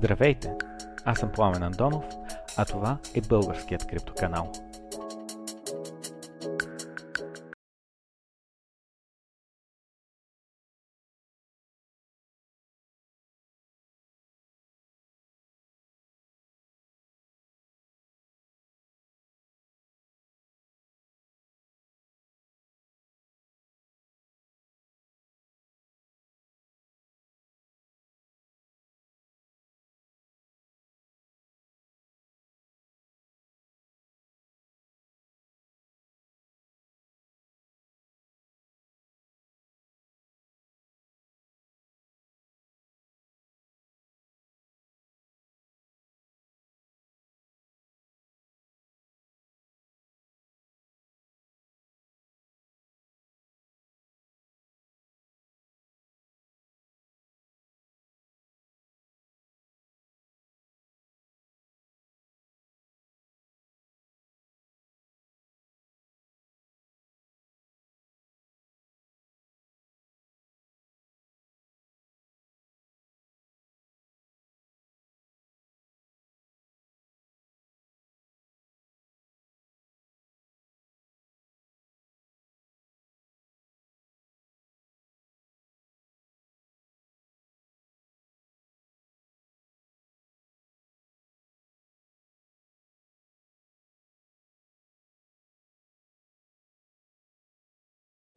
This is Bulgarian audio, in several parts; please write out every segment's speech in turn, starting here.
Здравейте! Аз съм Пламен Андонов, а това е българският криптоканал.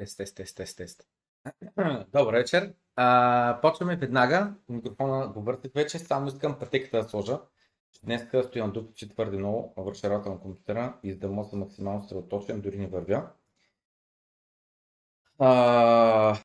Тест, тест, тест, тест, тест. Добър вечер. А, почваме веднага. Микрофона го въртих вече. Само искам пътеката да сложа. Днес стоя на дупче твърде много, върша работа на компютъра и за да мога да максимално съсредоточен, дори не вървя. А,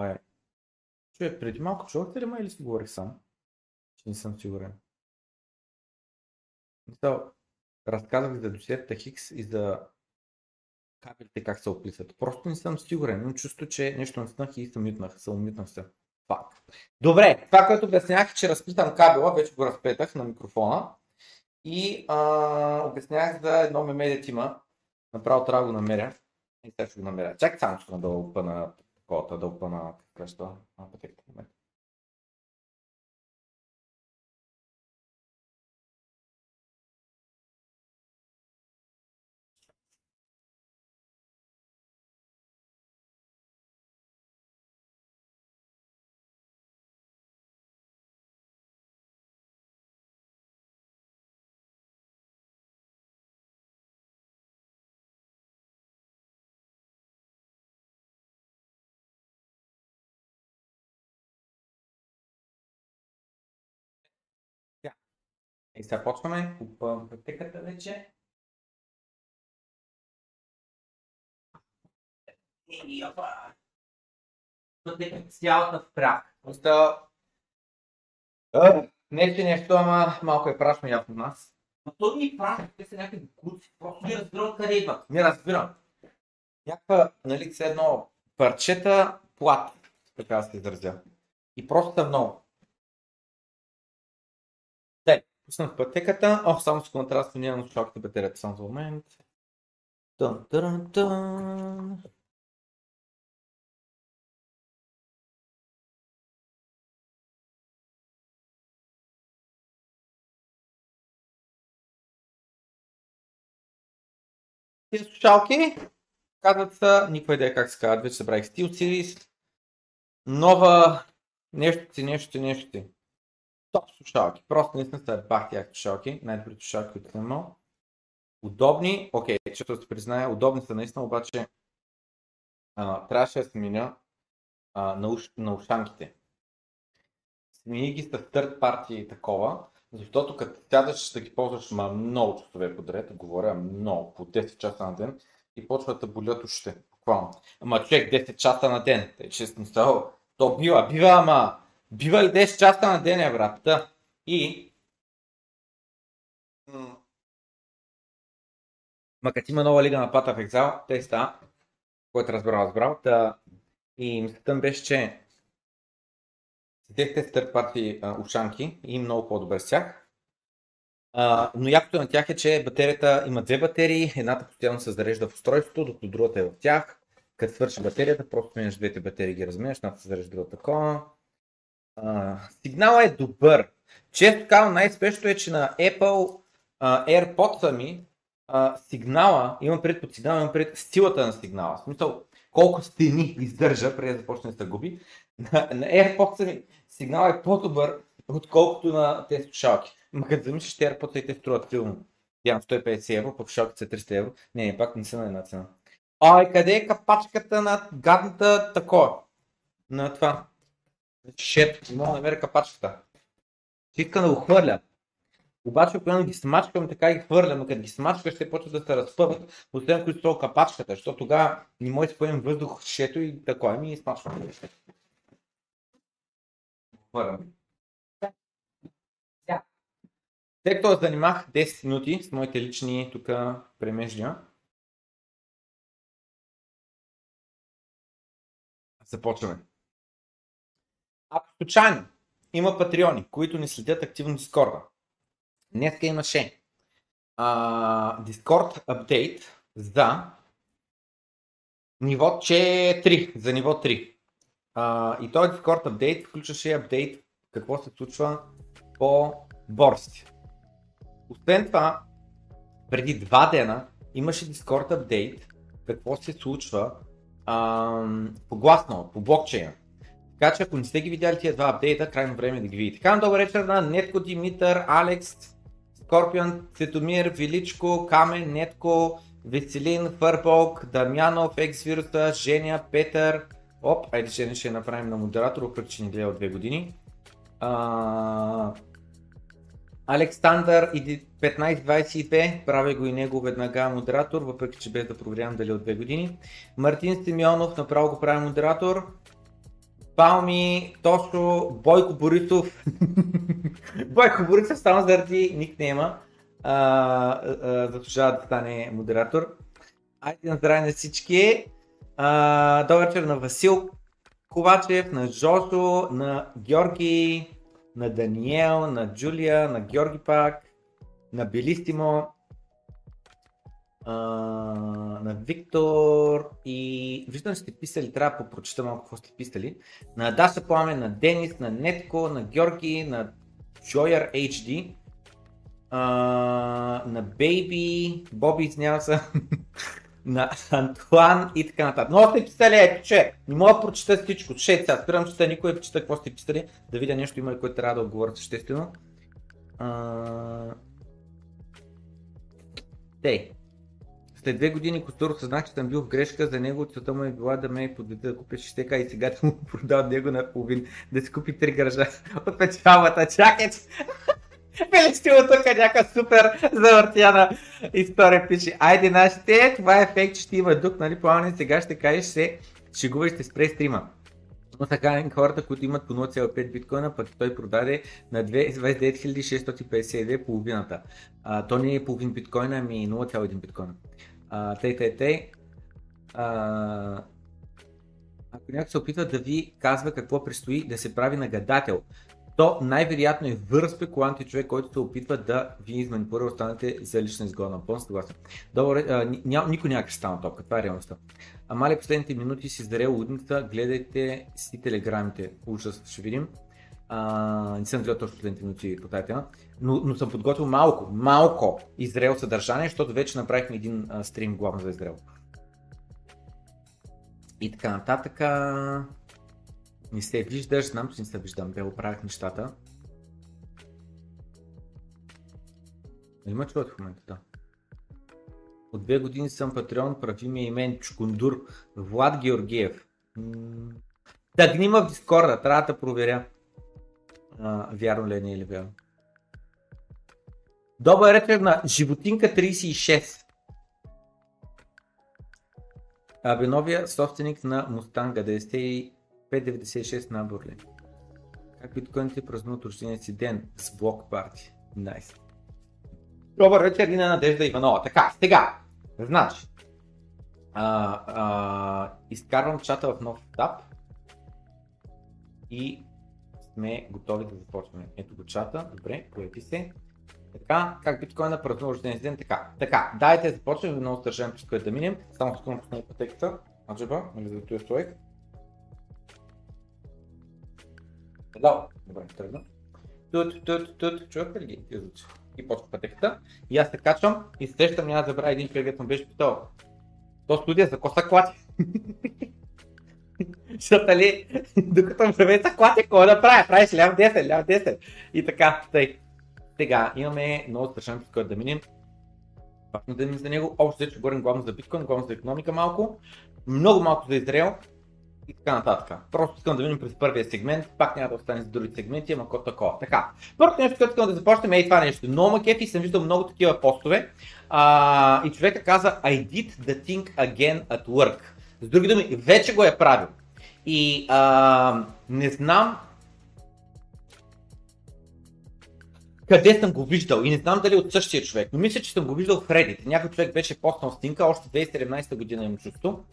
Абе, човек, преди малко чувахте ли ме или си говорих сам? Че не съм сигурен. Мисъл, разказах за досиетата Хикс и за кабелите как се описат. Просто не съм сигурен. Имам чувство, че нещо наснах и се мютнах. Се умютнах се. Фак. Добре, това, което обяснях, че разплитам кабела, вече го разплетах на микрофона. И а, обяснях за едно меме, има. Направо трябва да го намеря. И сега ще го намеря. Чакай само, че да опъна ko tad upanāk, kas to man patiktu. Сега почваме. Опъвам пътеката вече. И опа. Пътеката с цялата в прах. Просто... Не, че нещо, ама малко е прашно явно в нас. Но то ми прах, те са някакви куци, просто не разбирам къде идват. Не разбирам. Някаква, нали, все едно парчета плат, така да се изразя. И просто са много. Пуснах пътеката. Ох, само секунда, трябва да сменя на слушалката батерията само за момент. Тън, тън, тън. Тези слушалки казват са, никаква идея как се казват, вече събрах Steel. Нова нещо си, нещо си, нещо си топ слушалки. Просто наистина са бахти як слушалки. Най-добрите слушалки, които съм имал. Удобни, окей, okay, защото се призная, удобни са наистина, обаче а, трябваше да сменя а, на, уш, на ушанките. смени ги с third party и такова, защото като сядаш да ги ползваш ма много часове подред, говоря много, по 10 часа на ден и почват да болят ушите. Буквално. Ама човек 10 часа на ден. Тъй, че съм стал. То бива, бива, ама. Бива и 10 часа на ден, е, брат. Та. И Ма като има нова лига на Пата в Екзал, те ста, който разбрал, разбрал. Та, и мислята ми беше, че седехте с party ушанки и много по-добре с тях. А, но якото на тях е, че батерията има две батерии, едната постоянно се зарежда в устройството, докато другата е в тях. Като свърши батерията, просто сменяш двете батерии, ги разменяш, едната се зарежда другата такова. А, сигнала е добър. Често казвам, най-спешното е, че на Apple а, AirPods ми а, сигнала, имам пред под сигнала, имам пред силата на сигнала. В смисъл, колко стени издържа, преди да започне да се губи. На, на AirPods ми сигнал е по-добър, отколкото на тези слушалки. Ма като замислиш, те AirPods те струват филм. Тя 150 евро, пък слушалките са 300 евро. Не, не, пак не са на една цена. Ай, къде е капачката на гадната такова? На това. Шет, не мога да намеря капачката. Иска да го хвърля. Обаче, когато ги смачкам, така ги хвърлям, но като ги смачкаш, те почват да се разпъват, освен които са капачката, защото тогава не може да си поемем въздух в шето и такова ми и смачвам. Хвърлям. Тъй като занимах 10 минути с моите лични тук премеждия, започваме. Ако случайно има патреони, които не следят активно Дискорда, днеска имаше а, Discord апдейт за ниво 4, за ниво 3. А, и този Discord апдейт включваше апдейт какво се случва по борсите. Освен това, преди два дена имаше Discord апдейт какво се случва ам, по гласно, по блокчейна. Така че ако не сте ги видяли тия два апдейта, крайно време е да ги видите. Така, добър вечер на Нетко, Димитър, Алекс, Скорпион, Цветомир, Величко, Камен, Нетко, Веселин, Фърболк, Дамянов, Ексвируса, Женя, Петър. Оп, айде Женя ще направим на модератор, въпреки че ни гледа от две години. А, Александър и 1522, правя го и него веднага модератор, въпреки че без да проверявам дали е от две години. Мартин Симеонов, направо го правя модератор. Палми, Тошо, Бойко Борисов. Бойко Борисов само заради никнейма а, а, заслужава да стане модератор. Айде на здраве на всички. А, добър вечер на Васил Ковачев, на Жожо, на Георги, на Даниел, на Джулия, на Георги пак, на Белистимо, на Виктор и виждам, сте писали, трябва да попрочита малко какво сте писали. На Даша Пламен, на Денис, на Нетко, на Георги, на Joyer HD, а, на Бейби, Боби, извинявам се, на Антуан и така нататък. Но сте писали, ето че, не мога да прочита всичко. Ще сега, спирам, че никой не чета какво сте писали, да видя нещо има което трябва да отговоря съществено. А... Тей. След две години Костур осъзнах, че съм бил в грешка за него, целта му е била да ме подведе да купя 60 и сега да му продал него на половин, да си купи три гаража от печалбата. Чакай, Феликстило тук е някаква супер завъртяна история пише. Айде нашите, това е ефект, ще има дух, нали, плаване, сега ще кажеш се, шегуваш, ще спре стрима. Но така хората, които имат по 0,5 биткоина, пък той продаде на 29 652 половината. А, то не е половин биткоина, ами 0,1 биткоина. А, тъй, тъй, тъй. А, ако някой се опитва да ви казва какво предстои да се прави на гадател, то най-вероятно е вър спекулант и човек, който се опитва да ви изманипулира останете за лична изгода. Напълно съгласен. Добре, а, ня, никой няма кристална топка, това е реалността. Амали последните минути си издаде лудница, гледайте си телеграмите. Ужас, ще видим. А, не съм гледал точно последните минути по тази тема, но, но съм подготвил малко, малко Израел съдържание, защото вече направихме един а, стрим главно за Израел. И така нататък. Не се виждаш, знам, че не се виждам, бе оправях нещата. Има човек в момента, да. От две години съм патреон, прави ми имен Чукундур Влад Георгиев. Тъгни ма в Дискорда, трябва да проверя. А, вярно ли е, не или вярно? Добър вечер на Животинка 36. Абе, новия собственик на Мустанга 9596 набор ли? Как биткоините празнуват рождения си ден с блок парти? Найс. Nice. Добър вечер и на Надежда Иванова. Така, сега, значи, а, а, изкарвам чата в нов етап и сме готови да започваме. Ето го чата, добре, поети се. Така, как биткоина празнува рождения ден, така. Така, дайте да започнем, много стържем през което да минем. Само искам да пусна пътеката. Аджаба, нали за този човек. Да, добре, тръгна. Тут, тут, тут, чувате ли ги? И почва пътеката. И аз се качвам и срещам, няма да забравя един човек, който ме беше питал. То студия за коса клати. Защото ли, докато ме са клати, какво да правя? Правиш ляв 10, ляв 10. И така, тъй. Сега имаме много страшен път, който да минем. Важно да минем за него. Общо че говорим главно за биткоин, главно за економика малко. Много малко за Израел и така нататък. Просто искам да минем през първия сегмент, пак няма да остане за други сегменти, ама какво такова. Така, първото нещо, което искам да започнем е и това нещо. Много макефи, съм виждал много такива постове а, и човека каза I did the thing again at work. С други думи, вече го е правил. И а, не знам къде съм го виждал и не знам дали от същия човек, но мисля, че съм го виждал в Reddit. Някой човек беше постнал снимка, още 2017 година имам чувство,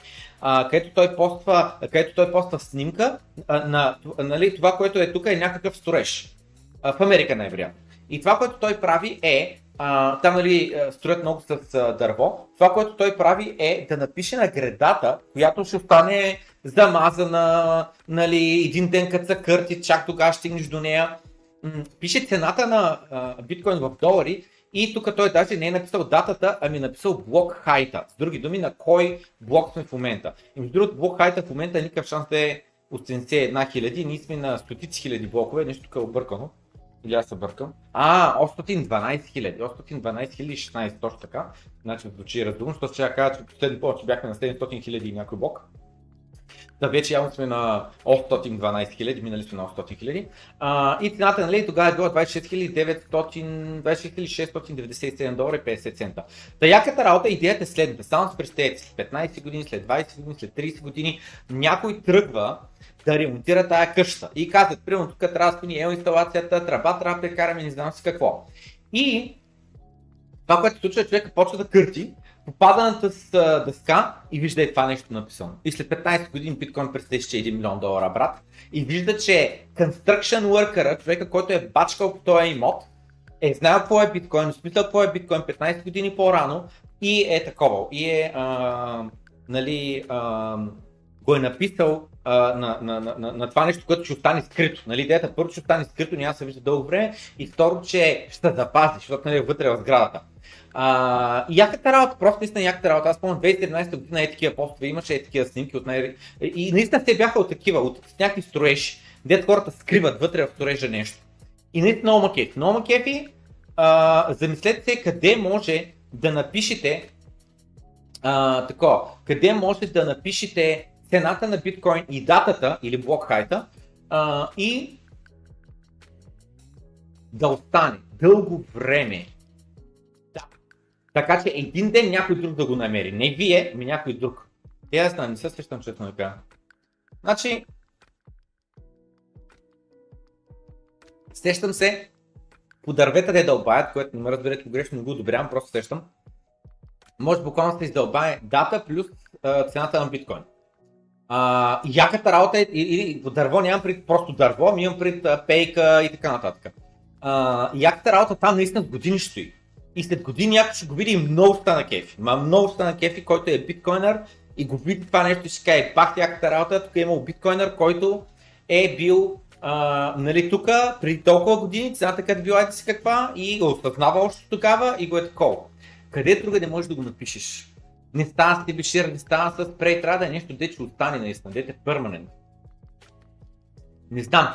където, той поства, където той поства снимка а, на нали, това, което е тук е някакъв строеж. В Америка най-вероятно. И това, което той прави е, а, там нали, строят много с а, дърво, това, което той прави е да напише на гредата, която ще остане замазана, нали, един ден като се кърти, чак тогава стигнеш до нея пише цената на биткоин в долари и тук той даже не е написал датата, ами е написал блок хайта. С други думи, на кой блок сме в момента. И между другото, блок хайта в момента никакъв шанс да е от 71 хиляди, ние сме на стотици хиляди блокове, нещо тук е объркано. Или аз се бъркам. А, 812 хиляди, 812 хиляди 16, точно така. Значи звучи разумно, защото ще кажа, че последно повече бяхме на 700 хиляди и някой блок. Да, вече явно сме на 812 хиляди, минали сме на 800 хиляди. И цената нали, тогава е била 26 697 долара и 50 цента. Та яката работа, идеята е следната. Само с представете, след 15 години, след 20 години, след 30 години, някой тръгва да ремонтира тая къща. И казват, примерно тук трябва да спини инсталацията, тръба трябва да прекараме, не знам си какво. И това, което се случва, човека почва да кърти попада на тази дъска и вижда е това нещо написано. И след 15 години биткоин представи 1 милион долара, брат. И вижда, че construction worker, човека, който е бачкал по този имот, е знаел какво е биткоин, смисъл какво е биткоин 15 години по-рано и е такова. И е, а, нали, а, го е написал а, на, на, на, на, на това нещо, което ще остане скрито. Нали, идеята първо ще остане скрито, няма да се вижда дълго време и второ, че ще запази, защото нали, е вътре в сградата. А, яката работа, просто наистина яката работа. Аз помня 2013 година е такива постове, имаше е такива снимки от най- И наистина те бяха от такива, от някакви строежи, дето хората скриват вътре в строежа нещо. И наистина много макефи. Много макефи, а, замислете се къде може да напишете а, тако, къде може да напишете цената на биткоин и датата или блок хайта а, и да остане дълго време така че един ден някой друг да го намери. Не вие, ми някой друг. Те аз не се срещам, че да кажа. Значи, сещам се по дървета да е дълбаят, което не ме разберете погрешно, не го одобрявам, просто сещам. Може буквално се издълбае дата плюс а, цената на биткоин. А, яката работа е, или по дърво нямам пред просто дърво, ми имам пред пейка и така нататък. А, яката работа там наистина години стои. И след години някой ще го види и много стана кефи. Ма много стана кефи, който е биткоинър и го види това нещо и ще каже, пак яката работа, тук е имал биткоинър, който е бил а, нали, тук преди толкова години, цената къде била си каква и го осъзнава още тогава и го е такова. Къде друга не можеш да го напишеш? Не става с тебешир, не става с прей, трябва да е нещо, де че остане наистина, дете перманент. Не знам,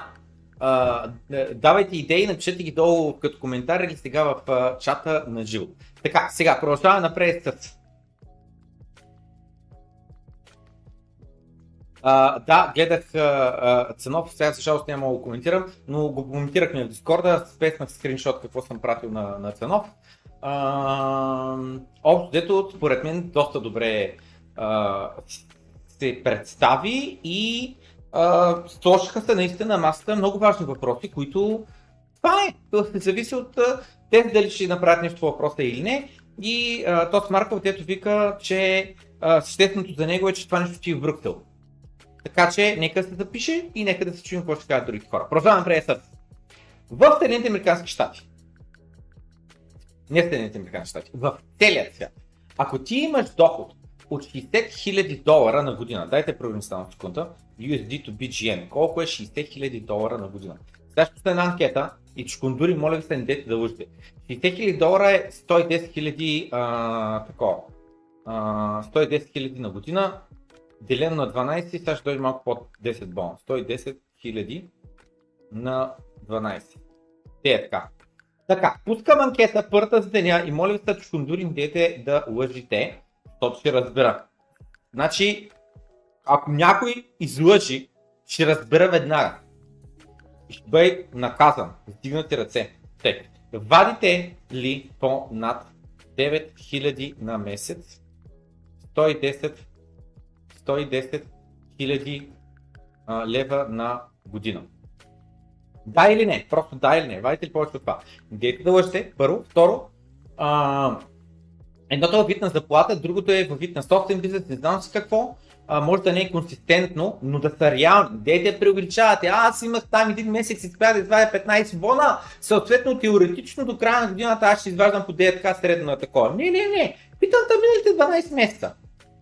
давайте идеи, напишете ги долу като коментар или сега в а, чата на живо. Така, сега продължаваме напред с А, да, гледах а, а, Ценов, сега за жалост няма да го коментирам, но го коментирахме в Дискорда, спеснах скриншот какво съм пратил на, на Ценов. А, общо дето, според мен, доста добре а, се представи и а, сложиха се наистина масата много важни въпроси, които това е, зависи от те дали ще направят нещо въпроса или не. И а, Тос Марков, дето вика, че същественото за него е, че това нещо ти е в Брюксел. Така че нека се запише и нека да се чуем какво ще кажат другите хора. Продължаваме през съд. В Съединените Американски щати. Не в Съединените Американски щати. В целият свят. Ако ти имаш доход от 60 000 долара на година, дайте проверим само секунда, USD to BGN, колко е 60 000 долара на година. Сега ще една анкета и чукундури, моля ви се, не дете да лъжите. 60 000 долара е 110 000 такова. 110 000 на година, делено на 12, сега ще дойде малко под 10 бона. 110 000 на 12. Те е така. Така, пускам анкета първата за деня и моля ви се, чукундури, не дете да лъжите, защото ще разбера. Значи, ако някой излъжи, ще разбера веднага. Ще бъде наказан. Сдигнати ръце. Те. Вадите ли по над 9000 на месец 110 110 000 лева на година. Да или не? Просто да или не? Вадите ли повече от това? Дайте да лъжете, първо. Второ, а, едното е вид на заплата, другото е във вид на собствен бизнес, не знам си какво. А, може да не е консистентно, но да са реални. Дете да преувеличавате. Аз имах там един месец и успях да извадя 15 бона. Съответно, теоретично до края на годината аз ще изваждам по 9 така средно на такова. Не, не, не. Питам те миналите 12 месеца.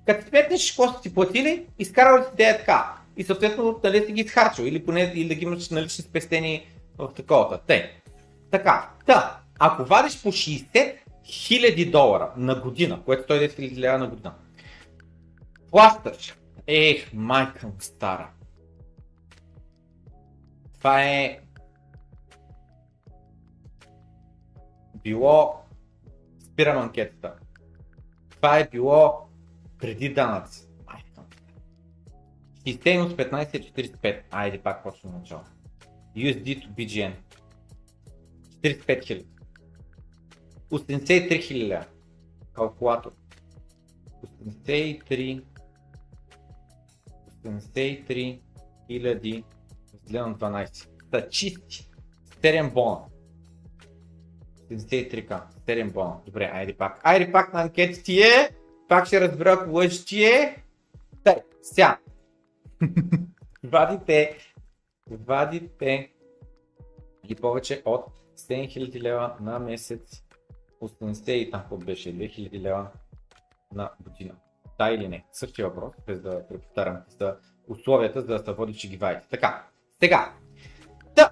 Като сметнеш какво сте ти платили, изкарал си 9 така. И съответно, дали си ги изхарчил или поне или да ги имаш налични спестени в таковата. Те. Така. Та, ако вадиш по 60 000 долара на година, което 110 000 лева на година, плащаш. Ех, майка му стара. Това е било спирам анкетата. Това е било преди данъци. 60 минус 15 е 45. Айде пак почвам начало. USD to BGN. 45 хиляди. 83 хиляди. Калкулатор. 83 73 хиляди разделено на 12. Та чисти. 7 бона. 73к. 7 бона. Добре, айде пак. Айде пак на анкетите е. Пак ще разбера ако лъжи ти е. Тъй, сега. вадите, вадите или повече от 7000 лева на месец, 80 и там беше 2000 лева на година. Да или не? Същия въпрос, без да преповтарям за условията, за да се води, че ги вадите. Така, сега. Да,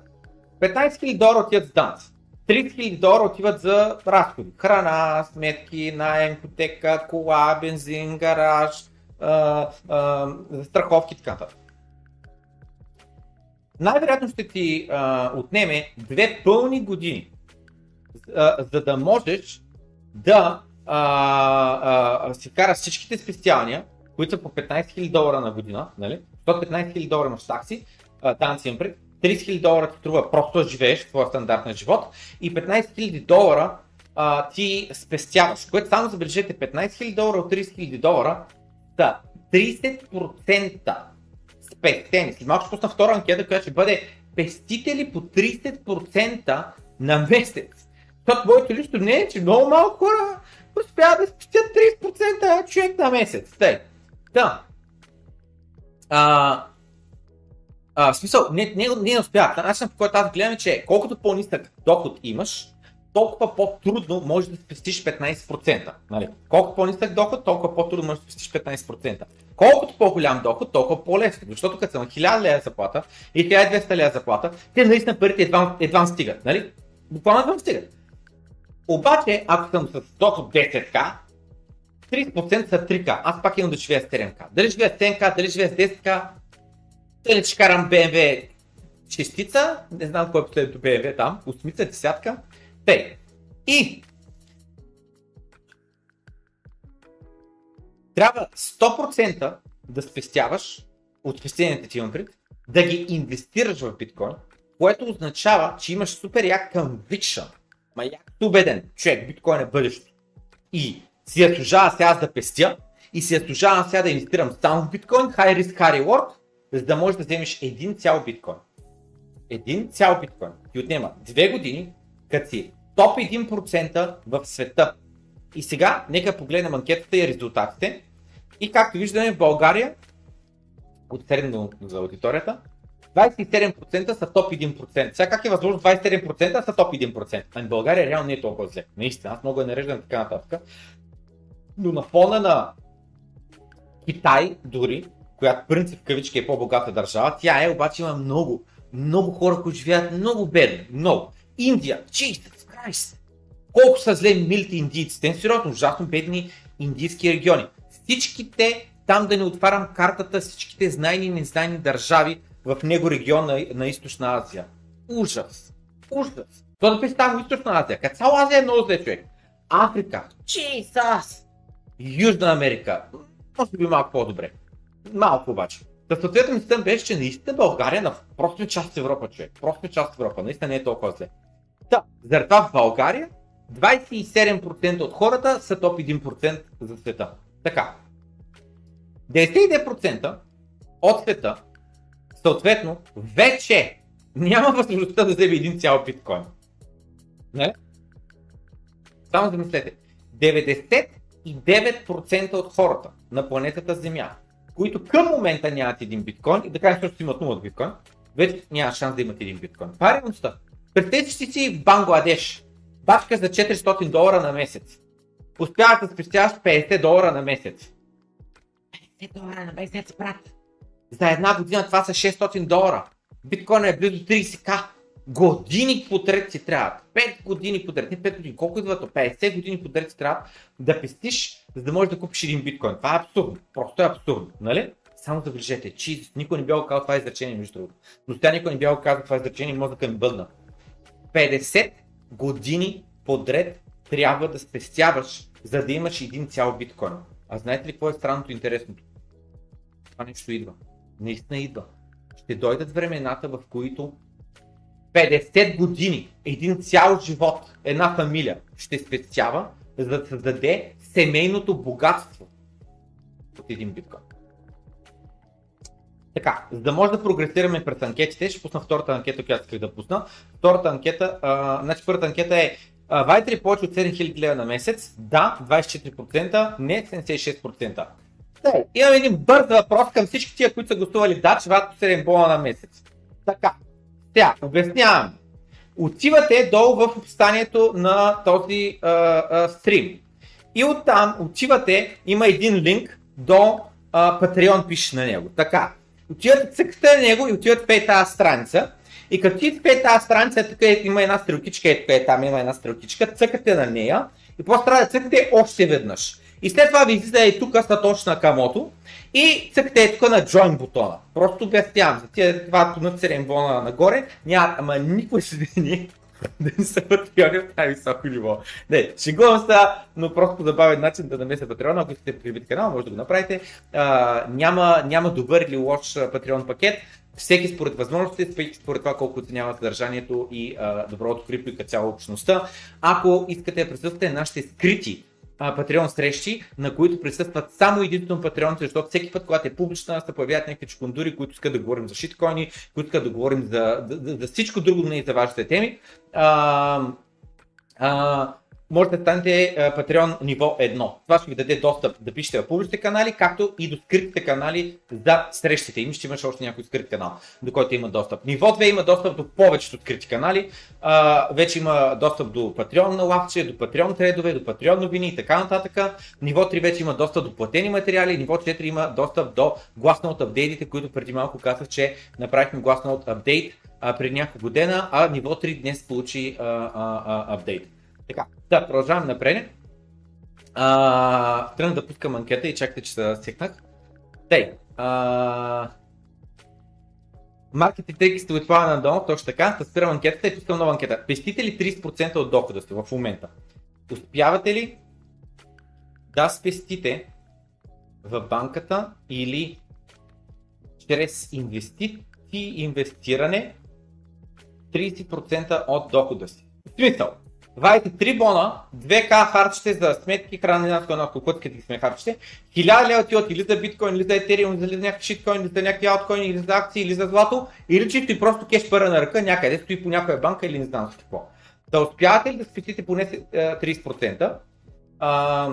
15 000 долара отиват за данъци. 30 000 долара отиват за разходи. Храна, сметки, найем, котека, кола, бензин, гараж, а, а, страховки и така нататък. Най-вероятно ще ти а, отнеме две пълни години, а, за да можеш да а, а, си караш всичките специалния, които са по 15 000 долара на година, нали? 115 000 долара имаш такси, данъци им пред, 30 000 долара ти струва просто да живееш твоя стандарт на живот и 15 000 долара а, ти спестяваш, което само забележете 15 000 долара от 30 000 долара са 30% спестени. След малко ще пусна втора анкета, която ще бъде пестите ли по 30% на месец. Защото моето лично не е, че много малко хора успяват да спестят 30% човек на месец. Тъй. Да. А, а, в смисъл, не, не, не успяват. Начинът по който аз гледам е, че колкото по-нисък доход имаш, толкова по-трудно можеш да спестиш 15%. Нали? Колкото по-нисък доход, толкова по-трудно можеш да спестиш 15%. Колкото по-голям доход, толкова по-лесно. Защото като съм 1000 лева заплата и 1200 лева заплата, те наистина парите едва, едва стигат. Нали? Буквално едва стигат. Обаче, ако съм с доход 10к, 30% са 3к. Аз пак имам да живея с 7к. Дали живея с 7к, дали живея с 10к, дали ще карам BMW частица, не знам кой е последното BMW там, 8 десятка. Тей. И трябва 100% да спестяваш от спестенията ти имам пред, да ги инвестираш в биткоин, което означава, че имаш супер як conviction, ма як убеден, човек, биткоин е бъдещето. И си я служава сега да пестя, и си я служавам сега да инвестирам само в биткоин, high risk, high reward, за да можеш да вземеш един цял биткоин. Един цял биткоин ти отнема две години, като си топ 1% в света. И сега, нека погледнем анкетата и резултатите. И както виждаме в България, от средно за аудиторията, 27% са топ 1%. Сега как е възможно 27% са топ 1%? Ами България реално не е толкова зле. Наистина, аз много е нареждам така нататък. Но на фона на Китай дори, която принцип кавички е по-богата държава, тя е, обаче има много, много хора, които живеят много бедно, много. Индия, Jesus Christ! Колко са зле милите индийци, те сериозно, ужасно бедни индийски региони. Всичките, там да не отварям картата, всичките знайни и незнайни държави в него регион на, на Източна Азия. Ужас! Ужас! То да представя Източна Азия, като цяла Азия е много зле човек. Африка, Jesus! Южна Америка, може би малко по-добре. Малко обаче. Та съответно мислям беше, че наистина България на просто е част от Европа, човек. Просто е част от Европа. Наистина не е толкова зле. Та, заради това в България 27% от хората са топ 1% за света. Така. 99% от света, съответно, вече няма възможността да вземе един цял биткоин. Не? Само замислете. 99% от хората на планетата Земя, които към момента нямат един биткоин и да кажем, защото имат 0 биткоин, вече няма шанс да имат един биткоин. Това е реалността. Си в Бангладеш, бачка за 400 долара на месец. Успяваш да спестяваш 50 долара на месец. 50 долара на месец, брат. За една година това са 600 долара. Биткоин е близо 30к. Години подред си трябва. 5 години подред. Не 5 години. Колко идва то? 50 години подред си трябва да пестиш, за да можеш да купиш един биткоин. Това е абсурдно. Просто е абсурдно. Нали? Само забележете, че никой не бяга казал това изречение, между другото. Но сега никой не бяга казал това изречение, мозъка ми бъдна. 50 години подред трябва да спестяваш, за да имаш един цял биткоин. А знаете ли какво е странното и интересното? Това нещо идва. Наистина идва. Ще дойдат времената, в които 50 години, един цял живот, една фамилия ще спестява, за да създаде семейното богатство от един биткоин. Така, за да може да прогресираме през анкетите, ще пусна втората анкета, която исках да пусна. Втората анкета, а, значи първата анкета е Вайте ли повече от 7000 лева на месец? Да, 24%, не 76%. Тъй, имам един бърз въпрос към всички тия, които са гостували да, че 7 бола на месец. Така, сега, обяснявам. Отивате долу в описанието на този а, а, стрим. И оттам отивате, има един линк до а, Patreon, пише на него. Така, отивате, цъкате на него и отивате в тази страница. И като ти в тази страница, тук е, има една стрелкичка, ето е там има една стрелкичка, цъкате на нея и после трябва да цъкате още веднъж. И след това ви излиза и тук точно камото и цъкате тук на Join бутона. Просто обяснявам, за тия два на 7 бона нагоре, няма, ама никой съдение да не са патреони в тази високо ниво. Не, шегувам се, но просто забавен начин да намеся патреона, ако искате прибит канал, може да го направите. А, няма, няма добър или лош патреон пакет. Всеки според възможностите, всеки според това колко оценява съдържанието и а, доброто крипто и цяло общността. Ако искате да присъствате на нашите скрити Патреон срещи, на които присъстват само единствено патреоните, защото всеки път, когато е публична, се появяват някакви чукундури, които искат да говорим за шиткоини, които искат да говорим за, за, за всичко друго, не и за вашите теми. А, а, може да станете Patreon ниво 1. Това ще ви даде достъп да пишете в публичните канали, както и до скриптите канали за срещите им. Ще имаш още някой скрит канал, до който има достъп. Ниво 2 има достъп до повечето скрити канали. А, вече има достъп до Patreon на лавче, до Patreon тредове, до Patreon новини и така нататък. Ниво 3 вече има достъп до платени материали. Ниво 4 има достъп до гласно от апдейтите, които преди малко казах, че направихме гласно от апдейт преди няколко година, а ниво 3 днес получи апдейт. Така, да, продължавам напред. Тръгна да пускам анкета и чакайте, че се секнах. Тей, Маркетинг треки сте отпада на долу, точно така, да спирам анкетата и пускам нова анкета. Пестите ли 30% от дохода сте в момента? Успявате ли да спестите в банката или чрез инвести... инвестиране 30% от дохода си. В смисъл, 23 бона, 2к харчите за сметки, храна, на кукутките сме харчите, 1000 лева ти от или за биткоин, или за етериум, или за някакви шиткоин, или за някакви ауткоини, или за акции, или за злато, или чисто и просто кеш пара на ръка някъде, стои по някоя банка или не знам какво. Да успявате ли да спестите поне 30%? А,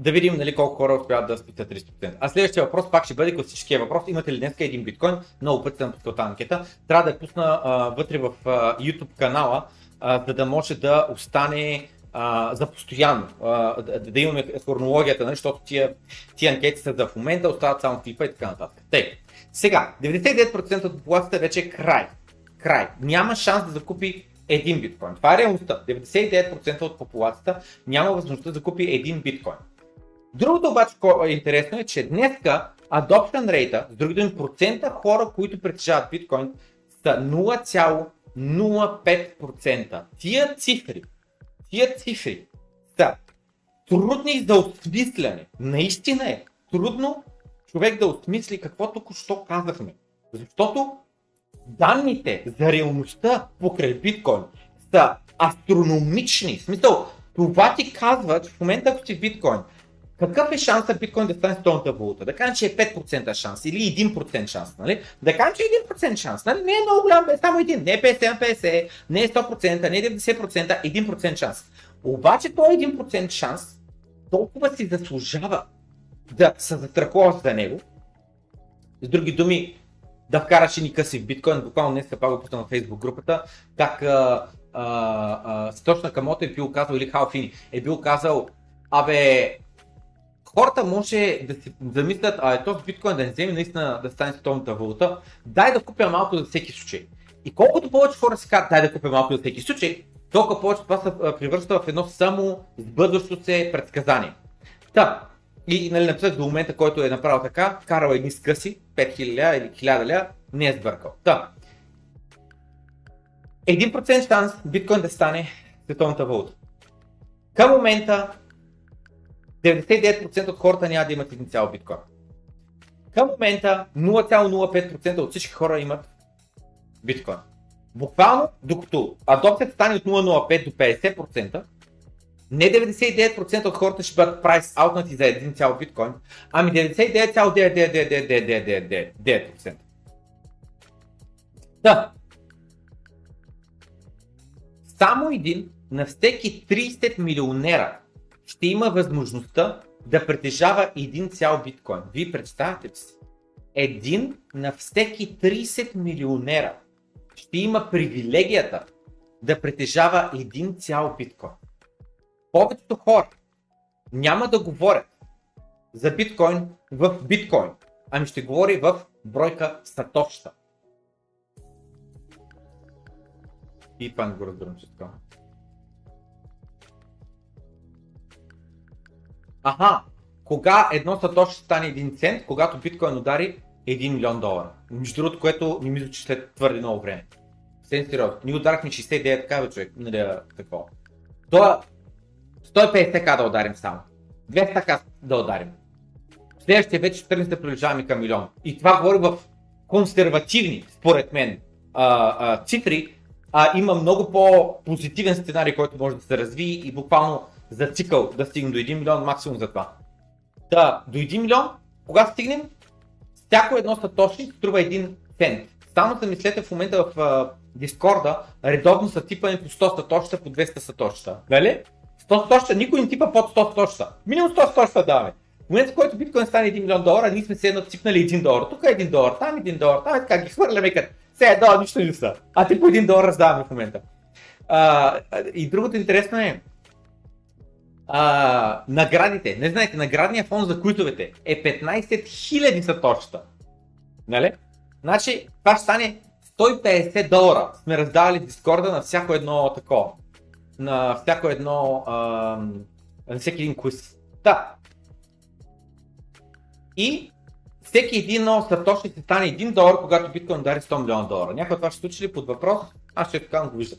да видим нали, колко хора успяват да спитат 30%. А следващия въпрос пак ще бъде класическия въпрос. Имате ли днес един биткоин? Много пъти съм пускал анкета. Трябва да я пусна а, вътре в а, YouTube канала, за да може да остане за постоянно, да, да имаме хронологията, нали, защото тия, тия анкети са за в момента, остават само клипа и така нататък. Тъй. Сега, 99% от популацията вече е край. Край. Няма шанс да закупи един биткоин. Това е реалността. 99% от популацията няма възможността да закупи един биткоин. Другото обаче, е интересно е, че днеска adoption rate, с други думи процента хора, които притежават биткоин, са 0,05%. Тия цифри, тия цифри са трудни за осмисляне. Наистина е трудно човек да осмисли какво току-що казахме. Защото данните за реалността покрай биткоин са астрономични. В смисъл, това ти казва, че в момента ако си биткоин, какъв е шансът биткоин да стане столната валута? Да кажем, че е 5% шанс или 1% шанс, нали? Да кажем, че е 1% шанс, нали? Не е много голям, е само един. Не е 50-50, не е 100%, не е 90%, 1% шанс. Обаче този 1% шанс толкова си заслужава да се застраховаш за него. С други думи, да вкараш и къси в биткоин. Буквално днес пак го пусна на фейсбук групата, как Сточна Камото е бил казал, или Халфини, е бил казал, абе, хората може да си замислят, а е този биткоин да не вземе наистина да стане световната валута, дай да купя малко за всеки случай. И колкото повече хора си казват, дай да купя малко за всеки случай, толкова повече това се превръща в едно само сбъдващо се предсказание. Та, и нали, написах до момента, който е направил така, карал едни скъси, 5000 или 1000 ля, не е сбъркал. Та, 1% шанс биткоин да стане световната валута. Към момента 99% от хората няма да имат един цял биткоин. Към момента 0,05% от всички хора имат биткоин. Буквално, докато адопцията стане от 0,05 до 50%, не 99% от хората ще бъдат прайс аутнати за един цял биткоин, ами 99,99999%. Да. Само един на всеки 30 милионера ще има възможността да притежава един цял биткоин. Вие представяте си? Един на всеки 30 милионера ще има привилегията да притежава един цял биткоин. Повечето хора няма да говорят за биткоин в биткоин, ами ще говори в бройка сатоща. И пан го Аха, кога едно сатош ще стане 1 цент, когато биткоин удари 1 милион долара. Между другото, което не мисля, че след твърде много време. Съвсем сериозно. Ние ударахме 69 така, човек. Нали, какво. То 150 к да ударим само. 200 к да ударим. Следващия вече ще да приближаваме към милион. И това говори в консервативни, според мен, а, а, цифри. А, има много по-позитивен сценарий, който може да се разви и буквално за цикъл да стигнем до 1 милион максимум за това. Да, до 1 милион, когато стигнем, всяко едно сатоши струва 1 цент. Само да мислете в момента в uh, Дискорда, редовно са типани по 100 сатошта, по 200 сатошта. Нали? 100 сатошта, никой не типа под 100 сатошта. Минимум 100 сатошта даваме. В момента, в който биткоин стане 1 милион долара, ние сме се едно ципнали 1 долар. Тук е 1 долар, там 1 долар, там е така, ги хвърляме като. Все едно, нищо не са. А ти по 1 долар раздаваме в момента. А, и другото интересно е, а, наградите. Не знаете, наградният фонд за куитовете е 15 000 са. Нали? Значи, това ще стане 150 долара. Сме раздавали Дискорда на всяко едно такова. На всяко едно, а, на всеки един квиз. Да. И всеки един нов сатоши ще стане 1 долар, когато биткоин удари 100 милиона долара. Някой това ще случи ли под въпрос? Аз ще така го виждам.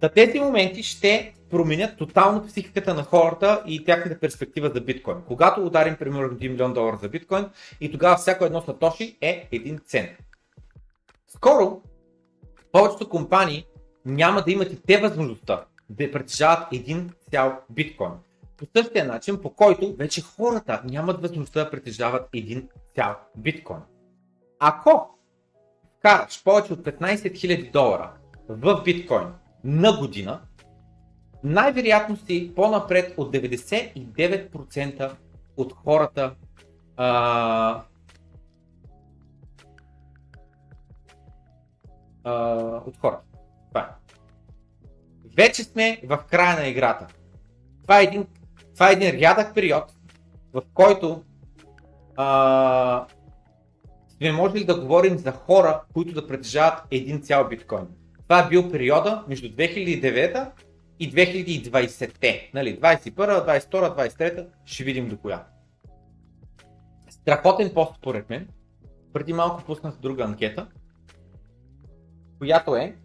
Та тези моменти ще променят тотално психиката на хората и тяхната перспектива за биткоин. Когато ударим примерно 1 милион долара за биткоин и тогава всяко едно сатоши е един цент. Скоро повечето компании няма да имат и те възможността да притежават един цял биткоин. По същия начин, по който вече хората нямат възможността да притежават един цял биткоин. Ако караш повече от 15 000 долара в биткоин на година, най-вероятно си по-напред от 99% от хората а, а, от хората. Това е. Вече сме в края на играта. Това е един, това е един рядък период, в който а, сме можели да говорим за хора, които да притежават един цял биткоин. Това е бил периода между 2009 и 2020-те. Нали, 21, 22, 23, ще видим до коя. Страхотен пост според мен. Преди малко пуснах друга анкета, която е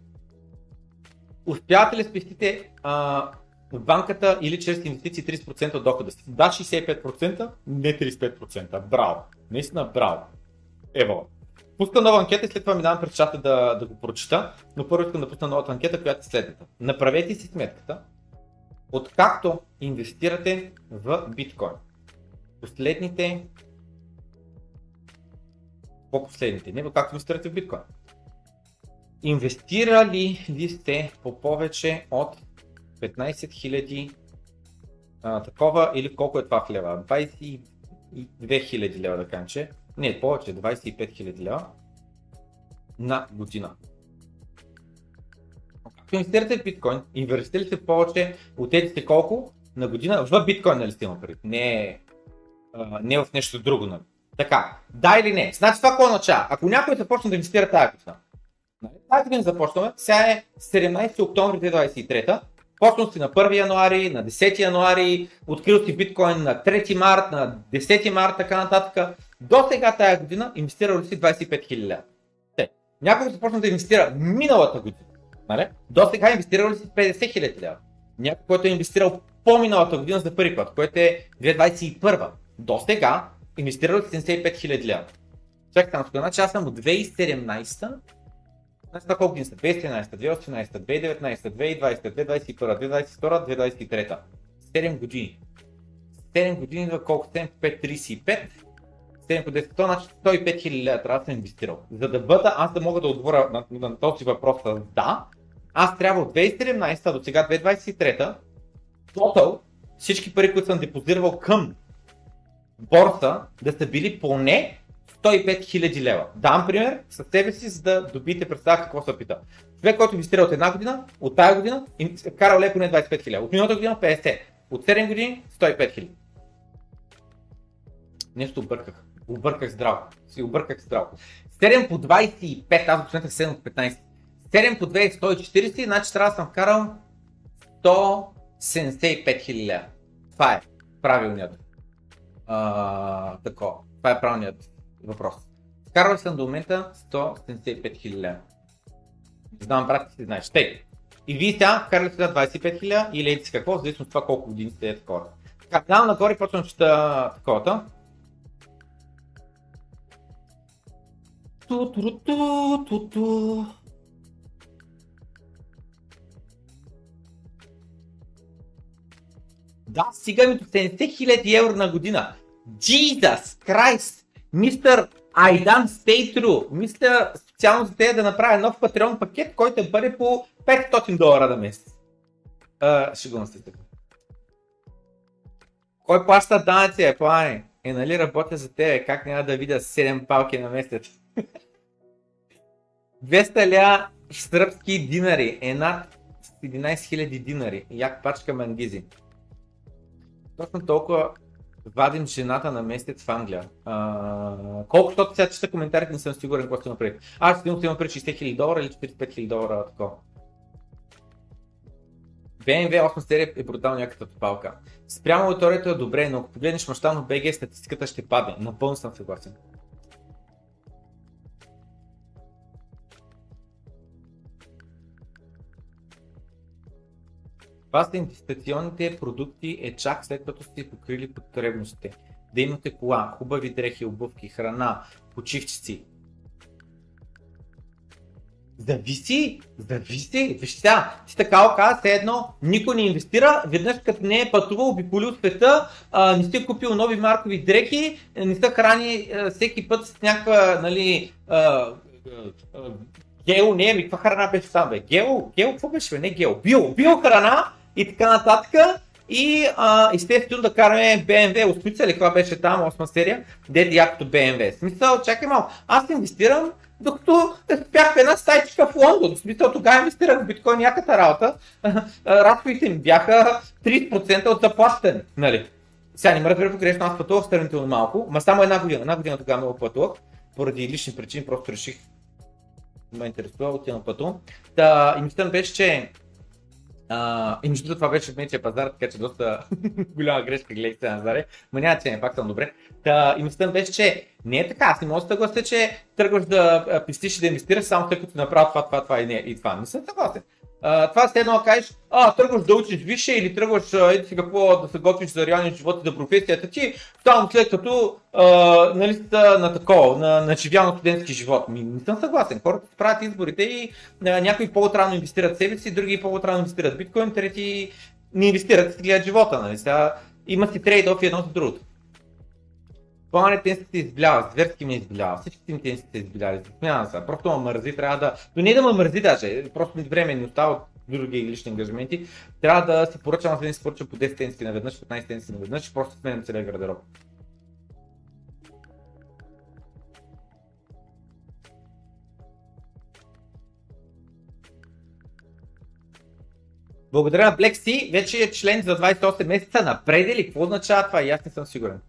Успявате ли спестите а, в банката или чрез инвестиции 30% от дохода си? Да, 65%, не 35%. Браво! Наистина браво! Ево. Пуска нова анкета и след това минавам през чата да, да го прочита, но първо искам да пусна новата анкета, която е следната. Направете си сметката, откакто инвестирате в биткоин. Последните по-последните, не както инвестирате в биткоин. Инвестирали ли сте по повече от 15 000 а, такова или колко е това в лева? 22 000 лева да кажем, не, повече, 25 000 лева на година. Ако инвестирате в биткоин, инвестирате повече от тези колко на година в биткоин, нали сте има преди? Не, не в нещо друго, нали? Така, да или не? Значи това какво означава? Ако някой започне да инвестира тази година, нали? тази година започваме, сега е 17 октомври 2023, Почнал си на 1 януари, на 10 януари, открил си биткоин на 3 март, на 10 март, така нататък. До сега тая година инвестирал ли си 25 000 лева? Някой започна да инвестира миналата година. Нали? До сега инвестирал ли си 50 000 лева? Някой, който е инвестирал по-миналата година за първи път, което е 2021. До сега инвестирал ли си 75 000 лева? Чакай там, значи аз съм от 2017 Значи това колко са? 2013, 2018, 2019, 2020, 2021, 2022, 2023. 7 години. 7 години за колко? 7 5, 35. 7 по 10, значи 105 хиляди трябва да съм инвестирал. За да бъда, аз да мога да отговоря на, на, на този въпрос с да, аз трябва от 2017 до сега 2023 тотал всички пари, които съм депозирал към борса, да са били поне 105 хиляди лева. Дам пример с себе си, за да добиете представа какво се пита. Човек, който инвестира от една година, от тази година, карал леко не 25 хиляди. От миналата година 50. От 7 години 105 хиляди. Нещо обърках. Обърках здраво. Си обърках здраво. 7 по 25, аз го сметнах 7 по 15. 7 по 2 е 140, значи трябва да съм вкарал 175 хиляди Това е правилният. А. Това е правилният въпрос. Вкарвал съм до момента 175 хиляди лева. Знам, брат, ти знаеш. Тъй. И вие сега вкарали сега 25 хиляди или еди какво, зависимо от това колко години сте е такова. Така, давам нагоре почвам чета таковата. Ту, ту, ту, ту, ту. Да, стигаме до 70 000 евро на година. Jesus Christ! Мистер Айдан Stay. Мисля специално за те да направя нов Patreon пакет, който е бъде по 500 долара на месец. Шегувам се така. Кой плаща данъци, е, плане? Е, нали работя за тебе, как няма да видя 7 палки на месец? 200 ля сръбски динари е над 11 000 динари. Як пачка мангизи. Точно толкова вадим жената на месец в Англия. А, колко сега чета коментарите, не съм сигурен какво ще има преди. Аз ще имам преди 60 000 долара или 45 000 долара такова. BMW 8 серия е брутално някаква топалка. Спрямо аудиторията е добре, но ако погледнеш мащабно BG, статистиката ще падне. Напълно съм съгласен. Това са инвестиционните продукти е чак след като сте покрили потребностите. Да имате кола, хубави дрехи, обувки, храна, почивчици. Зависи, зависи. Виж сега, ти така каза, все едно, никой не инвестира, веднъж като не е пътувал, обиколил света, а, не сте купил нови маркови дрехи, не сте храни а, всеки път с някаква, нали, а, гео, не, ми каква храна беше там, бе? Гео, гео, какво беше, бе? Не гео, био, био храна и така нататък. И а, естествено да караме BMW, осмица ли каква беше там, 8 серия, дед якото BMW. Смисъл, чакай малко, аз инвестирам докато бях в една стайчка в Лондон. Смисъл, тогава инвестирах в биткоин някаката работа. Разходите ми бяха 30% от заплащане. Нали? Сега не ме разбира погрешно, аз пътувах сравнително малко, ма само една година. Една година тогава много пътувах, поради лични причини, просто реших ме интересува, отивам пътувам. Та, и мислята беше, че Uh, и между това беше в мечия пазар, така че доста голяма грешка гледайте на Заре. Ма няма че не, пак съм добре. Та, и мислята беше, че не е така. Аз не мога да съглася, че тръгваш да пестиш и да инвестираш само след като направи това, това, това и, не, и това. Не съм съгласен. Това е едно кажеш, а, тръгваш да учиш висше или тръгваш еди си какво да се готвиш за реалния живот и за професията ти, само след като uh, нали, на такова, на, на живяно студентски живот. Ми, не съм съгласен. Хората правят изборите и uh, някои по-отрано инвестират себе си, други по-отрано инвестират биткоин, трети не инвестират, си гледат живота. Нали? Сега, има си трейд-оф и едно за другото. Планът те се изблява, зверски ме изблява, всички им те се избляли, смяна се, просто ме мързи, трябва да, но не да ме мързи даже, просто ми време не остава от други лични ангажименти, трябва да си поръчам, да си поръчам по 10 тенски наведнъж, 15 тенски наведнъж просто сменям целия гардероб. Благодаря на Black Sea, вече е член за 28 месеца напред или какво означава това? И аз не съм сигурен.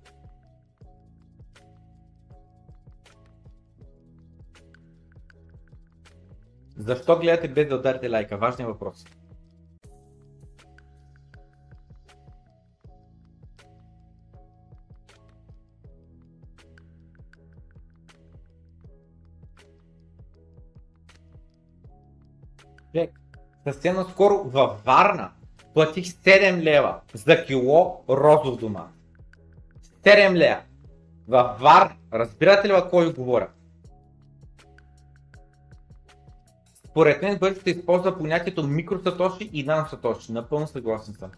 Защо гледате без да ударите лайка? Важният въпрос. Човек, съвсем наскоро във Варна платих 7 лева за кило розов дома. 7 лева. Във Варна. Разбирате ли кой говоря? Според мен бъде се използва понятието микросатоши и наносатоши. Напълно съгласен съм.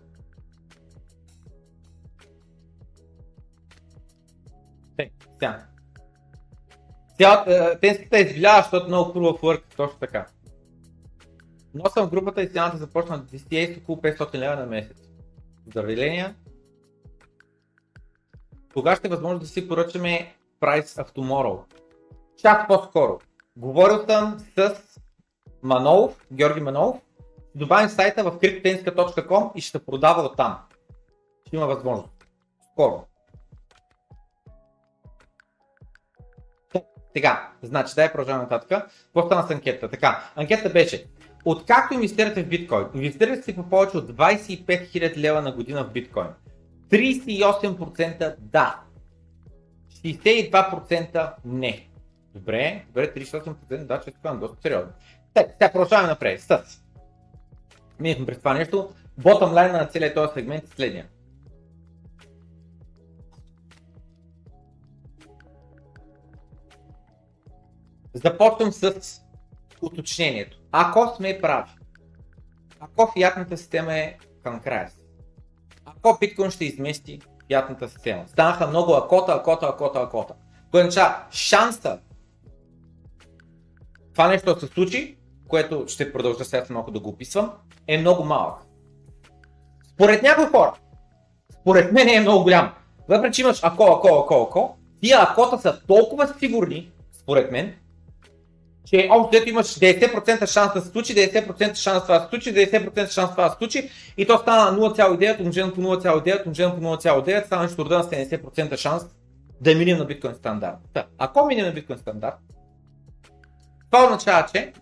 Сега. Цялата, тенската извилява, защото много прува в work, точно така. Но съм в групата и цената започна да DCA с около 500 лева на месец. Здравеления! Кога ще е възможно да си поръчаме Price of Tomorrow? Час по-скоро. Говорил съм с Манолов, Георги Манолов, добавим сайта в cryptenska.com и ще продава оттам. Ще има възможност. Скоро. Сега, значи, дай продължаваме нататък. Какво стана с анкетата? Така, анкетата беше, откакто инвестирате в биткоин, инвестирате си по повече от 25 000 лева на година в биткоин. 38% да. 62% не. Добре, добре, 38% да, че е доста сериозно. Така, сега продължаваме напред. С. Минахме през това нещо. Bottom line на целият този сегмент е следния. Започвам с уточнението. Ако сме прави, ако фиатната система е към края си, ако биткоин ще измести фиатната система, станаха много акота, акота, акота, акота. Което шанса това нещо да се случи което ще продължа сега малко да го описвам, е много малък. Според някои хора, според мен е много голям. Въпреки, че имаш ако, ако, ако, ако, тия акота са толкова сигурни, според мен, че общо имаш 90% шанс да се случи, 90% шанс това да се случи, 90% шанс това да се случи и то стана 0,9 умножено по 0,9 умножено по 0,9 стана нещо рода на 70% шанс да минем на биткоин стандарт. Та, ако минем на биткоин стандарт, това означава, че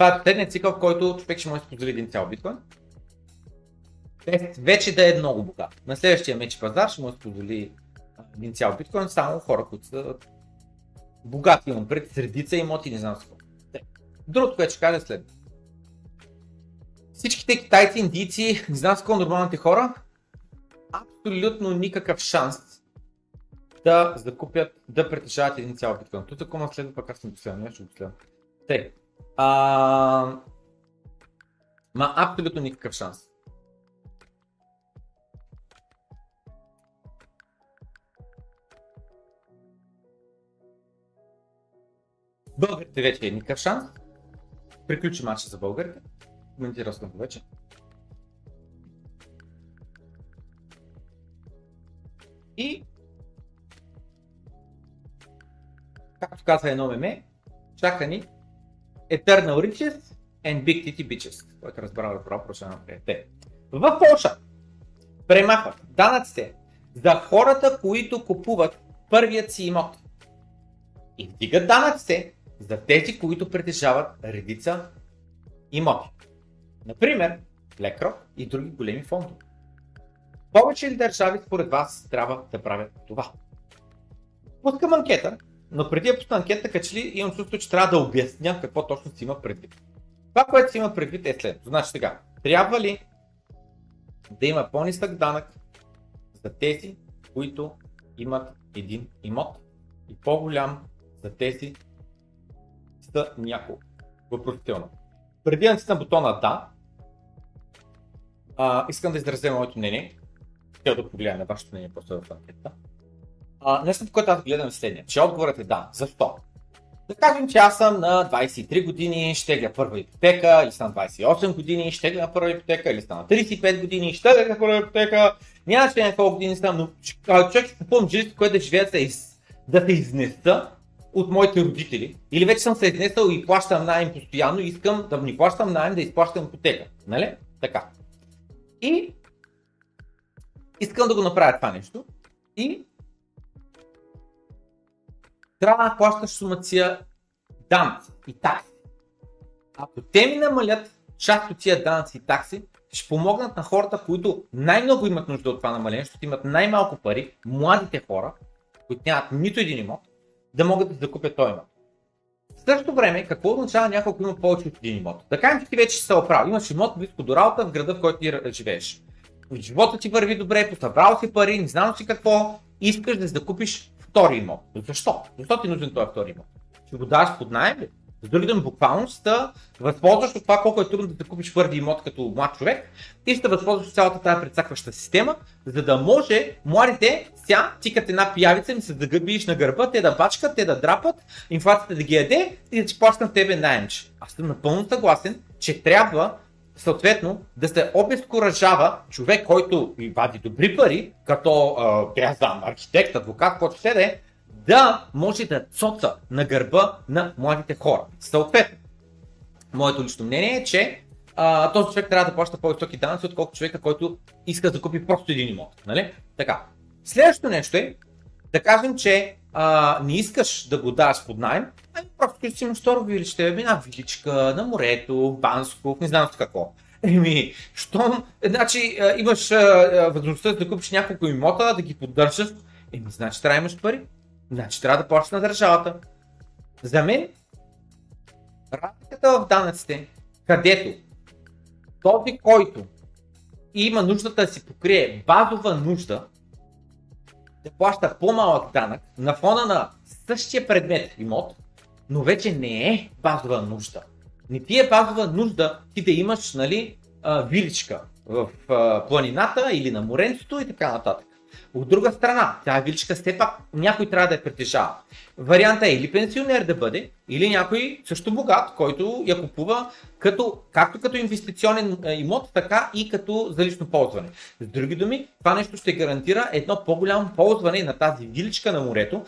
Това е последният цикъл, в който човек ще може да сподели един цял биткоин. Вече да е много богат. На следващия меч пазар ще може да сподели един цял биткоин само хора, които са богати, имам пред средица имоти, не знам какво. Другото, което ще кажа е след. Всичките китайци, индийци, не знам с какво нормалните хора, абсолютно никакъв шанс да закупят, да притежават един цял биткоин. Тук ако следва пък аз съм последно, не ще го следвам. А... Ма абсолютно никакъв шанс. Българите вече е никакъв шанс. Приключи матча за българите. Коментирал съм го вече. И както каза едно меме, чака ни Eternal Riches and Big Titty Bitches, който разбрал да право напред. Те. В Польша премахват данъците за хората, които купуват първият си имот. И вдигат данъците за тези, които притежават редица имоти. Например, BlackRock и други големи фондове. Повече ли държави според вас трябва да правят това? Пускам анкета, но преди да пусна анкета, като имам чувство, че трябва да обясня какво точно си има предвид. Това, което си има предвид е следното. Значи сега, трябва ли да има по-нисък данък за тези, които имат един имот и по-голям за тези са няколко. Въпросително. Преди да натисна бутона да, а, искам да изразя моето мнение. Ще да погледна на вашето мнение просто в анкета. А, нещо, по което аз гледам следния, че отговорът е да. Защо? Да кажем, че аз съм на 23 години, ще гледа първа ипотека, или съм на 28 години, ще гледа първа ипотека, или съм на 35 години, ще гледа първа ипотека. Няма че на колко години съм, но човек ще купувам жилище, което да живея да, се изнеса от моите родители. Или вече съм се изнесъл и плащам найем постоянно и искам да ни плащам найем да изплащам ипотека. Нали? Така. И искам да го направя това нещо. И трябва да плащаш сумация данъци и такси. Ако те ми намалят част от тия данъци и такси, ще помогнат на хората, които най-много имат нужда от това намаление, защото имат най-малко пари, младите хора, които нямат нито един имот, да могат да закупят този имот. В същото време, какво означава някой, има повече от един имот? Да кажем, че ти вече си се оправил. Имаш имот близко до работа в града, в който ти живееш. Живота ти върви добре, посъбрал си пари, не знам си какво, искаш да закупиш втори имот. Защо? Защо ти е нужен този втори имот? Ще го даваш под найем ли? С други думи, буквално да възползваш от това колко е трудно да купиш първи имот като млад човек и ще възползваш от цялата тази предсакваща система, за да може младите сега тикат една пиявица и се загъбиш на гърба, те да бачкат, те да драпат, инфлацията да ги яде и да ти плащат на тебе найемче. Аз съм напълно съгласен, че трябва съответно да се обезкуражава човек, който и вади добри пари, като а, знам, архитект, адвокат, който ще да е, да може да цоца на гърба на младите хора. Съответно, моето лично мнение е, че а, този човек трябва да плаща по-високи данъци, отколкото човека, който иска да купи просто един имот. Нали? Така. Следващото нещо е да кажем, че а, не искаш да го даш под найем, ами просто ще си имаш второ вилище, една виличка на морето, Банско, не знам какво. Еми, щом, значи имаш възможността да купиш няколко имота, да ги поддържаш, еми, значи трябва да имаш пари. Значи трябва да плащаш на държавата. За мен, разликата в данъците, където този, който има нуждата да си покрие базова нужда, да плаща по-малък данък на фона на същия предмет имот, но вече не е базова нужда. Не ти е базова нужда ти да имаш нали, виличка в планината или на моренцето и така нататък. От друга страна, тази виличка все пак някой трябва да я притежава. Варианта е или пенсионер да бъде, или някой също богат, който я купува като, както като инвестиционен имот, така и като за лично ползване. С други думи, това нещо ще гарантира едно по-голямо ползване на тази виличка на морето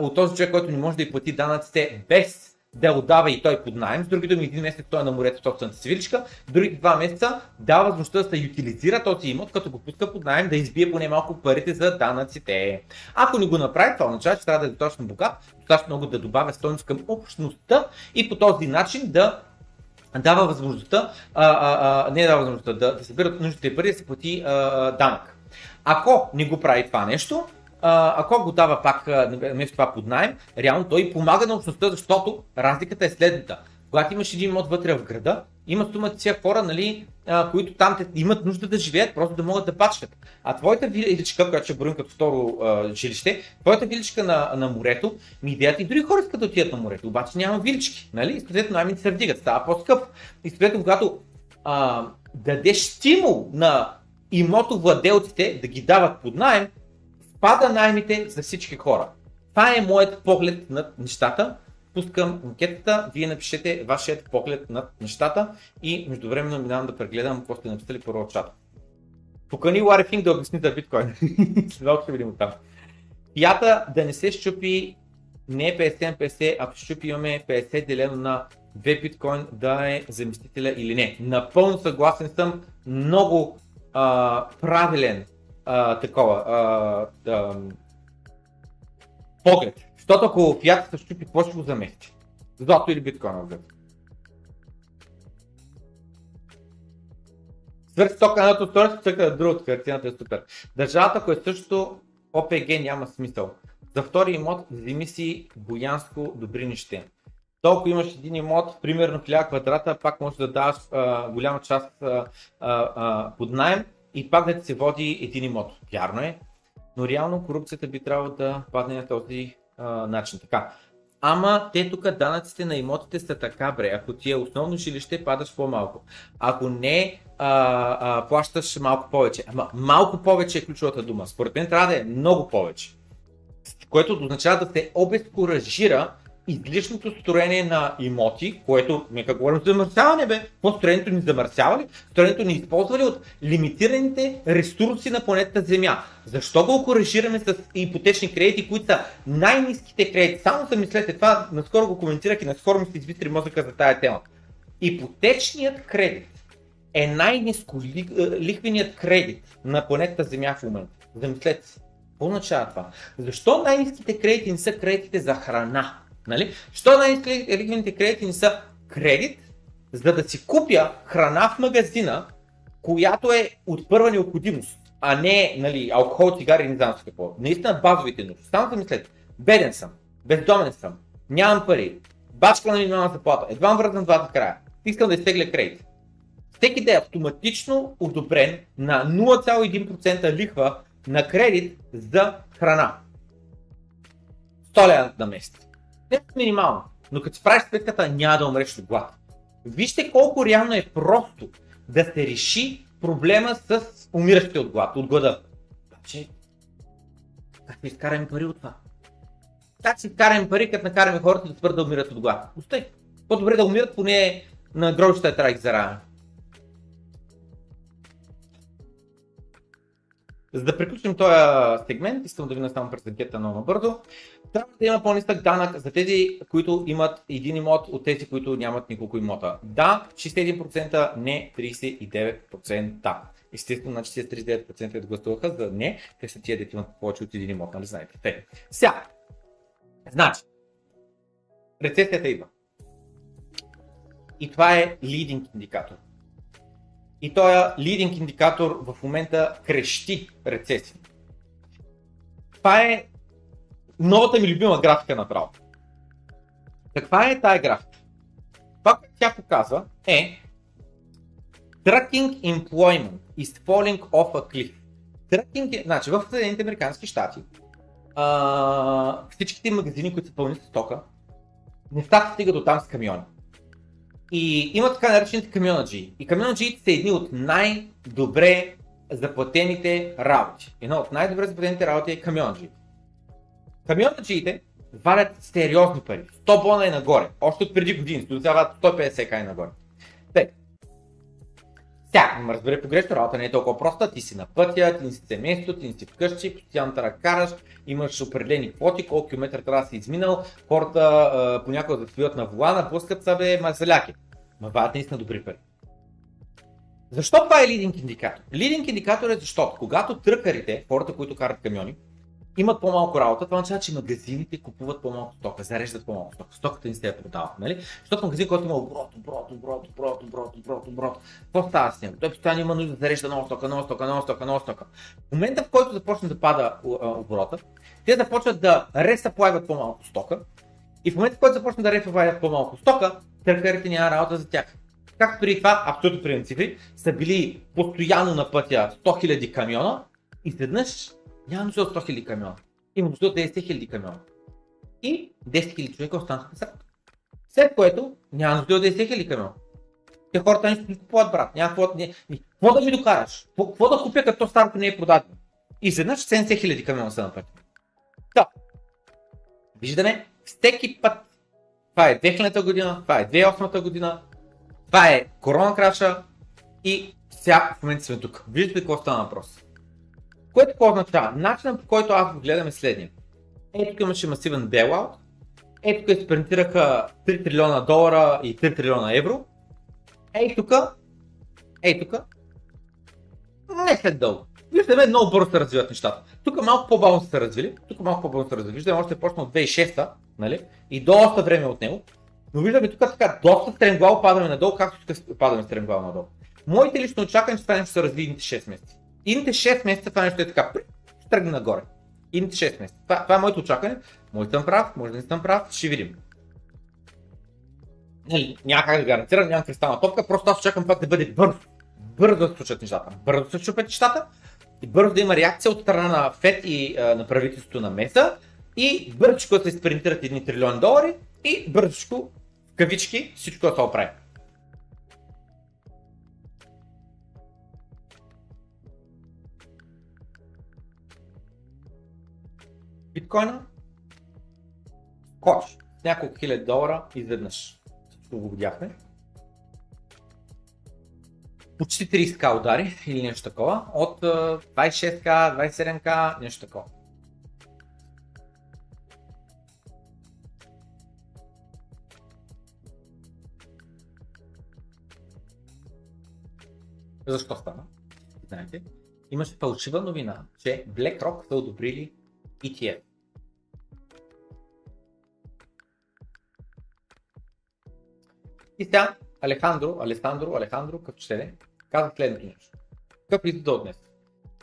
от този човек, който не може да й плати данъците без да отдава и той под найем. С други думи, един месец той е на морето в собствената си виличка, другите два месеца дава възможността да се ютилизира този имот, като го пуска под найем, да избие поне малко парите за данъците. Ако не го направи, това означава, че трябва да е достатъчно богат, достатъчно много да добавя стойност към общността и по този начин да дава възможността, а, а, а, не дава възможността, да, да събират нужните пари да се плати а, данък. Ако не го прави това нещо, ако го дава пак вместо това под найем, реално той помага на общността, защото разликата е следната. когато имаш един имот вътре в града, има сума тия хора, нали, а, които там те, имат нужда да живеят, просто да могат да пачкат. А твоята виличка, която ще броим като второ а, жилище, твоята виличка на, на морето, ми идеята и други хора искат да отидат на морето, обаче няма вилички, нали? И съответно наймите се вдигат, става по-скъп. И съответно, когато а, дадеш стимул на имотовладелците да ги дават под найем, спада наймите за всички хора. Това е моят поглед над нещата. Пускам анкетата, вие напишете вашият поглед над нещата и междувременно минавам да прегледам какво сте написали първо в чата. Покани Лари да обясни за биткоин. След малко ще видим оттам. Пията да не се щупи не е 50 на 50, ако щупи имаме 50 делено на 2 биткоин да е заместителя или не. Напълно съгласен съм, много а, правилен а, такова а, да, поглед. Защото ако фиата се щупи, какво ще го замести? Злато или биткоин отзад? Свърх стока на стойност, цъка на другото, картината е супер. Държавата, ако е също ОПГ няма смисъл. За втори имот вземи си Боянско Добринище. Толкова имаш един имот, примерно 1000 квадрата, пак можеш да даваш а, голяма част а, а, а, под найем и пак да се води един имот. Вярно е, но реално корупцията би трябвало да падне на този а, начин. Така. Ама те тук данъците на имотите са така, бре. Ако ти е основно жилище, падаш по-малко. Ако не, а, а, плащаш малко повече. Ама малко повече е ключовата дума. Според мен трябва да е много повече. Което означава да се обезкуражира излишното строение на имоти, което, нека говорим за замърсяване, бе, какво строението ни замърсява ли? Строението ни използва ли от лимитираните ресурси на планетата Земя? Защо го окоръжираме с ипотечни кредити, които са най-низките кредити? Само замислете това, наскоро го коментирах и наскоро ми се извитри мозъка за тази тема. Ипотечният кредит е най-низко лихвеният кредит на планетата Земя в момента. Замислете се. Какво означава това? Защо най-низките кредити не са кредитите за храна? Нали? Що най-ликвидните кредити не са кредит, за да си купя храна в магазина, която е от първа необходимост, а не нали, алкохол, цигари и не знам какво. Наистина базовите нужди. Само да мислете, беден съм, бездомен съм, нямам пари, бачка на минимална заплата, едва вързан двата края, искам да изтегля кредит. Всеки да е автоматично одобрен на 0,1% лихва на кредит за храна. 100 лева на месец. Не е минимално, но като си правиш сметката няма да умреш от глад. Вижте колко реално е просто да се реши проблема с умиращите от глад, от глада. Значи, как ще изкараме пари от това? Как ще изкараме пари, като накараме хората да да умират от глад? Остай. По-добре да умират, поне на гробищата трябва да ги. За да приключим този сегмент, искам да ви наставам през анкета много бързо. Трябва да има по-нисък данък за тези, които имат един имот от тези, които нямат николко имота. Да, 61%, не 39%. Естествено, значи 39% гласуваха за не, те са тия, дете имат повече от един имот, нали знаете. Те. Сега, значи, рецесията идва. И това е лидинг индикатор. И този лидинг индикатор в момента крещи рецесия. Това е новата ми любима графика направо. Каква е тая графика? Това, което тя показва е Tracking employment is falling off a cliff. Tracking е, значи в Съединените Американски щати а, всичките магазини, които са пълни с стока, не става стига до там с камиони. И има така наречените камионаджи. И камионаджиите са едни от най-добре заплатените работи. Едно от най-добре заплатените работи е камионаджи. Камионаджиите валят сериозни пари. 100 бона и нагоре. Още от преди години. До сега 150 кай нагоре. Те. Сега, ме разбере погрешно, работа не е толкова проста. Ти си на пътя, ти си семейство, ти си вкъщи, постоянно да караш, имаш определени квоти, колко километра трябва да си изминал. Хората а, понякога да стоят на волана, пускат са бе мазаляки. Ма валят наистина добри пари. Защо това е лидинг индикатор? Лидинг индикатор е защото, когато тръкарите, хората, които карат камиони, имат по-малко работа, това означава, че магазините купуват по-малко стока, зареждат по-малко стока. Стоката не се я продава, нали? Защото магазин, който има оборот, оборот, оборот, оборот, оборот, оборот, оборот, какво става с него? Той постоянно има нужда да зарежда нова стока, нова стока, нова стока, нова стока. В момента, в който започне да пада оборота, те започват да ресаплайват по-малко стока и в момента, в който започнат да ресаплайват по-малко стока, тръкарите няма работа за тях. Както преди това, абсолютно преди цифри, са били постоянно на пътя 100 000 камиона и изведнъж няма нужда от 100 000 камиона. Има нужда от 10 000 камиона. И 10 000 човека останаха без работа. След което няма нужда от 10 000 камиона. Те хората нищо не купуват, брат. Няма какво, не, какво да ми докараш? Какво, да купя, като старото не е продадено? И изведнъж 70 хиляди камиона са на пътя. Да. Виждаме, всеки път, това е 2000 година, това е 2008 година, това е корона краша и сега в момента сме тук. Виждате какво стана въпрос. Което какво означава? Начинът по който аз го гледам е следния. Ето тук имаше масивен белаут, ето тук спринтираха 3 трилиона долара и 3 трилиона евро. Ей тук, ей тук, не след дълго. Виждаме много бързо се развиват нещата. Тук малко по-бавно се развили, тук малко по-бавно се развили. Виждаме още е почна от 2006 нали? и доста време от него. Но виждаме тук така, доста стремглаво падаме надолу, както тук падаме стремглаво надолу. Моите лично очаквания, че това нещо се разви идните 6 месеца. Идните 6 месеца това нещо е така, ще тръгне нагоре. Идните 6 месеца. Това, това е моето очакване. Може да съм прав, може да не съм прав, ще видим. Нали, няма как да гарантирам, нямам кристална топка, просто аз очаквам пак да бъде бързо. Бързо да се случат нещата. Бързо да се чупят нещата и бързо да има реакция от страна на ФЕД и а, на правителството на МЕСА и бързичко да се спринтират едни трилиони долари и бързичко, в кавички, всичко да се оправи. Биткоина коч няколко хиляди долара изведнъж. Всичко го видяхме. Почти 30к удари или нещо такова. От 26к, 27к, нещо такова. Защо стана? Знаете, имаше фалшива новина, че BlackRock са одобрили ETF. И сега Алехандро, Алесандро, Алехандро, като ще каза следното нещо. Какъв извода от днес?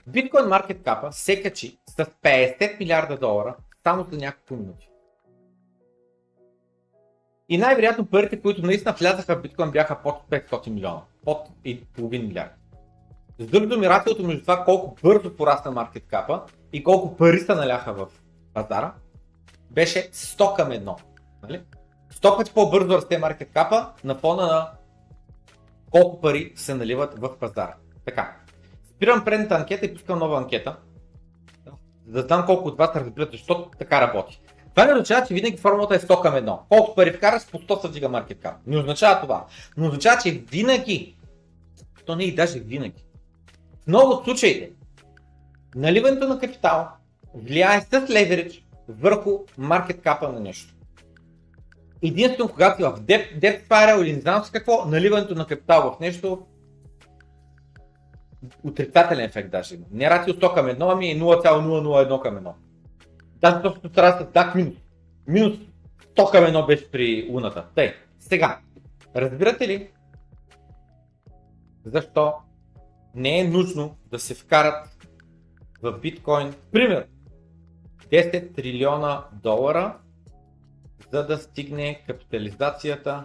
Bitcoin Market Cap се качи с 50 милиарда долара само за няколко минути. И най-вероятно парите, които наистина влязаха в биткоин бяха под 500 милиона, под и половин милиард. С други думи, между това колко бързо порасна маркет капа и колко пари се наляха в пазара, беше 100 към 1. Нали? 100 пъти по-бързо расте маркет капа на фона на колко пари се наливат в пазара. Така. Спирам предната анкета и пускам нова анкета. За да знам колко от вас разбират, защото така работи. Това не означава, че винаги формулата е 100 към 1. Колко пари вкараш, по 100 се вдига маркет кап. Не означава това. Но означава, че винаги, то не и даже винаги, в много от случаите, наливането на капитал влияе с леверидж върху маркет капа на нещо. Единствено, когато в Debt, debt Spiral или не знам с какво, наливането на капитал в нещо отрицателен ефект даже има. Не рацио 100 към 1, ами е 0,001 към 1. Даже точно трябва да дак минус. Минус 100 към 1 беше при Луната. Тъй, сега, разбирате ли защо не е нужно да се вкарат в биткоин, пример, 10 трилиона долара за да стигне капитализацията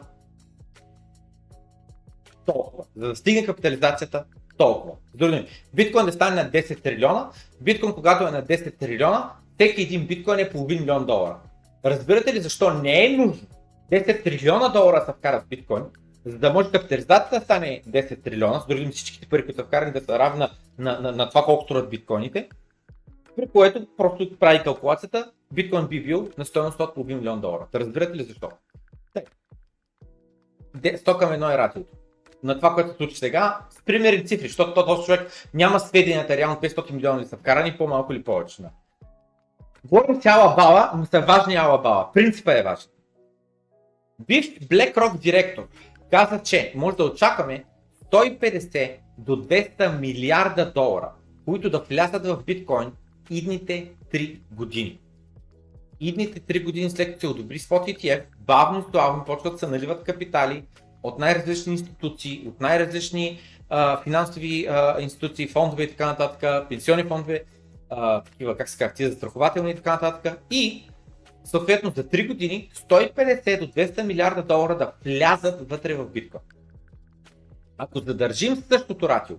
толкова. За да стигне капитализацията толкова. Други биткоин да стане на 10 трилиона, биткоин когато е на 10 трилиона, всеки един биткоин е половин милион долара. Разбирате ли защо не е нужно 10 трилиона долара да вкарат в биткоин, за да може капитализацията да стане 10 трилиона, с други всичките пари, които са вкарани да са равна на, на, на това колко струват биткоините, при което просто прави калкулацията, биткоин би бил на стоеност от половин милион долара. Да разбирате ли защо? 100 към едно е ратиото. На това, което се случи сега, с примерни цифри, защото този човек няма сведенията реално 500 милиона ли са вкарани, по-малко или повече. Говорим цяла бала, но са важни ала бала. Принципа е важен. Бивш BlackRock директор каза, че може да очакваме 150 до 200 милиарда долара, които да влязат в биткоин идните 3 години. Идните 3 години след като се одобри Spot ETF, бавно и славно почват да се наливат капитали от най-различни институции, от най-различни а, финансови а, институции, фондове и така нататък, пенсионни фондове, а, такива как се казва, застрахователни и така нататък. И съответно за 3 години 150 до 200 милиарда долара да влязат вътре в биткоин. Ако задържим същото ратио,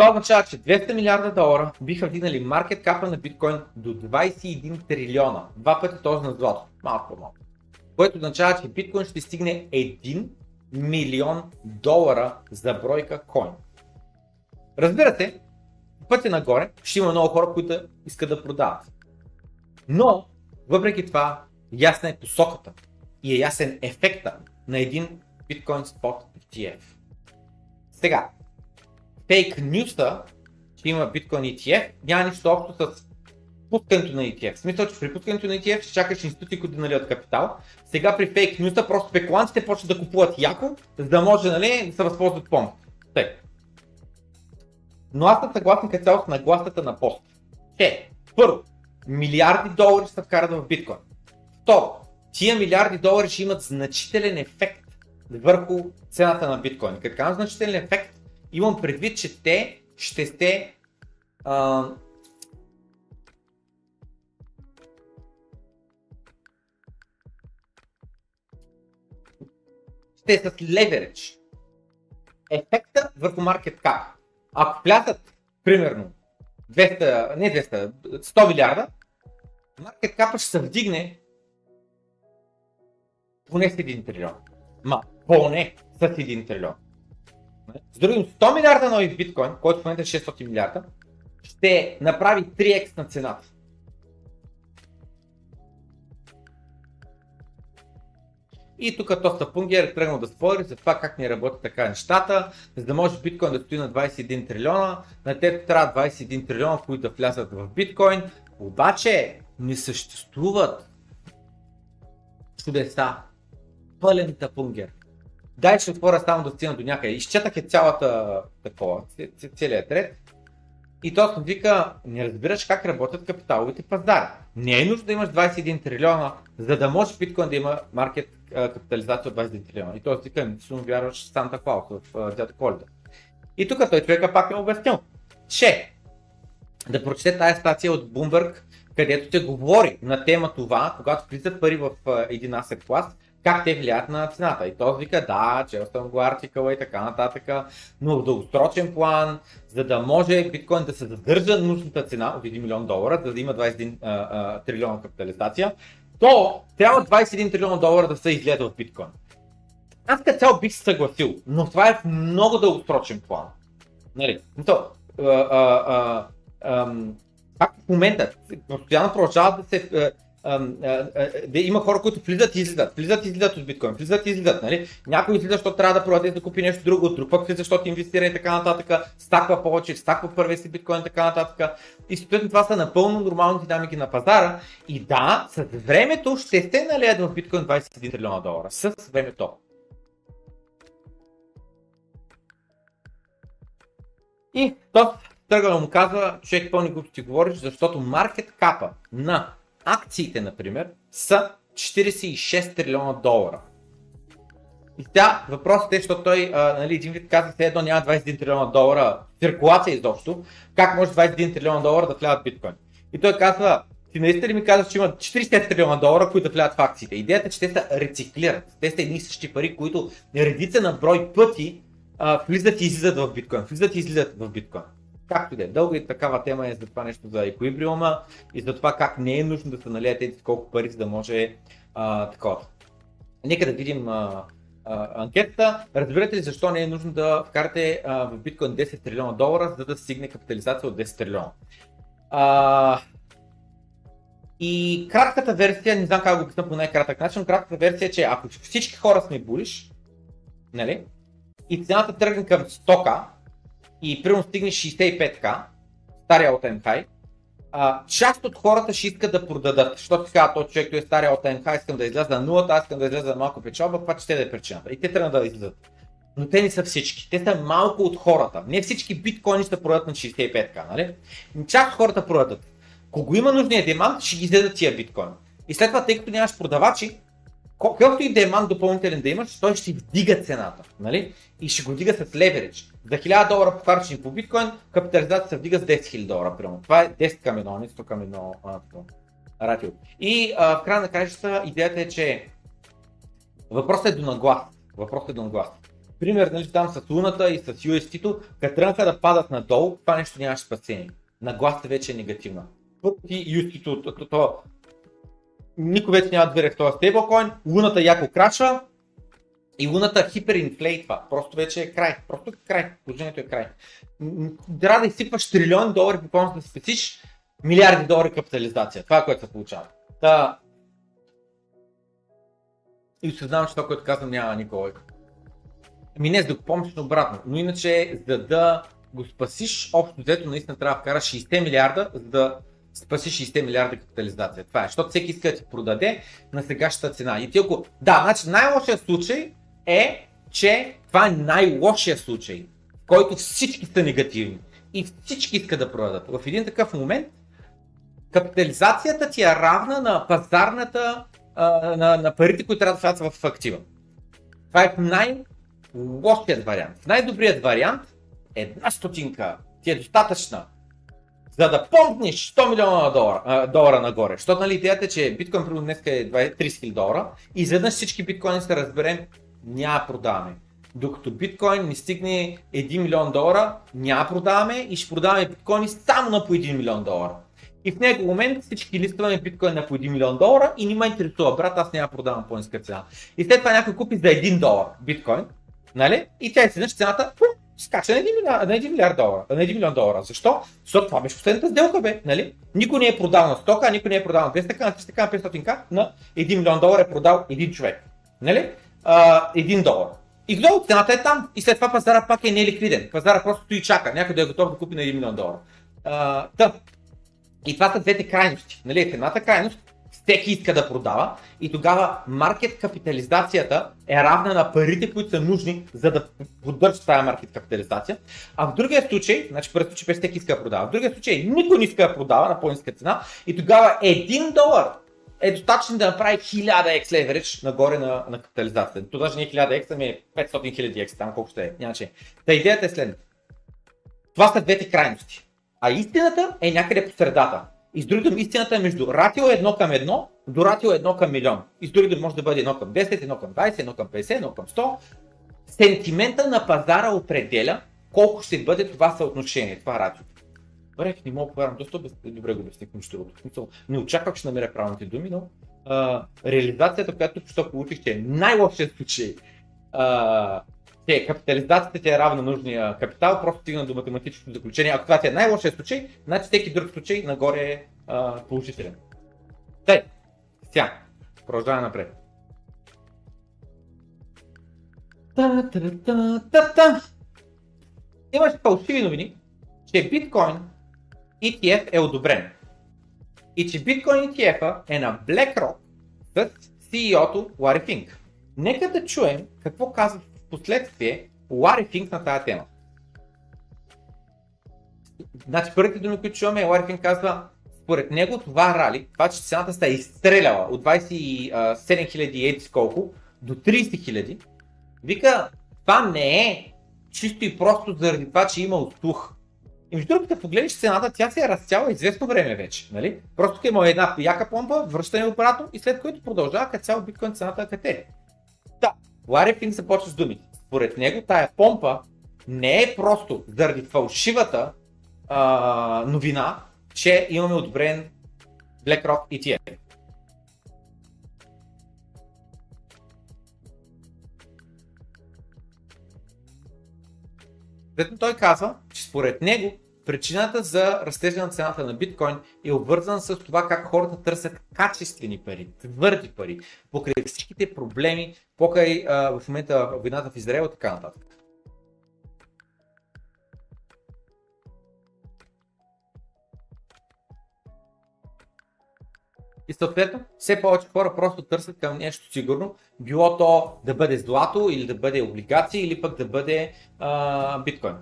това означава, че 200 милиарда долара биха вдигнали маркет капа на биткоин до 21 трилиона. Два пъти този на злато. Малко по-малко. Което означава, че биткоин ще стигне 1 милион долара за бройка коин. Разбира се, пътя нагоре ще има много хора, които искат да продават. Но, въпреки това, ясна е посоката и е ясен ефекта на един Bitcoin Spot ETF. Сега, фейк нюса, че има Bitcoin ETF, няма нищо общо с пускането на ETF. В смисъл, че при пускането на ETF ще чакаш институции, които да наливат капитал. Сега при фейк нюса просто спекулантите почват да купуват яко, за да може нали, да се възползват помощ. Тъй. Но аз съм съгласен като цяло с нагласата на пост. Че, първо, милиарди долари ще се вкарат в биткоин. Второ, тия милиарди долари ще имат значителен ефект върху цената на биткоин. Като значителен ефект, имам предвид, че те ще сте а, ще с леверидж. Ефекта върху маркет кап. Ако влязат, примерно, 200, не 200, 100 милиарда, маркет капа ще се вдигне поне с 1 трилион. Ма, поне с 1 трилион. С други 100 милиарда нови биткоин, който в момента е 600 милиарда, ще направи 3x на цената. И тук Тоста Пунгер е тръгнал да спори за това как ни работят така нещата, за да може биткоин да стои на 21 трилиона, на те трябва 21 трилиона, които да влязат в биткоин, обаче не съществуват чудеса. Пълен тапунгер. Дай ще отворя само да стигна до някъде. Изчетах е цялата такова, целият ред. И то съм вика, не разбираш как работят капиталовите пазари. Не е нужно да имаш 21 трилиона, за да може биткоин да има маркет капитализация от 21 трилиона. И той си вика, си му вярваш Санта Клаус в дядо Коледа. И тук той човека пак е обяснил, че да прочете тази стация от Bloomberg, където се говори на тема това, когато влизат пари в един asset клас, как те влияят на цената. И той вика, да, чел съм го артикъла и така нататък, но в дългосрочен план, за да може биткоин да се задържа нужната цена от 1 милион долара, за да има 21 а, а, трилиона капитализация, то трябва 21 трилиона долара да се изгледа от биткоин. Аз като цяло бих се съгласил, но това е в много дългосрочен план. Нали? То, а, а, а, а, как в момента постоянно продължават да се да има хора, които влизат и излизат, влизат и излизат от биткоин, влизат и излизат, нали? Някой излиза, защото трябва да продаде да купи нещо друго, друг пък влиза, защото инвестира и така нататък, стаква повече, стаква първия си биткоин и така нататък. И съответно това са напълно нормални динамики на пазара. И да, с времето ще сте налият в биткоин 21 трилиона долара. С времето. И то тръгва му казва, човек пълни глупости говориш, защото маркет капа на акциите, например, са 46 трилиона долара. И тя, въпросът е, защото той, а, нали, един вид каза, все едно няма 21 трилиона долара циркулация изобщо, как може 21 трилиона долара да влязат в биткоин? И той казва, ти наистина ли ми казваш, че има 40 трилиона долара, които да влязат в акциите? Идеята е, че те се рециклират. Те са едни и същи пари, които редица на брой пъти а, влизат и излизат в биткоин. Влизат и излизат в биткоин. Както и да е. Дълга и такава тема е за това нещо за еквилибриума и за това как не е нужно да се налият тези колко пари, за да може а, такова. Нека да видим а, а, анкетата. Разбирате ли защо не е нужно да вкарате а, в биткоин 10 трилиона долара, за да стигне капитализация от 10 трилиона? А, и кратката версия, не знам как го обясня по най-кратък начин, кратката версия е, че ако всички хора сме булиш, нали, и цената тръгне към стока, и примерно стигнеш 65к, стария high, а, част от хората ще искат да продадат. Защото си казва, този човек, той е стария от high, искам да изляза на нулата, аз искам да изляза на малко печалба, това ще да е причината. И те трябва да излизат. Но те не са всички. Те са малко от хората. Не всички биткоини ще продадат на 65к, нали? Част от хората продадат. Кого има нужния демант, ще ги излезат тия биткоин. И след това, тъй като нямаш продавачи, колкото и демант допълнителен да имаш, той ще вдига цената. Нали? И ще го вдига с леверидж. За 1000 долара похарчени по биткоин, капитализацията се вдига с 10 000 долара. Примерно. Това е 10 към 1, не 100 към 1. ратио. И а, в края на краищата идеята е, че въпросът е до наглас. Въпросът е до наглас. Пример, нали, там с Луната и с UST-то, като тръгнаха да падат надолу, това нещо нямаше спасение. Нагласата вече е негативна. Пъти UST-то, то, то, никой вече няма да вере в този стейблкоин, Луната яко крачва, и луната хиперинфлейтва. Просто вече е край. Просто е край. Положението е край. Трябва да изсипваш трилион долари, буквално да спесиш милиарди долари капитализация. Това е което се получава. Та... И осъзнавам, че това, което казвам, няма никога. Ами не, за да го помниш обратно. Но иначе, за да го спасиш, общо взето наистина трябва да вкараш 60 милиарда, за да спасиш 60 милиарда капитализация. Това е, защото всеки иска да ти продаде на сегашната цена. И ти ако... Да, значи най-лошия случай е, че това е най-лошия случай, в който всички са негативни и всички искат да продадат. В един такъв момент капитализацията ти е равна на пазарната, на, на парите, които трябва да влязат в актива. Това е най-лошият вариант. Най-добрият вариант една стотинка ти е достатъчна за да помниш 100 милиона долара, а, долара нагоре. Защото нали, идеята е, че биткоин примерно днес е 30 000 долара и изведнъж всички биткоини се разберем няма продаваме. Докато биткоин ни стигне 1 милион долара, няма продаваме и ще продаваме биткоини само на по 1 милион долара. И в него момент всички листваме биткоин на по 1 милион долара и не интересува, брат, аз няма продавам по ниска цена. И след това някой купи за 1 долар биткоин, нали? И тя изведнъж цената пум, скача на 1, милиард, на 1 милиард долара, на 1 милион долара. Защо? Защото това беше последната сделка, бе, нали? Никой не е продал на 100к, никой не е продал на 200к, на 300к, на 500к, на 1 милион долара е продал един човек. Нали? А, 1 долар. И долу цената е там. И след това пазара пак е неликвиден. Пазара просто стои чака. Някой да е готов да купи на 1 милион долара. А, тъп. И това са двете крайности. Нали? Едната крайност всеки иска да продава и тогава маркет капитализацията е равна на парите, които са нужни, за да поддържа тази маркет капитализация. А в другия случай, значи първият случай всеки иска да продава, в другия случай никой не иска да продава на по-ниска цена и тогава 1 долар е достатъчно да направи 1000x leverage нагоре на, на капитализацията. То даже не е 1000x, ами е 500 000 x, там колко ще е. Нямаше. Та идеята е следната. Това са двете крайности. А истината е някъде по средата. И с други думи, истината е между ратио 1 към 1 до ратио 1 към милион. И с други думи, може да бъде 1 към 10, 1 към 20, 1 към 50, 1 към 100. Сентимента на пазара определя колко ще бъде това съотношение, това ратио. Добре, не мога повярвам, доста добре го обясних между. Смисъл, не очаквах, че намеря правилните думи, но а, реализацията, която току получих, че е най-лошият случай, а, че капитализацията ти е равна на нужния капитал, просто стигна до математическото заключение. Ако това ти е най-лошият случай, значи всеки друг случай нагоре е а, положителен. Тъй, сега, продължаваме напред. Та-та-та-та-та. Имаше фалшиви новини, че биткоин ETF е одобрен. И че Bitcoin ETF е на BlackRock с CEO-то Лари Финк. Нека да чуем какво казва в последствие Лари Финк на тази тема. Значи първите думи, които чуваме, Лари Финк казва, според него това рали, това, че цената се е изстреляла от 27 000 еди колко до 30 000, вика, това не е чисто и просто заради това, че има слух. И между другото, като погледнеш цената, тя се е разцяла известно време вече. Нали? Просто има една яка помпа, връщане обратно и след което продължава като цял биткоин цената къде. Да, Лари Финк започва с думите. Според него тая помпа не е просто заради фалшивата а, новина, че имаме одобрен BlackRock ETF. След той казва, че според него причината за растежа на цената на биткоин е обвързана с това как хората търсят качествени пари, твърди пари, покрай всичките проблеми, покрай а, в момента войната в Израел и така нататък. И съответно, все повече хора просто търсят към нещо сигурно, било то да бъде злато или да бъде облигации или пък да бъде а, биткоин.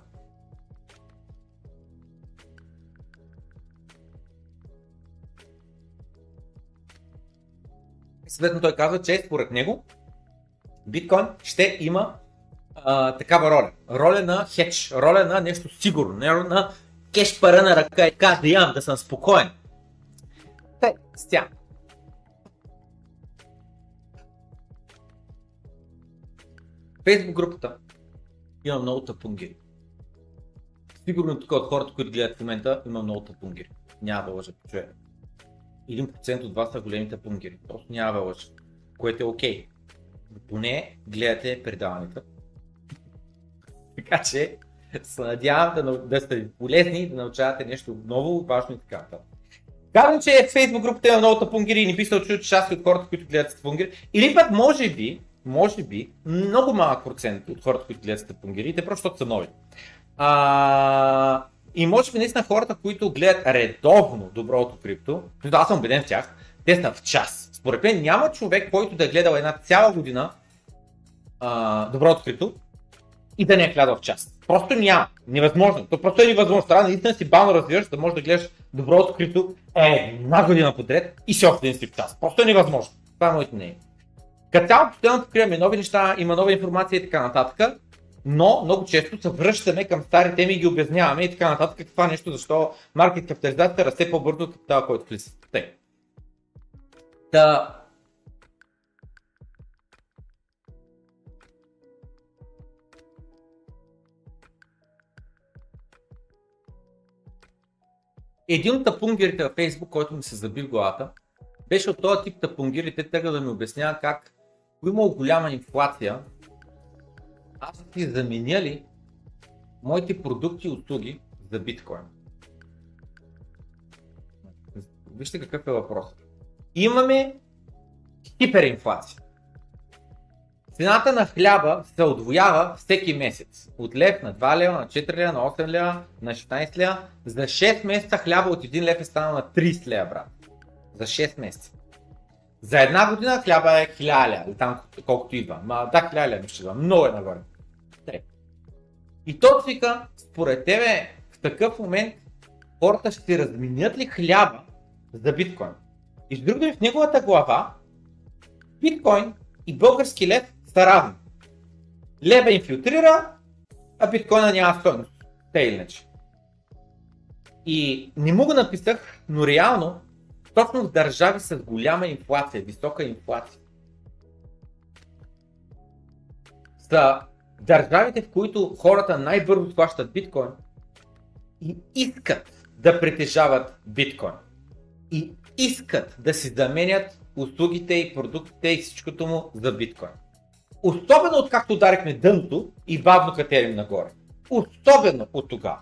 Съответно той казва, че според него биткоин ще има а, такава роля. Роля на хедж, роля на нещо сигурно, роля на кеш пара на ръка и каза, да имам, да съм спокоен. Те, стя. Фейсбук групата има много тъпунгери. Сигурно тук от хората, които гледат в момента, има много тъпунгери. Няма да лъжа, човек. 1% от вас са големите пунгери. Просто няма да лъжа. Което е окей. Okay. Поне гледате предаването. така че се надявам да, да сте полезни, да научавате нещо ново, важно и така. Казвам, че в Facebook групата има много тапунгери и не очудил, че част от хората, които гледат тапунгери. Или пък може би, може би, много малък процент от хората, които гледат тапунгери, те просто са нови. А, и може би наистина хората, които гледат редовно доброто крипто, аз съм убеден в тях, те са в час. Според мен няма човек, който да е гледал една цяла година а, доброто крипто и да не е гледал в час. Просто няма. Невъзможно. То просто е невъзможно. Трябва наистина си бавно развиваш, да можеш да гледаш доброто открито една година подред и си още един си в час. Просто е невъзможно. Това е моето мнение. Като цяло постоянно откриваме нови неща, има нова информация и така нататък, но много често се връщаме към стари теми и ги обясняваме и така нататък. Това нещо, защо маркет капитализацията расте по-бързо от това, който влиза. Те. Та, Един от тапунгерите във Facebook, който ми се заби в главата, беше от този тип тапунгерите, тега да ми обяснява как, ако имало голяма инфлация, аз си заменяли моите продукти и услуги за биткоин. Вижте какъв е въпрос. Имаме хиперинфлация. Цената на хляба се отвоява всеки месец. От лев на 2 лева, на 4 лева, на 8 лева, на 16 лева. За 6 месеца хляба от 1 лев е станал на 30 лева, брат. За 6 месеца. За една година хляба е 1000 лева, или там колкото идва. Ма, да, 1000 лева ще много е нагоре. И то вика, според тебе, в такъв момент хората ще разменят ли хляба за биткоин? И с други в неговата глава, биткоин и български лев са равни. Лева инфилтрира, а биткоина няма стойност. Те иначе. И не му го написах, но реално, точно в държави с голяма инфлация, висока инфлация, са държавите, в които хората най-бързо плащат биткоин и искат да притежават биткоин. И искат да си заменят услугите и продуктите и всичкото му за биткоин. Особено откакто ударихме дъното и бавно катерим нагоре. Особено от тогава.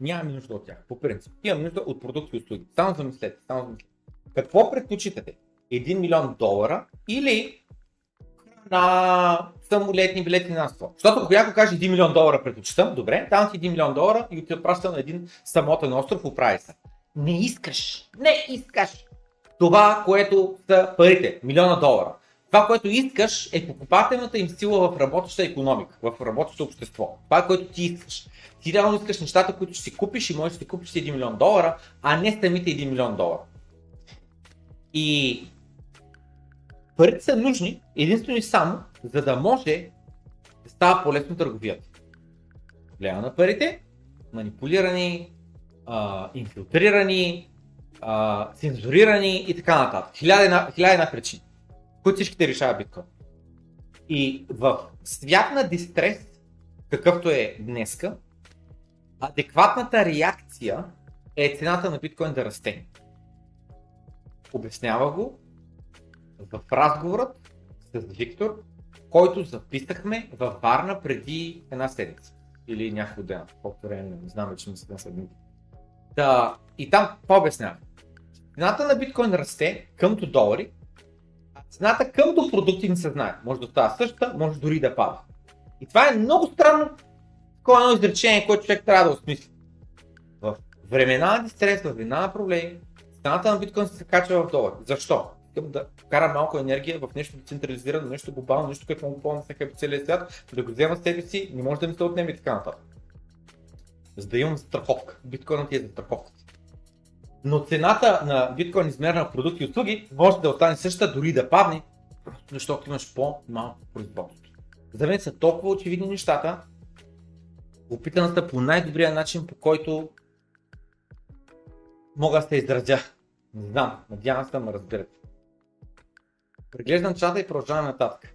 Нямаме нужда от тях, по принцип. Имам нужда от продукти и услуги. Само замислете, само замислете. Какво предпочитате? 1 милион долара или на самолетни билети на ство. Защото ако някой каже 1 милион долара предпочитам, добре, там ти 1 милион долара и ти отпраща на един самотен остров, оправи се. Не искаш, не искаш това, което са парите, милиона долара. Това, което искаш е покупателната им сила в работеща економика, в работещо общество. Това което ти искаш. Ти реално искаш нещата, които ще си купиш и можеш да си купиш 1 милион долара, а не самите 1 милион долара. И парите са нужни единствено и само, за да може да става по-лесно търговията. Гледа на парите, манипулирани, а, инфилтрирани, а, цензурирани и така нататък. Хиляда една, хиляда една причини, които всичките решава биткоин. И в свят на дистрес, какъвто е днеска, адекватната реакция е цената на биткоин да расте. Обяснява го в разговорът с Виктор, който записахме във Варна преди една седмица. Или някакво ден, колко време, не знам вече мисля на седмица. Да, и там какво обяснява? Цената на биткоин расте къмто долари, а цената къмто продукти не се знае. Може да става същата, може дори да пада. И това е много странно, такова едно изречение, което човек трябва да осмисли. В времена на дистрес, в времена на проблеми, цената на биткоин се качва в долари. Защо? Искам да вкара малко енергия в нещо децентрализирано, нещо глобално, нещо, което мога помня всеки целия свят, да го взема себе си, не може да ми се отнеме и така нататък. За да имам страховка. Биткоинът ти е страховка. Но цената на биткоин измерена в продукти и услуги може да остане същата, дори да падне, защото имаш по-малко производство. За мен са толкова очевидни нещата, опитан са по най-добрия начин, по който мога да се изразя. Не знам, надявам се да ме разберете. Преглеждам чата и продължаваме нататък.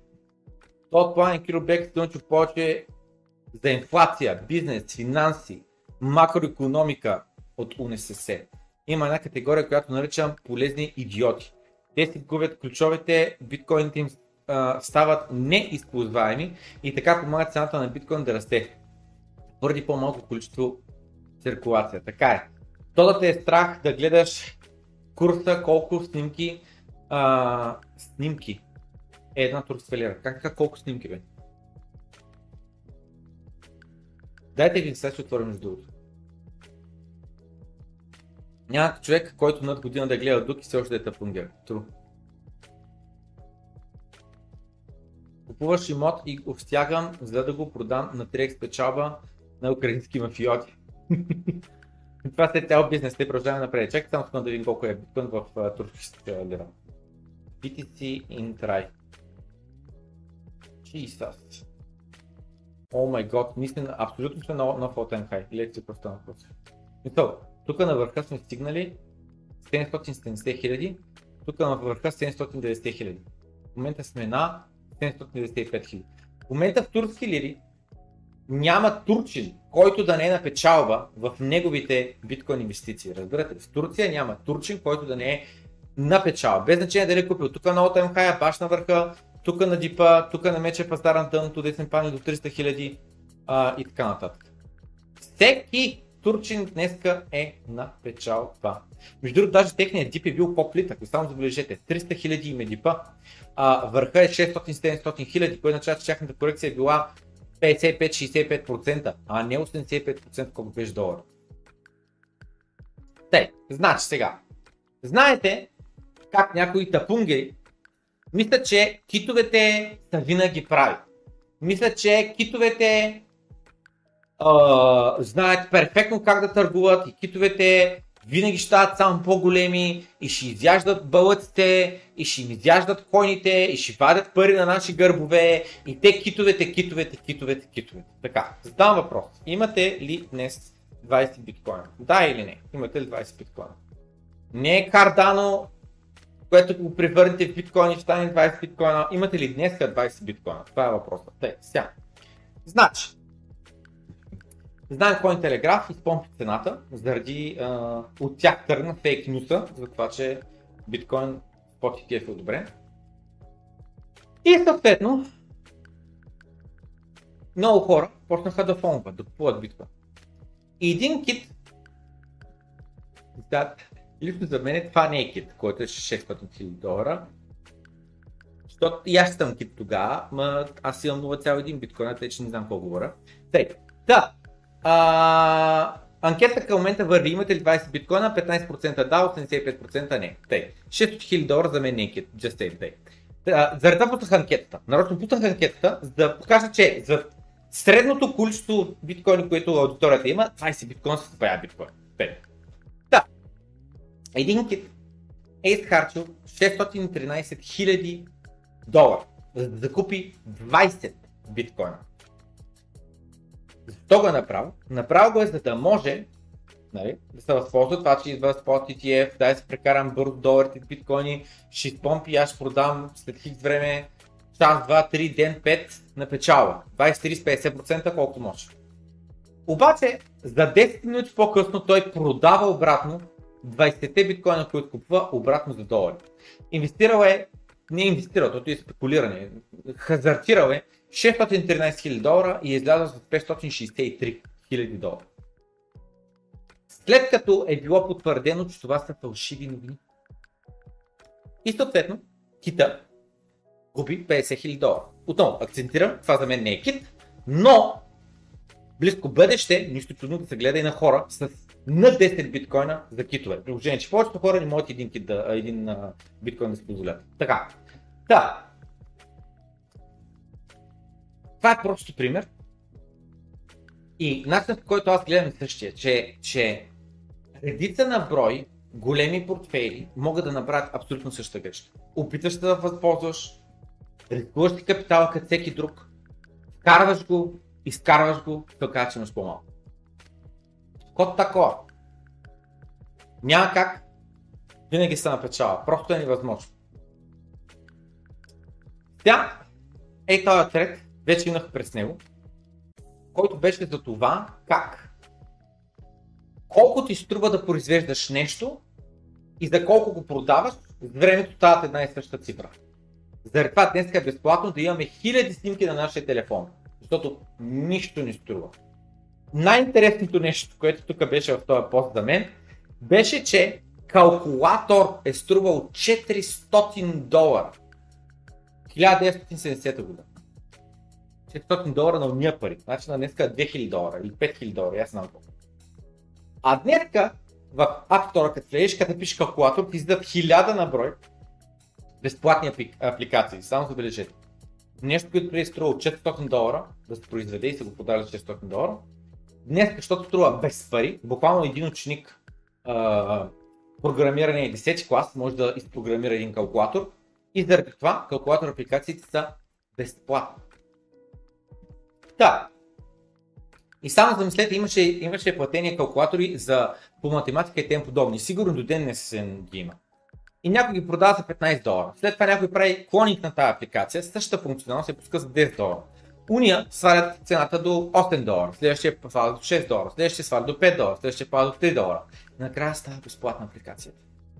От план Киро Бек повече за инфлация, бизнес, финанси, макроекономика от УНСС. Има една категория, която наричам полезни идиоти. Те си губят ключовете, биткоините им а, стават неизползваеми и така помагат цената на биткоин да расте. Поради по-малко количество циркулация. Така е. То да те е страх да гледаш курса, колко снимки, а, снимки е една турска лира. Как така колко снимки бе? Дайте един сега ще отворим между другото. Няма човек, който над година да гледа дук и все още да е тъпунгер. Тру. Купуваш имот и го за да го продам на 3x печалба на украински мафиоти. Това е цял бизнес, те продължаваме напред. Чакай само да видим колко е биткоин в uh, турската лира. BTC in try. Jesus. О май гот, мисля, абсолютно сме на нов all хай. Гледайте просто на въпрос. Мисъл, тук на върха сме стигнали 770 хиляди, тук на върха 790 хиляди. В момента сме на 795 хиляди. В момента в турски лири няма турчин, който да не е на печалба в неговите биткоин инвестиции. Разбирате? В Турция няма турчин, който да не е на печалба. Без значение дали е купил тук на OTM High, баш на върха, тук на дипа, тук на мече пазар на дъното, десен пани до 300 хиляди и така нататък. Всеки турчин днеска е на печалба. Между другото, даже техният дип е бил по-плитък, само забележете, 300 хиляди има дипа, а, върха е 600-700 хиляди, което означава, че тяхната корекция е била 55-65%, а не 85% колко беше долар. Те, значи сега, знаете как някои тапунгери мисля, че китовете са винаги прави. Мисля, че китовете а, знаят перфектно как да търгуват и китовете винаги ще стават само по-големи и ще изяждат бълъците, и ще им изяждат койните, и ще вадят пари на наши гърбове, и те китовете, китовете, китовете, китовете. Така, задавам въпрос. Имате ли днес 20 биткоина? Да или не? Имате ли 20 биткоина? Не е Кардано, което го превърнете в биткоин и стане 20 биткоина. Имате ли днес 20 биткоина? Това е въпросът. Тъй, сега. Значи, Знаем Cointelegraph изпомпи цената, заради а, от тях тръгна фейк нюса, за това, че биткоин спот ETF е одобрен. И съответно, много хора почнаха да фонват, да купуват биткоин. И един кит, да, лично за мен това не е кит, който е 600 000 долара, защото и аз съм кит тогава, ма аз имам 0,1 биткоина, тъй че не знам какво говоря. Тъй, да, а, анкета към момента върви. Имате ли 20 биткоина? 15% да, 85% не. Тъй. 6 000 долара за мен не е just say, тъй. Заради това пуснах анкетата. Нарочно пуснах анкетата, за да покажа, че за средното количество биткоини, което аудиторията има, 20 биткоина са бая биткоин. Да. Един кит е изхарчил 613 000 долара, за да закупи 20 биткоина. Защо го е направил? Направил го е за да може нали, да се възползва това, че идва спот ETF, да се прекарам бързо доларите с биткоини, ще изпомпи, аз ще продам след хикс време, час, 2, 3, ден, 5 на печалба. 20, 30, 50% колкото може. Обаче, за 10 минути по-късно той продава обратно 20-те биткоина, които купува обратно за долари. Инвестирал е, не е инвестирал, защото е спекулиране, хазартирал е 613 000 долара и е с 563 000 долара. След като е било потвърдено, че това са фалшиви новини. И съответно, кита губи 50 000 долара. Отново, акцентирам, това за мен не е кит, но близко бъдеще, нищо чудно да се гледа и на хора с на 10 биткоина за китове. Приложение, че повечето хора не могат един, кит да, един биткоин да си позволят. Така. Да, това е просто пример. И начинът, по който аз гледам същия, че, че редица на брой големи портфейли могат да направят абсолютно същата грешка. Опитваш се да възползваш, рискуваш ти капитала като всеки друг, вкарваш го, изкарваш го, се че имаш по-малко. Код такова. Няма как винаги се напечава. Просто е невъзможно. Тя, ей този трет, вече минах през него, който беше за това как колко ти струва да произвеждаш нещо и за колко го продаваш, с времето стават една и съща цифра. Заради това днес е безплатно да имаме хиляди снимки на нашия телефон, защото нищо не струва. Най-интересното нещо, което тук беше в този пост за мен, беше, че калкулатор е струвал 400 долара. 1970 година. 400 долара на уния пари. Значи на днеска 2000 долара или 5000 долара, аз знам колко. А днеска в App Store, като влезеш, като пишеш калкулатор, ти издадат 1000 на брой безплатни апликации. Само забележете. Нещо, което преди струва 400 долара, да се произведе и се го подали 400 долара, днес, защото струва без пари, буквално един ученик а, програмиране 10 клас може да изпрограмира един калкулатор и заради това калкулатор апликациите са безплатни. Да. И само замислете, имаше, имаше платени калкулатори за по математика и тем подобни. Сигурно до ден не се ги има. И някой ги продава за 15 долара. След това някой прави клоник на тази апликация, същата функционалност се пуска за 10 долара. Уния свалят цената до 8 долара, следващия сваля до 6 долара, следващия сваля до 5 долара, следващия пада до 3 долара. И накрая става безплатна апликацията.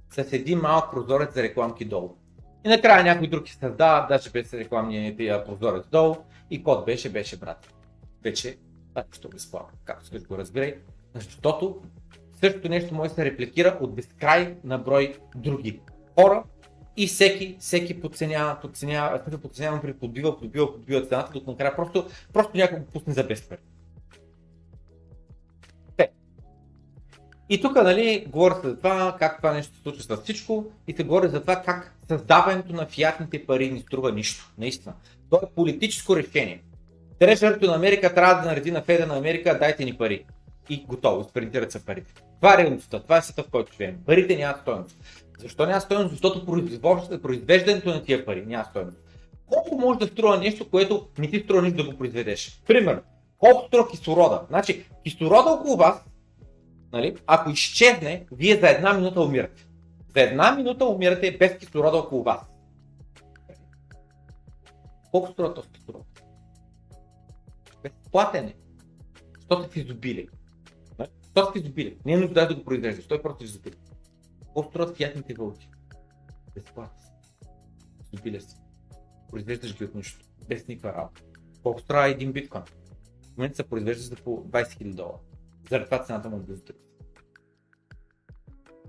С един малък прозорец за рекламки долу. И накрая някой друг се създава, даже без рекламния прозорец долу и код беше, беше брат. Вече ще безплатно, както ще го разбирай, защото същото нещо може да се репликира от безкрай на брой други хора и всеки, всеки подценява, подценява, подценява, подбива, подбива, подбива цената, докато накрая просто, просто някой го пусне за без пари. И тук, нали, говоря се за това, как това нещо се случва с всичко и се говори за това как създаването на фиатните пари не струва нищо. Наистина. То е политическо решение. Трежерито на Америка трябва да нареди на Феда на Америка, дайте ни пари. И готово, изпринтират се парите. Това е реалността, това е света, в който живеем. Парите нямат стоеност. Защо няма стоеност? Защото произвеждането на тия пари няма стоеност. Колко може да струва нещо, което не ти струва нищо да го произведеш? Пример, колко струва кислорода? Значи, кислорода около вас, нали, ако изчезне, вие за една минута умирате. За една минута умирате без кислорода около вас. Колко струва този кислород? Безплатен е. Защото в изобилие. Защото в изобилие. Не е нужда да го произвеждаш, той просто в изобилие. Колко струват фиатните валути? Безплатно. Изобилие си. Произвеждаш ги от нищо. Без никаква работа. Колко струва един биткоин? В момента се произвежда за по 20 000 долара. Заради това цената му е близо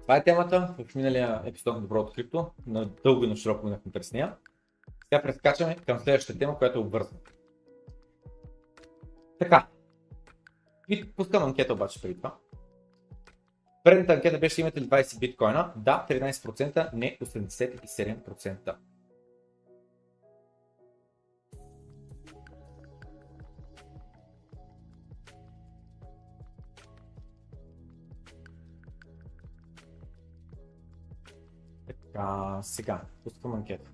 Това е темата в миналия епизод на Доброто крипто. На дълго и на широко минахме през нея. Сега прескачаме към следващата тема, която е обвързана. Така. И пускам анкета обаче преди това. Предната анкета беше имате ли 20 биткоина? Да, 13%, не 87%. Така, сега, пускам анкета.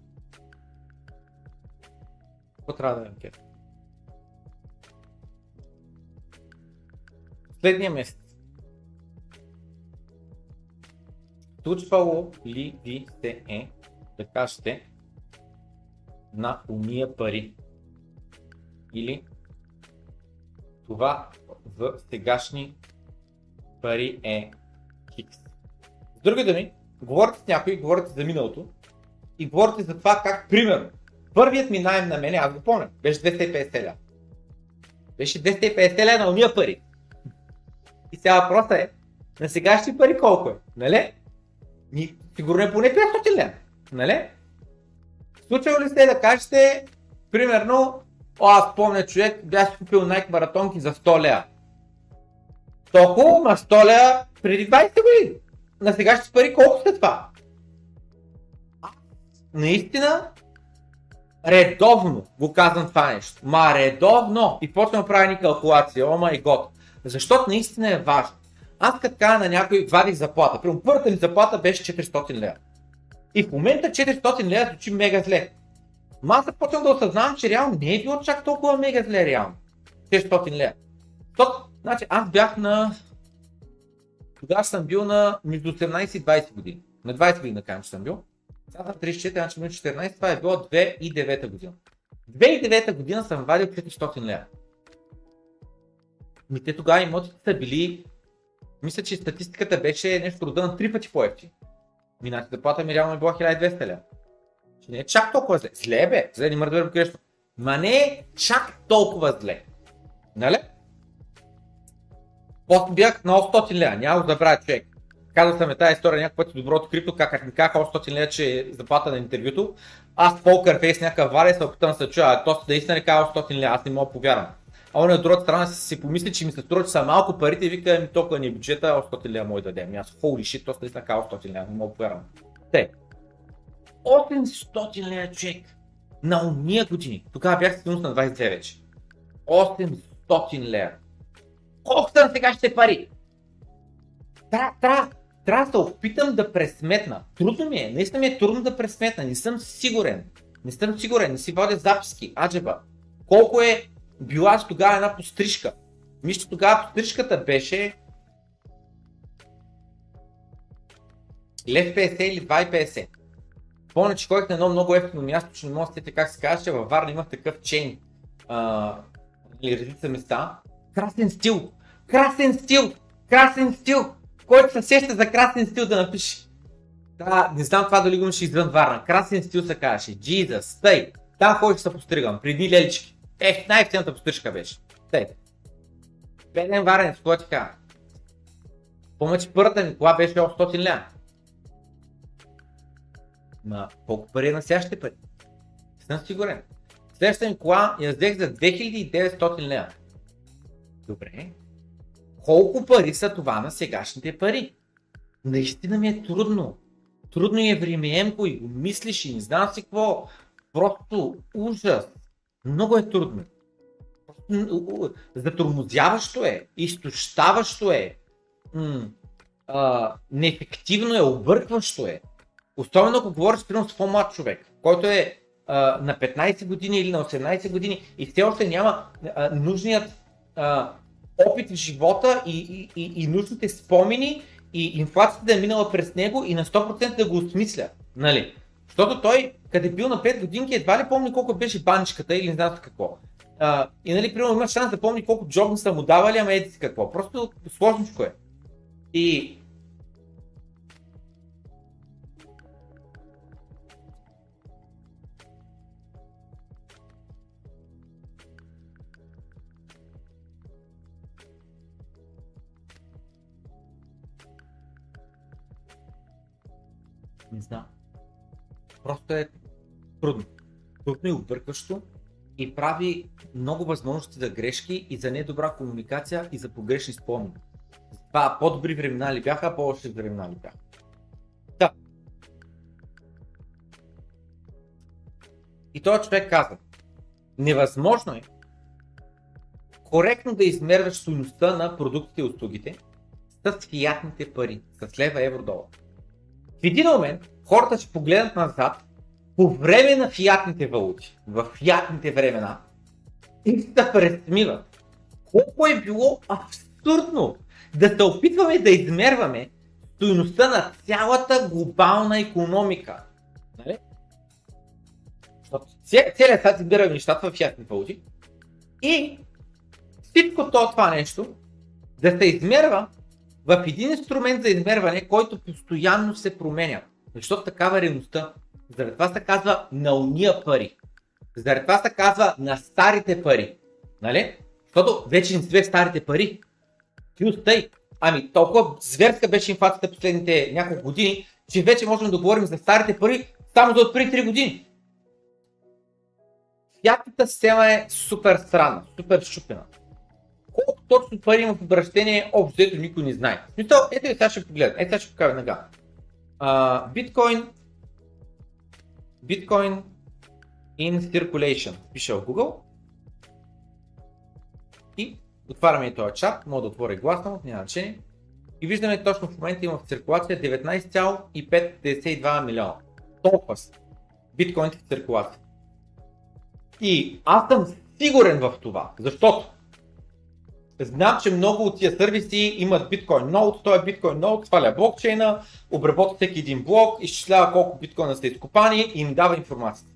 Какво трябва да е анкета? Следния месец. Случвало ли ви се е да кажете на уния пари? Или това в сегашни пари е хикс. С други думи, говорите с някой, говорите за миналото и говорите за това как, примерно, първият ми найем на мене, аз го помня, беше 250 ля. Беше 250 ля на уния пари. И сега въпросът е, на сегашни пари колко е, нали? Ни, сигурно е поне 500 лева, нали? Случва ли сте да кажете, примерно, о, аз помня човек, бях купил Nike маратонки за 100 лева. Толкова, ма 100 лева преди 20 години. На сегашните пари колко сте това? Наистина, редовно го казвам това нещо. Ма редовно. И почвам да правя ни калкулация. О май год. Защото наистина е важно. аз като кажа на някой, вадих заплата. Примерно първата ми заплата беше 400 лева. И в момента 400 лева звучи мега зле. Ма аз започвам да осъзнавам, че реално не е било чак толкова мега зле реално. 600 лева. То, значи аз бях на... Тогава съм бил на между 18 и 20 години. На 20 години да кажем, че съм бил. Сега съм 34, значи между 14, това е било 2009 година. 2009 година съм вадил 400 лева. Ми те тогава имотите са били, мисля, че статистиката беше нещо рода на три пъти по-ефти. Минати заплата ми реално е била 1200 лева. Че не е чак толкова зле. Зле бе, зле, не мърда да грешно. Ма не е чак толкова зле. Нали? После бях на 800 лева, няма да забравя човек. Казал съм е тази история някакъв път доброто крипто, как, ми казаха 800 лева, че е заплата на интервюто. Аз покър фейс някакъв валя се опитам да се чуя, а то наистина не казва 800 лева, аз не мога повярвам. А он от другата страна си, помисли, че ми се струва, че са малко парите и вика ми толкова ни е бюджета, 800 лева може да дадем. Аз holy shit, то наистина казва 800 лева, не мога повярвам. Те. 800 лева човек. На уния години. Тогава бях стигнал на 22 вече. 800 лева. Колко са на сегашните пари? Трябва, трябва, трябва да се опитам да пресметна. Трудно ми е, наистина ми е трудно да пресметна, не съм сигурен. Не съм сигурен, не си водя записки, аджеба. Колко е била тогава една пострижка? Мисля, тогава пострижката беше лев 50 или 2,50. Помня, че ходих на едно много ефтино място, че не мога да сетя как се казваше, във Варна имах такъв чейн, или редица места. Красен стил! Красен стил! Красен стил! Който се сеща за красен стил да напише. Да, не знам това дали го имаше извън Варна. Красен стил се казваше. Jesus, тъй. Там ходих се постригам, преди лелички. Ех, най-ефтината пострижка беше. Тъй. Беден варен, с ти кажа. Помня, че първата ми кола беше 800 ля. Ма, колко пари е на следващите пари? Съм сигурен. Следващата ми кола я взех за 2900 лева. Добре. Колко пари са това на сегашните пари? Наистина ми е трудно. Трудно е времеемко и мислиш и не знам си какво. Просто ужас. Много е трудно. Затормозяващо е, изтощаващо е, м- а, неефективно е, объркващо е. Особено ако говориш с по-млад човек, който е а, на 15 години или на 18 години и все още няма а, нужният а, опит в живота и, и, и, и нужните спомени и инфлацията да е минала през него и на 100% да го осмисля. Нали? Защото той, къде е бил на 5 годинки, едва ли помни колко беше банчката или не знам какво. А, и нали, примерно има шанс да помни колко джобни са му давали, ама еди си какво. Просто сложничко е. И Не знам. Просто е трудно. Трудно и объркващо и прави много възможности за грешки и за недобра комуникация и за погрешни спомени. Това по-добри времена ли бяха, по-лоши времена ли бяха. Да. И този човек казва, невъзможно е коректно да измерваш стоеността на продуктите и услугите с фиатните пари, с лева, евро, долар. В един момент хората ще погледнат назад по време на фиатните валути, в фиатните времена и се да пресмиват. Колко е било абсурдно да се опитваме да измерваме стоеността на цялата глобална економика. Нали? Целият свят избира нещата в фиатни валути и всичко това нещо да се измерва в един инструмент за измерване, който постоянно се променя. Защото такава е реалността. Заради това се казва на уния пари. Заради това се казва на старите пари. Нали? Защото вече не свех старите пари. Ти устай. Ами толкова зверска беше инфлацията последните няколко години, че вече можем да говорим за старите пари само за отпреди 3 години. Всяката система е супер странна, супер щупена колко точно пари има в обращение, общо ето никой не знае. Смисъл, ето и сега ще погледам, ето сега ще покажа нага. Биткоин, биткоин in circulation, пише в Google. И отваряме и този чат, мога да отворя гласно, няма значение. И виждаме точно в момента има в циркулация 19,552 милиона. Толкова са биткоините в циркулация. И аз съм сигурен в това, защото знам, че много от тия сервиси имат биткоин ноут, той е биткоин ноут, сваля блокчейна, обработва всеки един блок, изчислява колко биткоина са изкопани и им дава информация.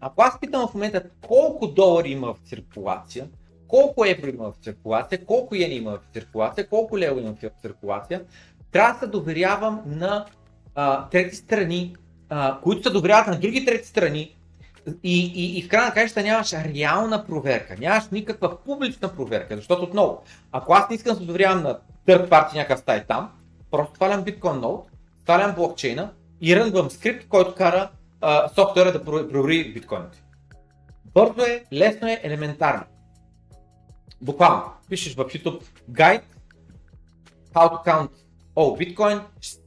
Ако аз питам в момента колко долари има в циркулация, колко евро има в циркулация, колко йен има в циркулация, колко лево има в циркулация, трябва да се доверявам на а, трети страни, а, които се доверяват на други трети страни и, и, и в крайна краща нямаш реална проверка, нямаш никаква публична проверка, защото отново, ако аз не искам да се доверявам на third party някакъв сайт там, просто свалям Bitcoin Node, свалям блокчейна и рънвам скрипт, който кара а, софтуера да провери биткоините. Бързо е, лесно е, елементарно. Буквално, пишеш в YouTube guide how to count all Bitcoin,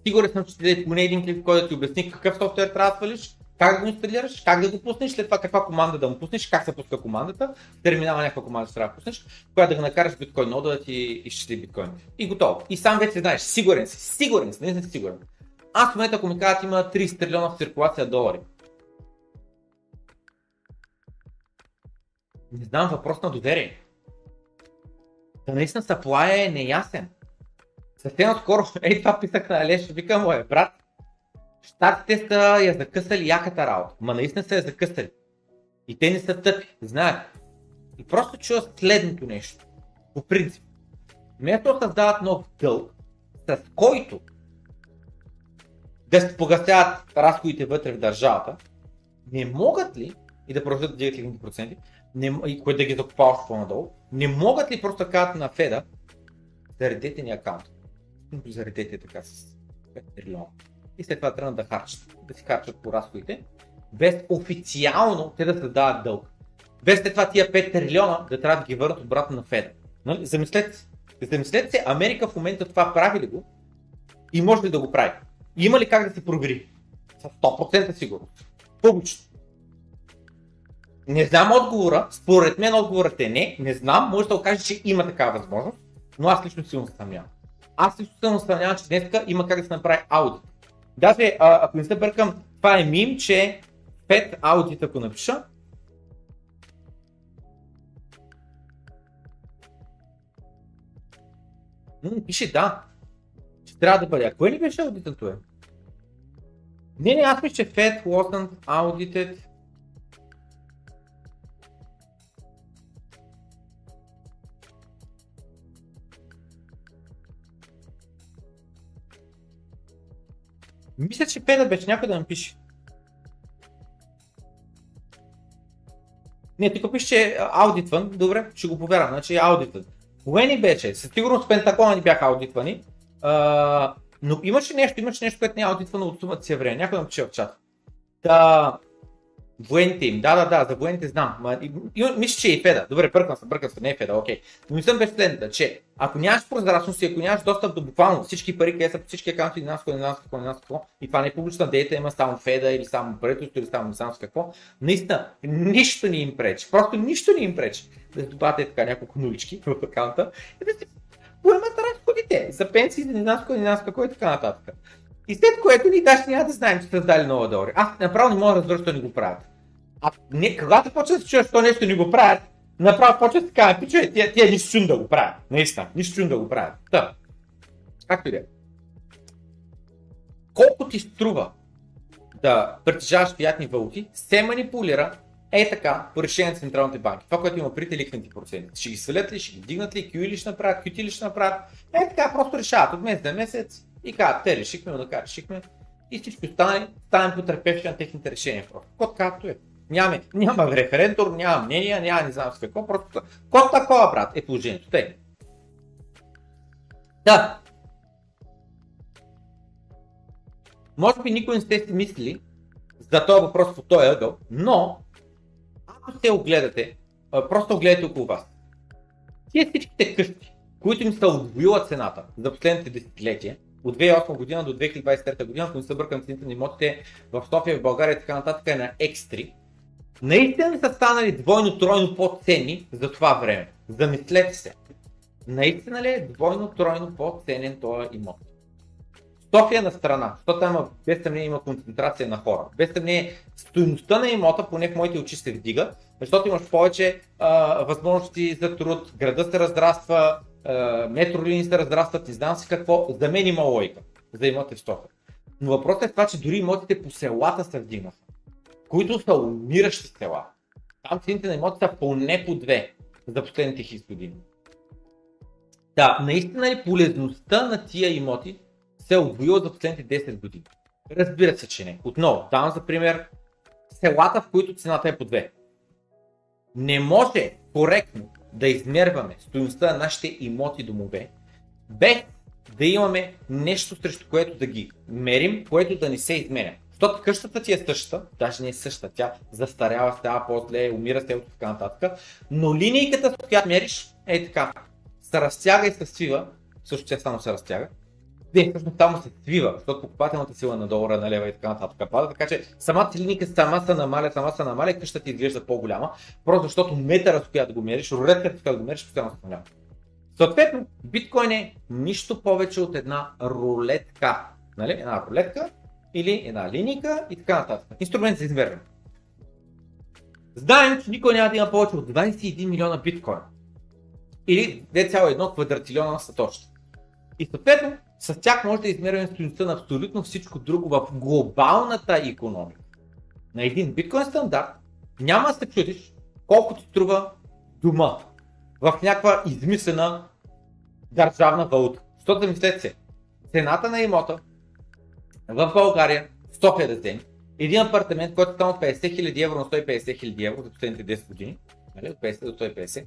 сигурен съм, че даде поне един клип, който ти обясни какъв софтуер трябва да свалиш, как да го инсталираш, как да го пуснеш, след това каква команда да му пуснеш, как се пуска командата, терминала някаква команда ще трябва да пуснеш, която да го накараш биткоин нода да ти изчисли биткоин. И готово. И сам вече знаеш, сигурен си, сигурен си, не си сигурен. Аз в момента, ако ми кажат, има 30 трилиона в циркулация долари. Не знам, въпрос на доверие. Да наистина саплая е неясен. Съвсем скоро, ей това писах на Алеш, викам му е, брат, Штатите са я закъсали яката работа. Ма наистина са я закъсали. И те не са тъпи, знаят. И просто чува следното нещо. По принцип. Вместо да създават нов дълг, с който да се погасяват разходите вътре в държавата, не могат ли, и да продължат да дигат лихвените проценти, не, и което да ги закупават по-надолу, не могат ли просто да на Феда, заредете ни акаунт. Заредете така с 5 трилиона и след това трябва да харчат, да си харчат по разходите, без официално те да се дават дълг. Без след това тия 5 трилиона да трябва да ги върнат обратно на Феда. Нали? Замислете се. Замислете се, Америка в момента това прави ли го и може ли да го прави? Има ли как да се провери? С 100% сигурност. Публично. Не знам отговора, според мен отговорът е не, не знам, може да окаже, че има такава възможност, но аз лично силно съмнявам. Аз лично се съмнявам, че днес има как да се направи аудит. Даже, а, ако не се бъркам, това е мим, че 5 аудита, ако напиша, М, пише да. Че трябва да бъде. А кое ли беше аудитът е? Не, не, аз мисля, че Fed wasn't audited. Мисля, че Феда беше някой да напише. Не, тук пише, че аудитван. Добре, ще го повярвам, значи аудитван. Кое ни беше? Със сигурност Пентагона ни бяха аудитвани. А, но имаше нещо, имаше нещо, което не е аудитвано от сумата си време. Някой напише в чата. Да, Военните им, да, да, да, за военните знам. Ма, и, мисля, че е и Феда. Добре, бъркам се, бъркам се, не е Феда, окей. Но мислям беше следната, че ако нямаш прозрачност и ако нямаш достъп до буквално всички пари, къде са по всички акаунти, не знам какво, не знам какво, не знам какво, и това не е публична дейта, има само Феда или само правителство или само не знам какво, наистина, нищо не им пречи. Просто нищо не им пречи. Да добавяте така няколко нулички в акаунта и да си поемат разходите за пенсии, не знам какво, не знам какво и така нататък. И след което ние даже няма да знаем, че са дали нова долари. Аз направо не мога да разбера, защо не го правят. А не, когато почва да се чуеш, то нещо не го правят, направо почва да казва, пичове, тия, тия нищо чун да го правят. Наистина, нищо чун да го правят. Та, както и да е. Колко ти струва да притежаваш фиатни валути, се манипулира е така, по решение на централните банки. Това, което има при лихвените проценти. Ще ги свалят ли, ще ги дигнат ли, QE ли ще направят, QT ли ще направят. Е така, просто решават от месец на месец и казват, те решихме, но да решихме. И всички останали ставим потърпевши на техните решения. Просто. Код както е. Няма, няма референдор, няма мнение, няма не знам с какво, просто код такова, брат, е положението. Те. Да. Може би никой не сте си мислили за този въпрос по този ъгъл, но ако се огледате, просто огледате около вас. Тие всичките къщи, които им са отвоила цената за последните десетилетия, от 2008 година до 2023 година, ако не се бъркам цените на имотите в София, в България и така нататък е на X3, наистина са станали двойно, тройно по-ценни за това време. Замислете се. Наистина ли е двойно, тройно по-ценен този имот? София на страна, защото там без съмнение има концентрация на хора. Без съмнение стоеността на имота, поне в моите очи се вдига, защото имаш повече а, възможности за труд, града се разраства, а, метролинии се разрастват, не знам си какво. За мен има логика за имоти в София. Но въпросът е това, че дори имотите по селата се вдигнаха, които са умиращи села. Там цените на имоти са поне по две за последните хиляди години. Да, наистина ли полезността на тия имоти се е отвоила за последните 10 години? Разбира се, че не. Отново, давам за пример селата, в които цената е по 2. Не може коректно да измерваме стоеността на нашите имоти домове, без да имаме нещо срещу което да ги мерим, което да не се изменя. Защото къщата ти е същата, даже не е същата, тя застарява, става по-зле, умира се от така нататък, но линейката, с която мериш, е така. Се разтяга и се свива, също тя само се разтяга, не, всъщност само се свива, защото покупателната сила на долара, на лева и така нататък пада, така че самата линейка сама се намаля, сама се намаля къщата ти изглежда по-голяма, просто защото метъра, с която го мериш, рулетката, с която го мериш, постоянно се намалява. Съответно, биткоин е нищо повече от една рулетка. Нали? Една рулетка или една линейка и така нататък. Инструмент за измерване. Знаем, че никой няма да има повече от 21 милиона биткоина. Или 2,1 квадратилиона на сатоща. И съответно, с тях може да измерваме стоеността на абсолютно всичко друго в глобалната економика. На един биткоин стандарт няма да се чудиш колко ти струва дома в някаква измислена държавна валута. Защото да мислете се, цената на имота в България 100 да вземи, един апартамент, който става от 50 000 евро на 150 000 евро за последните 10 години, нали, от 50 до 150,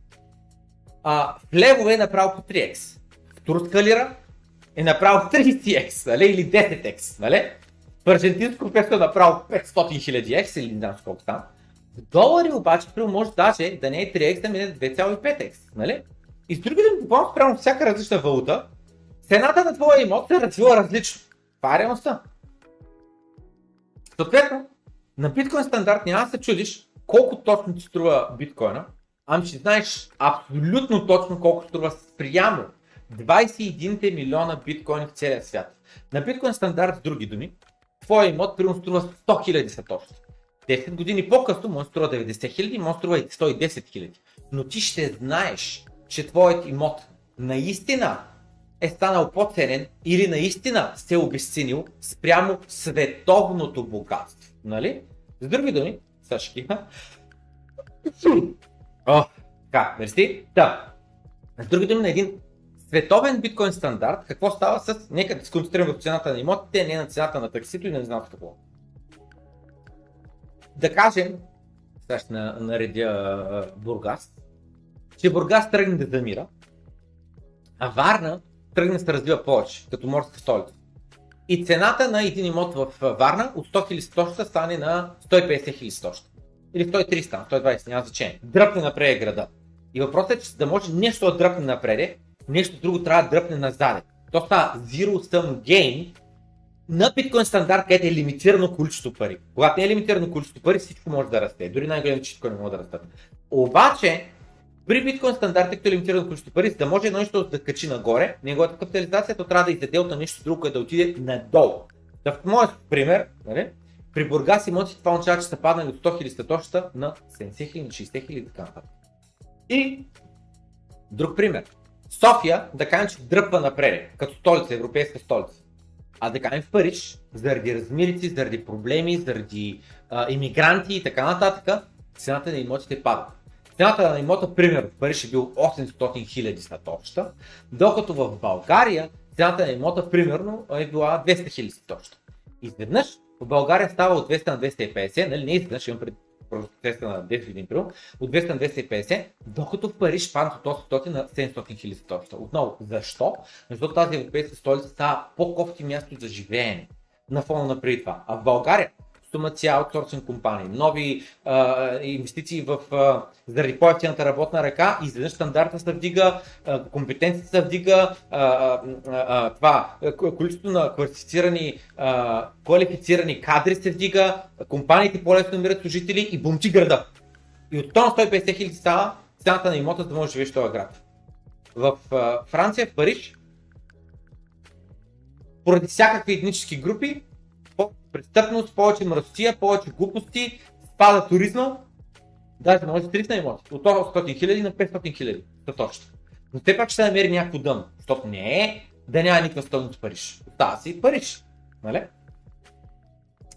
а, в левове е направо по 3x. В турска лира е направо 30x, нали, или 10x, нали? Аржентинско песо е направо 500 000 x или не знам колко там. В долари обаче, прямо може даже да не е 3x, да мине 2,5x, нали? И с други думи, буквално спрямо всяка различна валута, цената на твоя имот се е развила различно. Това е реалността. Съответно, на биткоин стандарт няма да се чудиш колко точно ти струва биткоина, ами ще знаеш абсолютно точно колко струва спрямо 21 милиона биткоини в целия свят. На биткоин стандарт с други думи, твоя имот примерно струва 100 000 сатоши. 10 години по-късно може струва 90 хиляди, може струва и 110 хиляди. Но ти ще знаеш, че твоят имот наистина е станал по-ценен или наистина се е обесценил спрямо световното богатство. Нали? С други думи, Сашки, О, така, мерси. Да. С други думи, на един световен биткоин стандарт, какво става с... Нека да се концентрираме в цената на имотите, не на цената на таксито и не знам какво. Да кажем, сега ще наредя Бургас, че Бургас тръгне да замира, а Варна тръгне да се развива повече, като морска столица. И цената на един имот в Варна от 100 000 стоща стане на 150 000 стоща. Или 130, 120, няма значение. Дръпне напред града. И въпросът е, че да може нещо да дръпне напред, нещо друго трябва да дръпне назад. То става Zero Sum Game на биткоин стандарт, където е лимитирано количество пари. Когато не е лимитирано количество пари, всичко може да расте. Дори най-големите читко не могат да растат. Обаче, при биткоин стандарт, като е лимитирано количество пари, за да може едно нещо да качи нагоре, неговата капитализация, то трябва да издаде от нещо друго, което да отиде надолу. Да в моят пример, нали, при Бургас имотите това означава, че са паднали от 100 000 статощата на 70 000, 60 000 и така нататък. И друг пример. София, да кажем, че дръпва напред, като столица, европейска столица. А да кажем в Париж, заради размирици, заради проблеми, заради а, иммигранти и така нататък, цената на имотите пада. Цената на имота, примерно, в Париж е бил 800 хиляди статоща, докато в България цената на имота, примерно, е била 200 хиляди статоща. Изведнъж в България става от 200 на 250, нали, не изведнъж имам пред процеса на 10 години, от 200 на 250, докато в Париж падат от 800 на 700 хиляди столица. Отново, защо? Защото тази европейска столица става по-кофти място за живеене на фона на преди това. А в България стомаци аутсорсинг компании, нови а, инвестиции в, а, заради по-ефтината работна ръка, изведнъж стандарта се вдига, компетенцията се вдига, а, а, а, това, количеството на квалифицирани, а, квалифицирани кадри се вдига, компаниите по-лесно намират служители и бумчи града. И от тона 150 хиляди става цената на имота, за да може да живееш този град. в а, Франция, в Париж, поради всякакви етнически групи, престъпност, повече мръсотия, повече глупости, спада туризма, даже може 300 имоти, от 800 хиляди на 500 хиляди, точно. Но те пак ще намери някакво дъно, защото не е да няма никаква стойност Париж. Остава си Париж. Нали?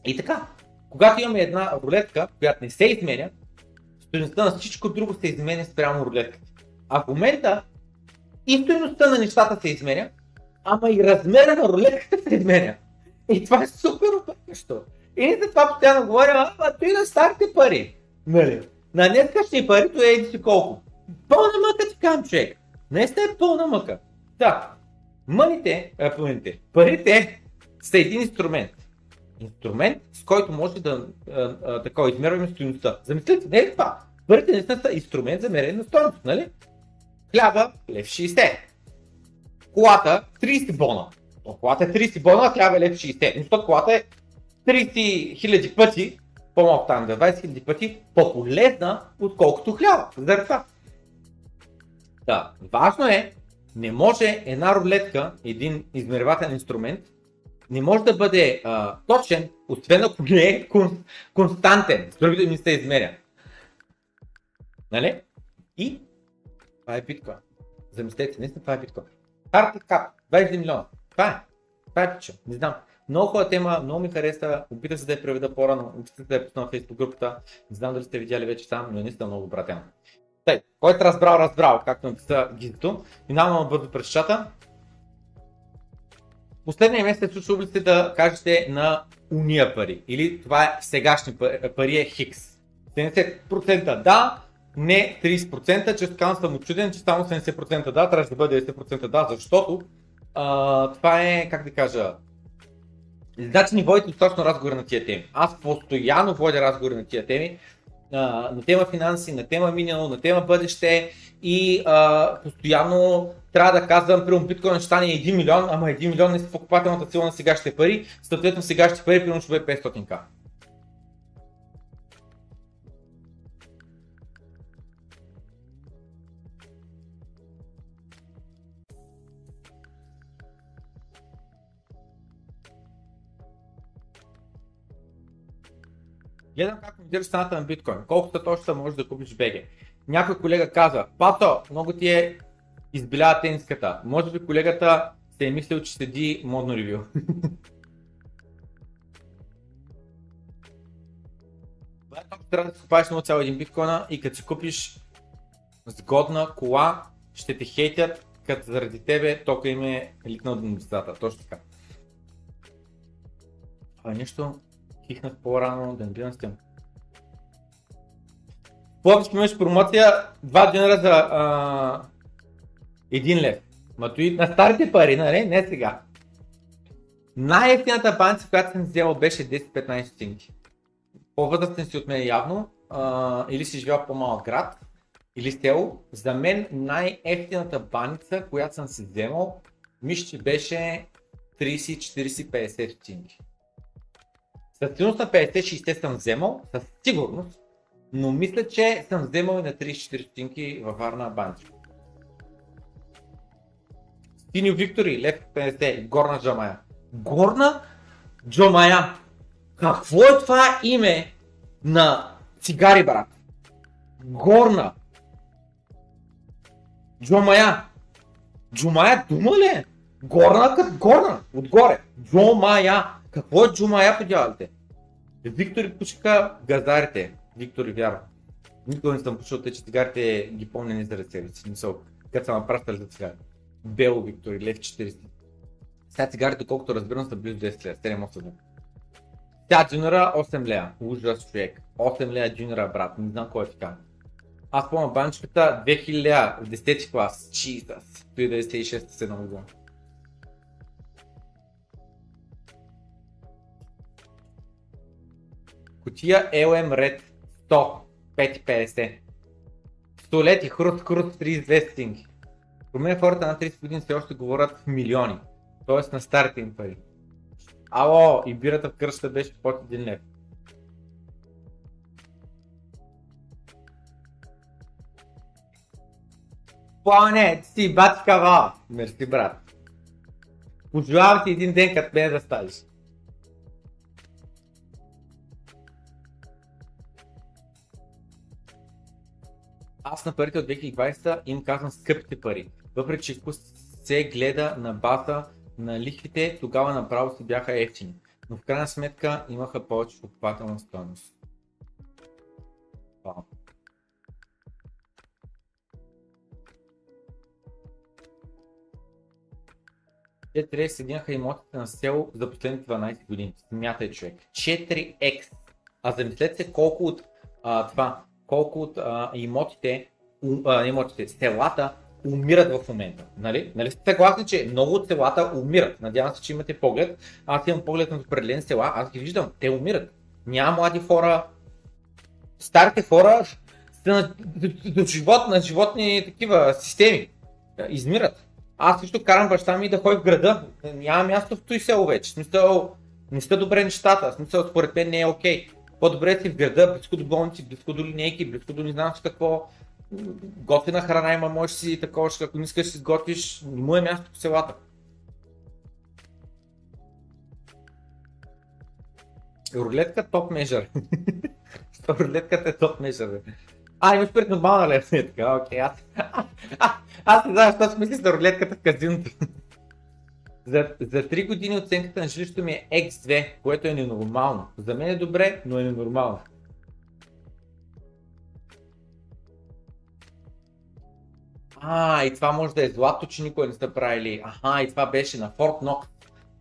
И така, когато имаме една рулетка, която не се изменя, стоеността на всичко друго се изменя спрямо рулетката. А в момента и стоеността на нещата се изменя, ама и размера на рулетката се изменя. И това е супер объркащо. И ние за това постоянно говорим, ама той на старите пари. Нали? На днескашни пари, то е си колко. Пълна мъка ти кам, човек. Наистина е пълна мъка. Да, мъните, а, пълните, парите са един инструмент. Инструмент, с който може да а, а, такова измерваме стоеността. Замислете, не е ли това? Парите наистина са инструмент за мерене на стоеност, нали? Хляба, лев 60. Колата, 30 бона. Колата е 30 бона, а е лев 60. Защото колата е 30 хиляди пъти, по-малко там, 20 хиляди пъти по-полезна, отколкото хляба. Заради. Да, важно е, не може една рулетка, един измервателен инструмент, не може да бъде а, точен, освен ако не е кон, константен, с други да не се измеря. Нали? И това е биткоин. Замислете, наистина това е биткоин. Hard Cap, 20 милиона. Това е. Това е пича. Не знам. Много хубава тема, много ми хареса. Опитах се да я преведа по-рано, опитах се да я пусна в Facebook групата. Не знам дали сте видяли вече там, но е наистина много добра тема. Тъй, който разбрал, разбрал, както написа гизето. Минавам бързо през чата. Последния месец случва ли сте да кажете на уния пари? Или това е сегашни пари, пари е хикс? 70% да, не 30%, често казвам съм очуден, че само 70% да, трябва да бъде 10% да, защото това е, как да кажа, Значи ни водите достатъчно разговори на тия теми. Аз постоянно водя разговори на тия теми, а, на тема финанси, на тема минало, на тема бъдеще и а, постоянно трябва да казвам, примерно биткоин ще стане 1 милион, ама 1 милион не е покупателната сила на сегашните пари, съответно сегашните пари примерно ще бъде 500к. Гледам как коментираш цената на биткоин. Колкото точно може да купиш BG. Някой колега каза, Пато, много ти е избелява тениската. Може би колегата се е мислил, че седи модно ревю. трябва да си купаш 0,1 биткоина и като си купиш сгодна кола, ще те хейтят, като заради тебе тока им е ликнал до. Точно така. Това е нещо хихнах по-рано да не бивам с тем. Пловдив имаш промоция 2 динара за а, 1 лев. Ма и на старите пари, нали? Не сега. Най-ефтината баница, която съм взел беше 10-15 стотинки. По-възрастен си от мен явно, а, или си живял по-малък град, или село. За мен най-ефтината баница, която съм си вземал, мисля, че беше 30-40-50 стотинки. Със сигурност на 50-60 съм вземал, със сигурност, но мисля, че съм вземал и на 34 стотинки във Варна банчо. Синьо Виктори, лев 50, Горна Джамая. Горна Джамая. Какво е това име на цигари, брат? Горна. Джомая. Джумая дума ли е? Горна като горна, отгоре. Джомая. Какво е Джумая по дяволите? Виктори пушиха газарите. Виктори вяра. Никога не съм пушил, че цигарите ги помня не заради себе си. Мисъл, като са напращали за цигари. Бело Виктори, лев 40. Сега цигарите, колкото разбирам, са близо 10 лева. 7-8 лева. Тя джунера 8 лева. Ужас човек. 8 лева джунера, брат. Не знам кой е така. Аз помня банчката 2000 лева в 10 клас. Jesus. Той 96 се година. Котия LM Red 100, 5,50. Столети, хруст, хруст, 32 стинги. Про мен хората на 30 години все още говорят в милиони. Тоест на старите им пари. Ало, и бирата в кръщата беше под 1 лев. Плане, ти си бати кава. Мерси, брат. Пожелавам ти един ден като мен да станеш. Аз на парите от 2020 им казвам скъпите пари. Въпреки че се гледа на база на лихвите, тогава направо си бяха ефтини. Но в крайна сметка имаха повече покупателна стоеност. Вау. Те трябва седяха имотите на село за последните 12 години. Смятай човек. 4x. А замислете се колко от а, това, колко от а, имотите, у, а, имотите, селата умират в момента. Нали? Нали сте съгласни, че много от селата умират? Надявам се, че имате поглед. Аз имам поглед на определени села, аз ги виждам. Те умират. Няма млади хора. Старите хора са на, до, живот, на животни такива системи. Измират. Аз също карам баща ми да ходи в града. Няма място в той село вече. Смисъл, не са добре нещата. Смисъл, според мен не е окей. Okay. По-добре си в града, близко до болници, близко до линейки, близко до не знам с какво. Готина храна има, можеш си такова, ако не искаш си сготвиш, не му е място по селата. Рулетка топ межър. Рулетката е топ межър. А, имаш пред нормална лев, така, окей, аз, аз не знам, защо си мислиш за рулетката в казиното. За, за 3 години оценката на жилището ми е X2, което е ненормално. За мен е добре, но е ненормално. А, и това може да е злато, че никой не сте правили. Аха, и това беше на Fort Knox.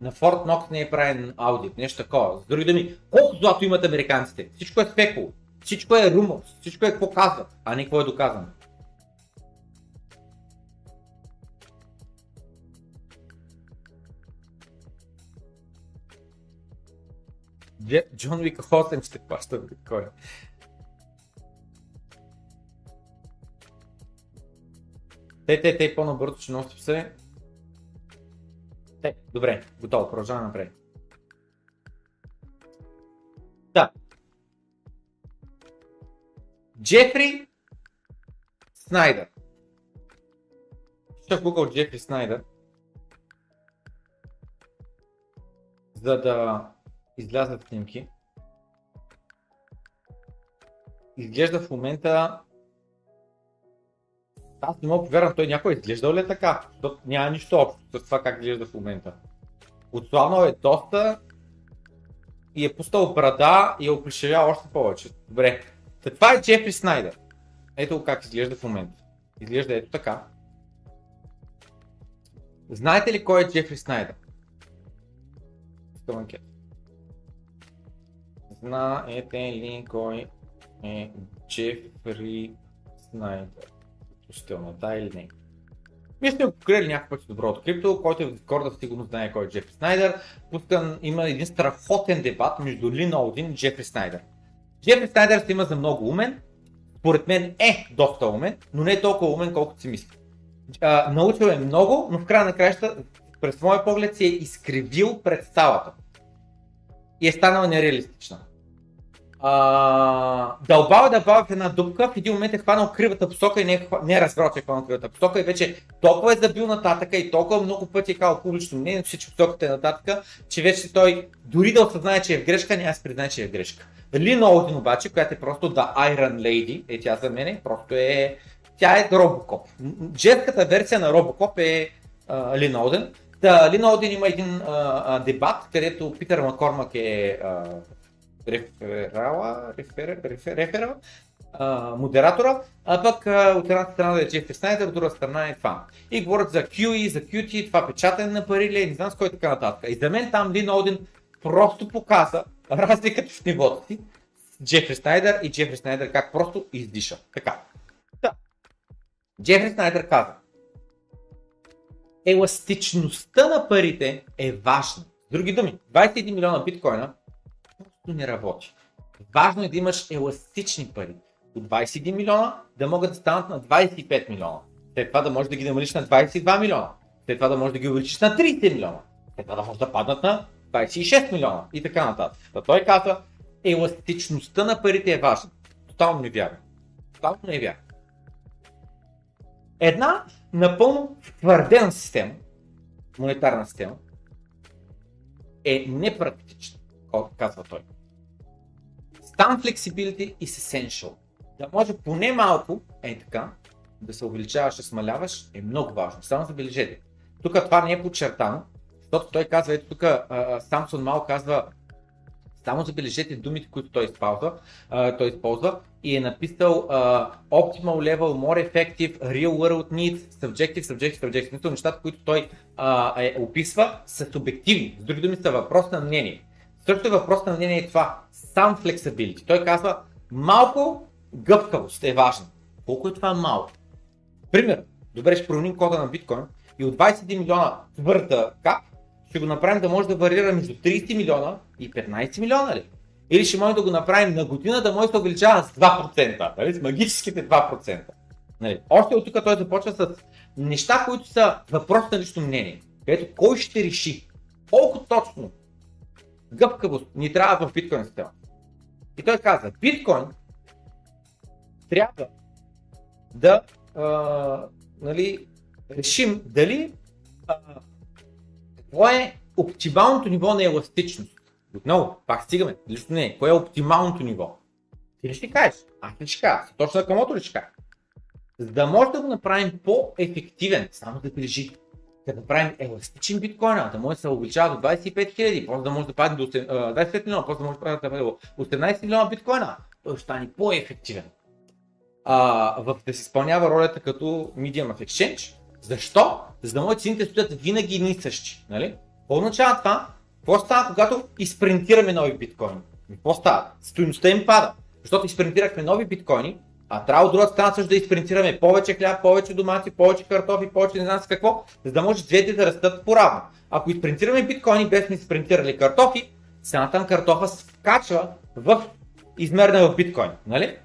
На Fort Knox не е правен аудит, нещо такова. С други думи, колко злато имат американците? Всичко е спекуло. Всичко е румор, всичко е какво казват, а не какво е доказано. Джон Вик 8 ще плаща биткоин. Те, те, те, по-набързо ще носи се. Те, добре, готово, продължаваме напред. Да. Джефри Снайдер. Ще в Google Джефри Снайдер. За да излязат снимки. Изглежда в момента аз не мога повярвам, той някой е изглеждал ли е така, защото няма нищо общо с това как изглежда в момента. Отслабнал е доста и е пустал брада и е оплешевял още повече. Добре. Та това е Джефри Снайдер. Ето как изглежда в момента. Изглежда ето така. Знаете ли кой е Джефри Снайдер? Искам анкета. Знаете ли кой е Джефри Снайдер? Относителната или не? Ние сме го покрили някакъв път с доброто крипто, който е в Дискорда сигурно знае кой е Джефри Снайдер. Пускан, има един страхотен дебат между Лин Олдин и Джефри Снайдер. Джефри Снайдер се има за много умен, според мен е доста умен, но не е толкова умен, колкото си мисли. А, научил е много, но в края на краища, през моя поглед, си е изкривил представата. И е станала нереалистична. А, дълбава е дълбава в една дупка, в един момент е хванал кривата посока и не е, не е разбрал, че е хванал кривата посока и вече толкова е забил нататъка и толкова много пъти е казал публично мнение, че посоката е нататъка, че вече той дори да осъзнае, че е в грешка, няма да признае, че е в грешка. Ли Олдин обаче, която е просто The Iron Lady, е тя за мен, просто е, тя е Робокоп. Джетката версия на Робокоп е Лин Олден. Та, Лин Олден има един а, а, дебат, където Питър Маккормак е а, реферала, рефер, рефер, реферал, а, модератора, а пък а, от една страна да е Джефри Снайдер, от друга страна е това. И говорят за QE, за QT, това печатане на пари ли, е, не знам с кой така нататък. И за мен там Лин Олден просто показа разликата в нивото си Джефри Снайдер и Джефри Снайдер как просто издиша. Така. Да. Джефри Снайдер каза, еластичността на парите е важна. С други думи, 21 милиона биткоина просто не работи. Важно е да имаш еластични пари. От 21 милиона да могат да станат на 25 милиона. След това да можеш да ги намалиш на 22 милиона. След това да можеш да ги увеличиш на 30 милиона. След това да можеш да паднат на 26 милиона и така нататък. Та той казва, еластичността на парите е важна. Тотално не вярвам. Тотално не вярвам. една напълно твърдена система, монетарна система, е непрактична, казва той. Там flexibility is essential. Да може поне малко, е така, да се увеличаваш и смаляваш е много важно. Само забележете. Тук това не е подчертано, защото той казва, ето тук Самсон Мал казва, само забележете думите, които той използва, а, той използва и е написал а, Optimal Level, More Effective, Real World Needs, Subjective, Subjective, Subjective. Нещата, които той а, е, описва, са субективни. С други думи са въпрос на мнение. Също е въпрос на мнение е това. Сам flexibility. Той казва, малко гъвкавост е важна. Колко е това малко? Пример, добре ще променим кода на биткоин и от 21 милиона твърда кап ще го направим да може да варира между 30 милиона и 15 милиона ли? Или ще можем да го направим на година да може да се увеличава с 2%, нали? с магическите 2%. Нали? Още от тук той започва с неща, които са въпрос на лично мнение. Където кой ще реши колко точно гъвкавост ни трябва в биткоин система. И той каза, биткоин трябва да а, нали, решим дали какво е оптималното ниво на еластичност. Отново, пак стигаме, лично не, кое е оптималното ниво? Ти ли ще кажеш? Аз ли ще кажа? Точно към ли ще кажа? За да може да го направим по-ефективен, само да прилежи, да направим еластичен биткоин, да може да се увеличава до 25 000, после да може да падне до 25 милиона, после да може да падне до 18 милиона биткоина, той ще стане по-ефективен. А, в, да се изпълнява ролята като medium of exchange. Защо? За да може цените стоят винаги едни същи. Нали? Какво означава това? Какво става, когато изпринтираме нови биткоини? Какво става? Стоиността им пада. Защото изпринтирахме нови биткоини, а трябва от другата страна също да изпринтираме повече хляб, повече домати, повече картофи, повече не знам с какво, за да може двете да растат по-равно. Ако изпринтираме биткоини без да изпринтирали картофи, цената на картофа скачва в измерна в биткоин. Нали?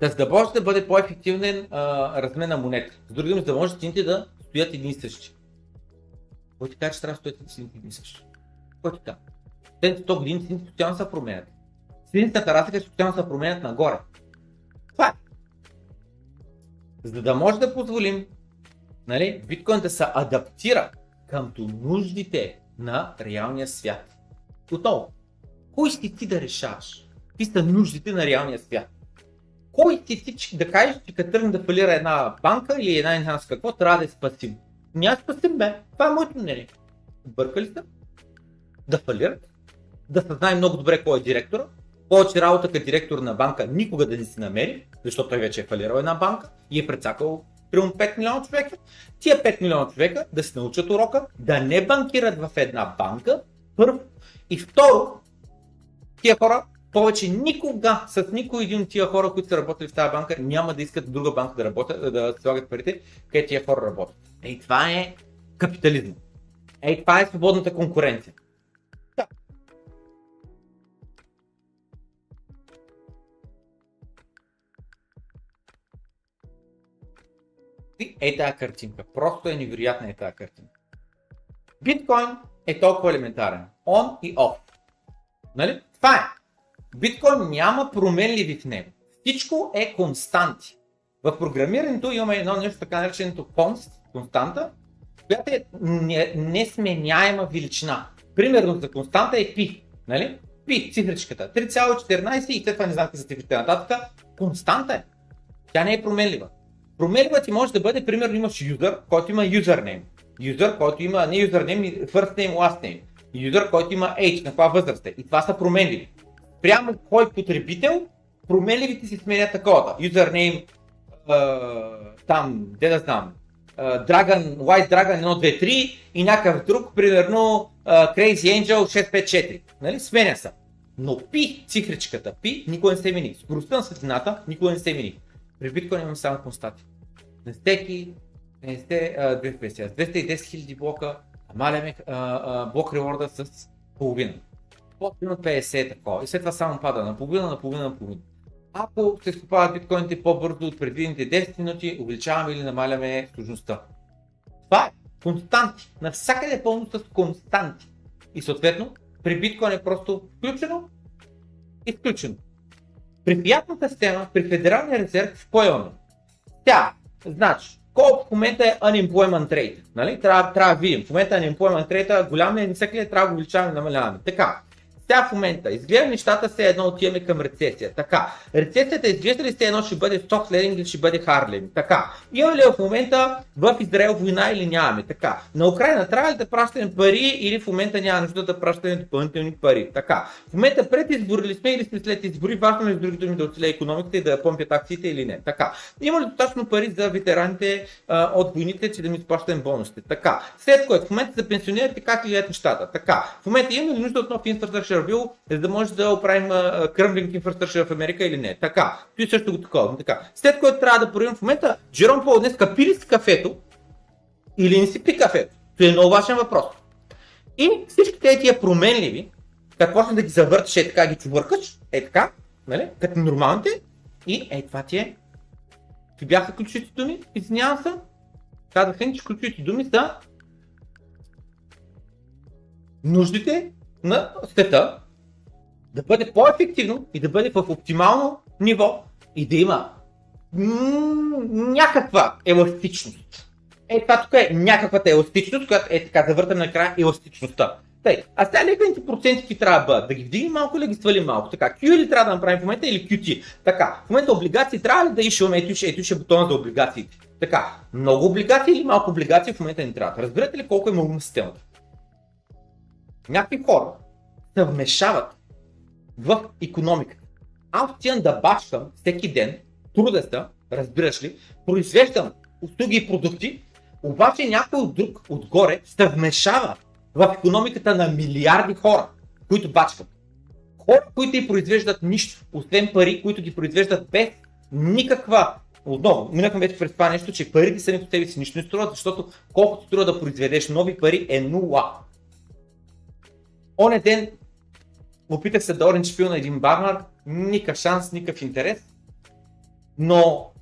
Да, за да може да бъде по-ефективен а, размен на монета. С други думи, за да може цените да стоят едни и същи. Кой ти че трябва да стоят едни и същи? Кой ти казва? Те 100 години цените постоянно се променят. Цените разлика ще постоянно се променят нагоре. Това е. За да може да позволим нали, биткоин да се адаптира към нуждите на реалния свят. Отново, кой си ти да решаваш? Какви са нуждите на реалния свят? Кой си ти да кажеш, че като тръгне да фалира една банка или една една с какво, трябва да е спасим? Няма спасим бе. Това е моето мнение. Бъркали сте? Да фалират? Да се знае много добре кой е директора? Повече работа като директор на банка никога да не си намери, защото той вече е фалирал една банка и е прецакал примерно 5 милиона човека. Тия 5 милиона човека да се научат урока, да не банкират в една банка, първо. И второ, тия хора повече никога с никой един от тия хора, които са работили в тази банка, няма да искат друга банка да работят, да слагат парите, където тия хора работят. Ей, това е капитализм. Ей, това е свободната конкуренция. Е тази картинка. Просто е невероятна е тази картинка. Биткоин е толкова елементарен. On и off. Нали? Това е. Биткоин няма променливи в него. Всичко е константи. В програмирането имаме едно нещо така нареченото const, константа, която е несменяема величина. Примерно за константа е π. Нали? Пи, цифричката. 3,14 и след това не знам за цифрите нататък. Константа е. Тя не е променлива. Променлива ти може да бъде, примерно имаш юзър, който има юзернейм. Юзър, който има не юзернейм, first name, last name. Юзър, който има age, на каква възраст е. И това са променливи прямо кой потребител, променливите си сменят такова. Uh, там, де да знам, Dragon, White Dragon 123 и някакъв друг, примерно Crazy Angel 654. Нали? Сменя се. Но пи, цифричката пи, никой не се мени. Скоростта на светлината никой не се мени. При биткоин имам само констати. На стеки, не сте, 210 000 блока, намаляме блок реворда с половина по-примерно 50 такова и след това само пада на половина, на половина, на половина. Ако се изкупават биткоините по-бързо от предвидените 10 минути, увеличаваме или намаляме сложността. Това е константи. Навсякъде е пълно с константи. И съответно, при биткоин е просто включено, изключено. При приятната система, при Федералния резерв, какво имаме? Тя, значи, колко в момента е unemployment rate, нали? Трябва, трябва да видим. В момента unemployment rate голям е, нисък ли е, трябва да го увеличаваме, намаляваме. Така, сега в момента, изглежда нещата се едно отиваме към рецесия. Така, рецесията изглежда ли се едно ще бъде soft landing или ще бъде hard landing? Така, имаме ли в момента в Израел война или нямаме? Така, на Украина трябва ли да пращаме пари или в момента няма нужда да пращаме допълнителни пари? Така, в момента пред избори ли сме или сме след избори, важно ли с другите ми да оцелее економиката и да помпят акциите или не? Така, има ли достатъчно пари за ветераните а, от войните, че да ми изплащаме бонусите? Така, след което в момента за пенсионерите как ли нещата? Така, в момента има ли нужда от нов инфраструктура Infrastructure за да може да оправим кръмлинг инфраструктура в Америка или не. Така, той също го такова. Така. След което трябва да проверим в момента, Джером Пол днес пи ли си кафето или не си пи кафето? Това е много важен въпрос. И всички тези тия променливи, като почне да ги завърташ, е така ги чувъркаш, е така, нали? като нормалните, и е това ти е. Ти бяха ключовите думи, извинявам се. Казаха че ключовите думи са нуждите на света да бъде по-ефективно и да бъде в оптимално ниво и да има някаква еластичност. Е, това тук е някаквата еластичност, която е така завъртана накрая еластичността. Тъй, а сега лихвените проценти какви трябва да ги вдигнем малко или да ги свалим малко? Така, Q или трябва да направим в момента или QT? Така, в момента облигации трябва ли да изшиваме? Ето, ето ще е бутона за облигациите. Така, много облигации или малко облигации в момента не трябва. Разбирате ли колко е много системата? Някакви хора се вмешават в економиката. Аз отивам да бащам всеки ден, труда се, разбираш ли, произвеждам услуги и продукти, обаче някой друг отгоре се вмешава в економиката на милиарди хора, които бачкат. Хора, които и произвеждат нищо, освен пари, които ги произвеждат без никаква отново, минахме вече през това нещо, че парите сами по себе си нищо не струват, защото колкото струва да произведеш нови пари е нула. Оне ден опитах се да Orange Peel на един барнар, никакъв шанс, никакъв интерес, но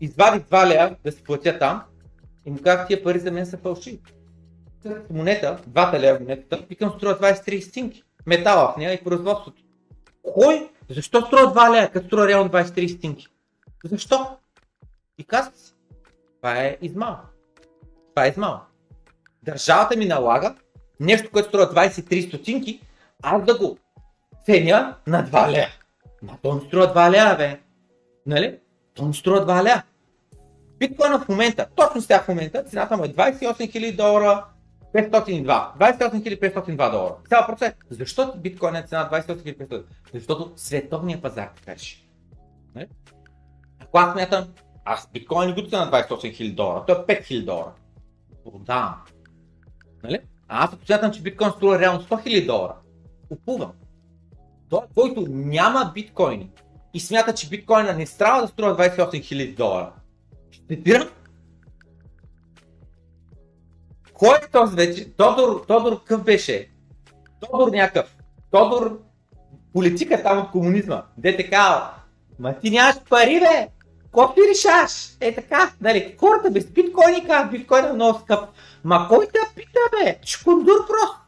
извадих 2 лея да си платя там и му казах, тия пари за мен са фалшиви. Монета, 2 лея монетата, викам струва 23 стинки, метала в нея и производството. Кой? Защо струва 2 лея, като струва реално 23 стинки? Защо? И казах си, това е измама. Това е измама. Държавата ми налага нещо, което струва 23 стотинки, аз да го ценя на 2 лея. Ма то не струва 2 лея, бе. Нали? То не струва 2 лея. Биткоина в момента, точно сега в момента, цената му е 28 000 долара, 502. 28 502 долара. Цял процент. Защо биткоин е цена 28 500? Защото световният пазар така реши. Нали? Ако аз смятам, аз биткоин не го цена 28 000 долара, той е 5 000 долара. Продавам. Нали? А аз ако смятам, че биткоин струва реално 100 000 долара, купувам. Той, който няма биткоини и смята, че биткоина не трябва да струва 28 000 долара, ще дирам. Кой е този вече? Тодор, Тодор къв беше? Тодор някакъв. Тодор политика там от комунизма. Де така, ма ти нямаш пари бе! Какво ти решаш? Е така, нали, хората без биткоини казват, биткоин е много скъп. Ма кой те пита, бе? Шкундур просто.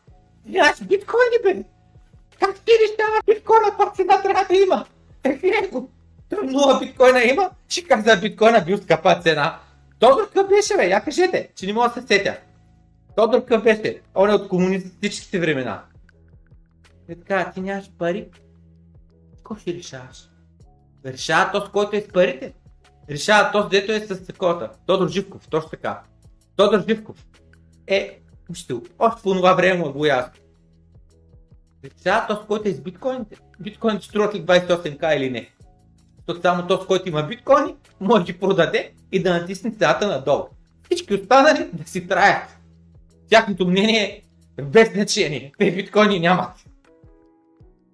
Нямаш биткоини, бе. Как ти решава биткоина, пак цена трябва да има? Е. Той нула биткоина има, ще каза биткоина бил скъпа цена. Тодор къв беше, бе? Я кажете, че не мога да се сетя. Тодор къв беше? Он е от комунистическите времена. Е така, ти нямаш пари. Какво ще решаваш? Решава този, който е с парите. Решава този, дето е с такова. Тодор Живков, точно така. Тодор Живков е учител. Още по това време му е ясно. Сега този, който е с биткоините. Биткоините струват ли 28к или не? Защото само този, който има биткоини, може да ги продаде и да натисне цената надолу. Всички останали да си траят. Тяхното мнение е без значение. Те биткоини нямат.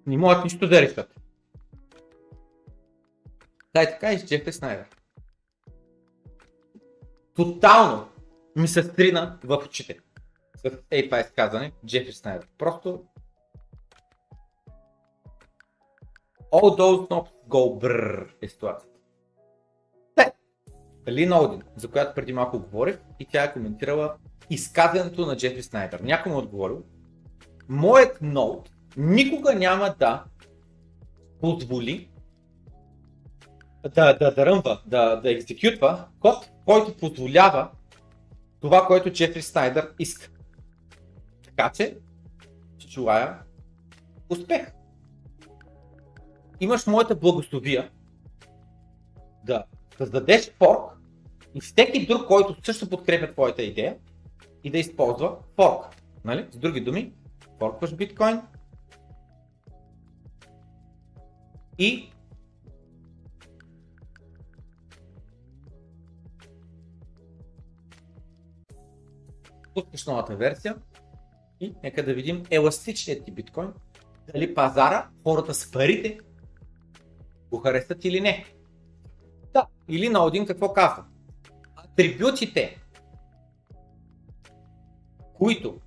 Не могат нищо да решат. Дай така и с Джефри Снайдер. Тотално ми се стрина в очите. С ей това изказане, Джефри Снайдер. Просто All those knobs go brrr е ситуацията. Те, Лин Олдин, за която преди малко говорих и тя е коментирала изказването на Джефри Снайдер. Някой му е отговорил, моят ноут никога няма да позволи да, да, да ръмва, да, да екзекютва код, който позволява това, което Джефри Снайдър иска. Така че, желая успех. Имаш моята благословия да създадеш форк и всеки друг, който също подкрепя твоята идея и да използва форк. Нали? С други думи, форкваш биткоин и пускаш новата версия и нека да видим еластичният ти биткоин, дали пазара, хората с парите го харесват или не. Да, или на един какво казва. Атрибутите, които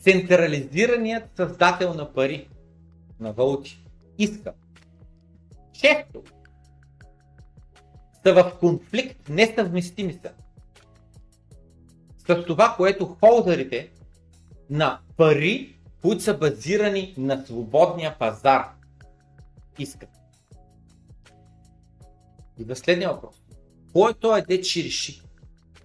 централизираният създател на пари, на валути, иска често са в конфликт, несъвместими са с това, което холдерите на пари, които са базирани на свободния пазар, искат. И да следния въпрос. Кой е той де че реши?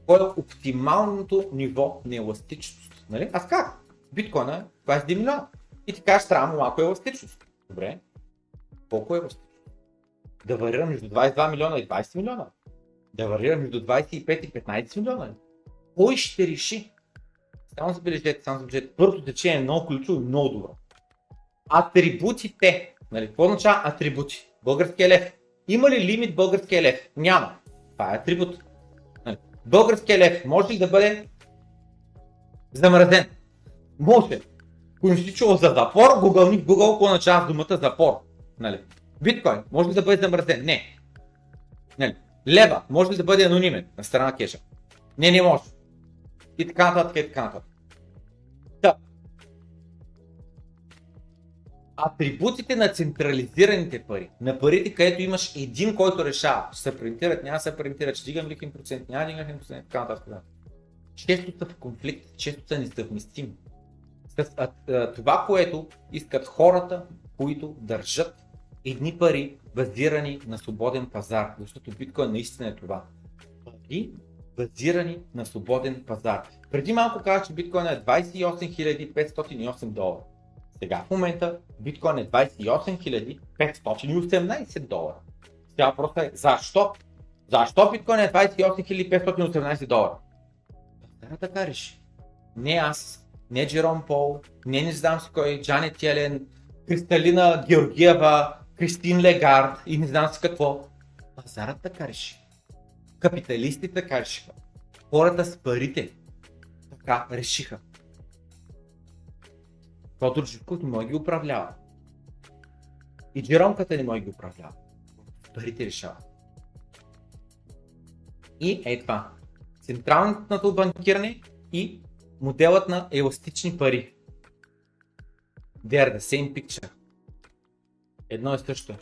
Кой е оптималното ниво на еластичност? Нали? Аз как? Биткоина е 21 милиона. И ти кажеш, трябва малко еластичност. Добре. Колко е еластичност? Да варира между 22 милиона и 20 милиона? Да варира между 25 и 15 милиона? Кой ще реши? Само забележете, само забележете. Първото течение е много ключово и много добро. Атрибутите. Нали, какво означава атрибути? Българския лев. Има ли лимит българския лев? Няма. Това е атрибут. Нали. Българския лев може ли да бъде замразен? Може. Чул за запор, в Google, какво означава думата запор. Нали. Биткоин може ли да бъде замразен? Не. Нали. Лева може ли да бъде анонимен на страна кеша? Не, не може. И така нататък, и така нататък. Да. Атрибутите на централизираните пари, на парите, където имаш един, който решава, ще се принтират, няма да се принтират, ще дигам лихвен процент, няма да дигам процент, така нататък. Често са в конфликт, често са несъвместими. С а, а, това, което искат хората, които държат едни пари, базирани на свободен пазар, защото биткоин наистина е това. Пари, базирани на свободен пазар. Преди малко казах, че биткоин е 28 508 долара. Сега в момента биткоин е 28 518 долара. Сега въпросът е защо? Защо биткоин е 28 518 долара? Да, така реши. Не аз, не Джером Пол, не не знам си кой, Джанет Елен, Кристалина Георгиева, Кристин Легард и не знам си какво. Пазарът така реши. Капиталистите така решиха. Хората с парите така решиха. Тодор Живков не може ги управлява. И Джеромката не може ги управлява. Парите решават. И е това. Централното банкиране и моделът на еластични пари. They are the same picture. Едно и също.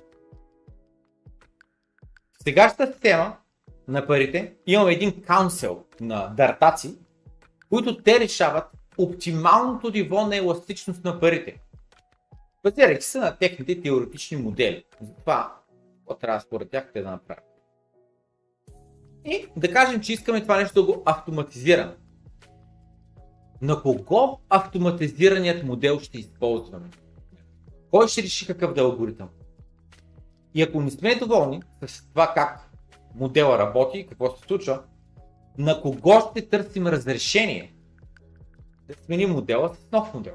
Сегашната система на парите, имаме един каунсел на дартаци, които те решават оптималното ниво на еластичност на парите. Базирайки се на техните теоретични модели. Затова, какво трябва според тях те да направят. И да кажем, че искаме това нещо да го автоматизираме. На кого автоматизираният модел ще използваме? Кой ще реши какъв да е алгоритъм? И ако не сме доволни с това как модела работи, какво се случва, на кого ще търсим разрешение да сменим модела с нов модел.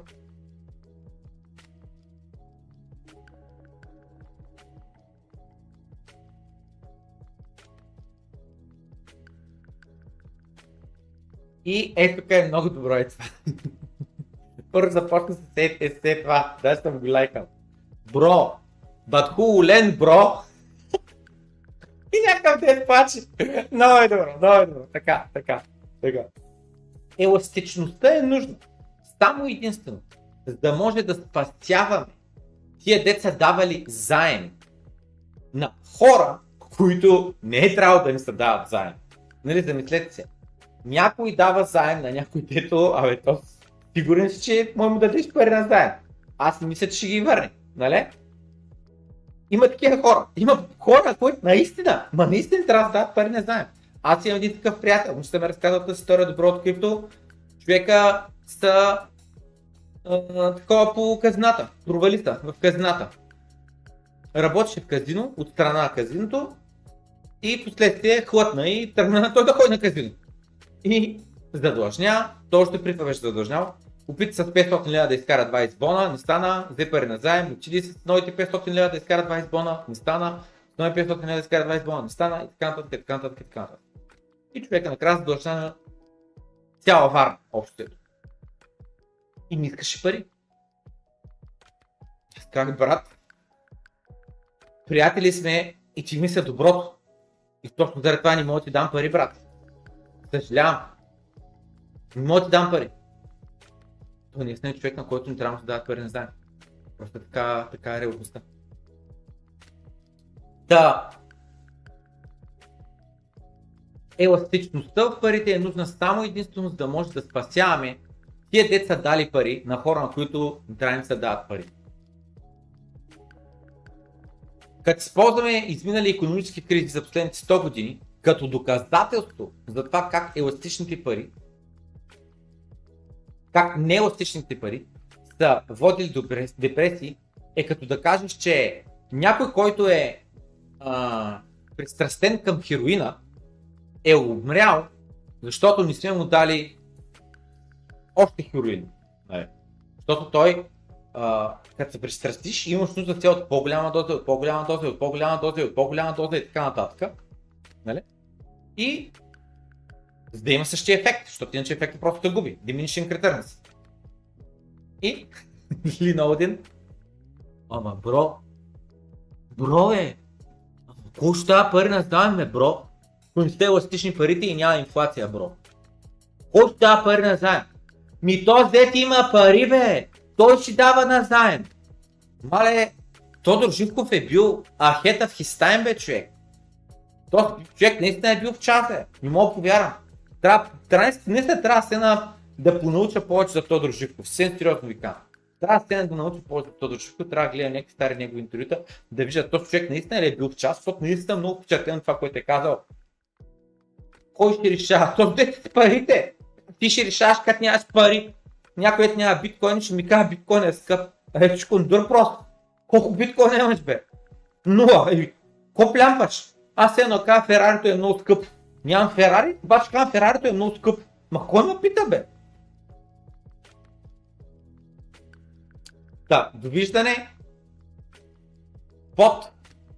И е тук е много добро е това. Първо започна с е, е, е това, да съм го лайкал. Бро, but who? И някакъв ден плаче. Много е добро, много е добро. Така, така, така. Еластичността е нужна. Само единствено. За да може да спасяваме тия деца давали заем на хора, които не е трябвало да им се дават заем. Нали, замислете се. Някой дава заем на някой дето, абе то сигурен си, че може му дадеш пари на заем. Аз не мисля, че ще ги върне. Нали? Има такива хора. Има хора, които наистина, ма наистина трябва да дадат пари, не знаем. Аз имам един такъв приятел, му ще ме разказва тази история добро от крипто. Човека са а, такова по казината, провали в казината. Работеше в казино, от страна на казиното и последствие хлътна и тръгна той да ходи на казино. И задлъжня, той още при това беше задлъжнял, опита с 500 лева да изкара 20 бона, не стана, взе пари на заем, отиди с новите 500 лева да изкара 20 бона, не стана, с нови 500 лева да изкара 20 бона, не стана и така нататък, така нататък, така нататък. И човека накрая задлъжня на цяла варна, общо. И не искаше пари. Аз брат, приятели сме и ти мисля доброто. И точно заради това не мога да ти дам пари, брат. Съжалявам. Не мога да ти дам пари. Той наистина е човек, на който не трябва да дадат пари, не знае. Просто така, така е реалността. Да. Еластичността в парите е нужна само единствено за да може да спасяваме тия деца дали пари на хора, на които трябва да се дават пари. Като използваме изминали економически кризи за последните 100 години, като доказателство за това как еластичните пари, как нееластичните пари са водили до депресии, е като да кажеш, че някой, който е а, пристрастен към хероина, е умрял, защото не сме му дали още хероин. Нали? Защото той, като се пристрастиш, имаш нужда цел от по-голяма доза, от по-голяма доза, от по-голяма доза, от по-голяма доза и така нататък. Нали? И за да има същия ефект, защото иначе ефектът просто те губи. Diminishing returns. И Лина Один. Ама бро, бро е, Колко ще дава пари на заем, бро? Не сте еластични парите и няма инфлация, бро. Колко ще дава пари на заем? Ми то дет има пари, бе! Той си дава на заем. Мале, Тодор Живков е бил ахета в хистайм, бе, човек. Този човек наистина е бил в бе. Не мога повярвам. Трябва, трябва, наистина трябва да се на, да понауча повече за Тодор Живков. Съвсем сериозно ви казвам. Трябва се да науча повече за Тодор Живков, трябва да гледам някакви стари негови интервюта, да вижда този човек наистина ли е бил в час, защото наистина много впечатлен това, което е казал. Кой ще решава? То с парите. Ти ще решаваш как нямаш пари. Някой няма биткоин, ще ми казва биткоин е скъп. Е, кондур просто. Колко биткоин имаш бе? Нула. Еми, ко плямпаш? Аз едно казвам, Ферарито е много скъп. Нямам Ферари, обаче казвам, Ферарито е много скъп. Ма кой ме пита бе? Да, довиждане под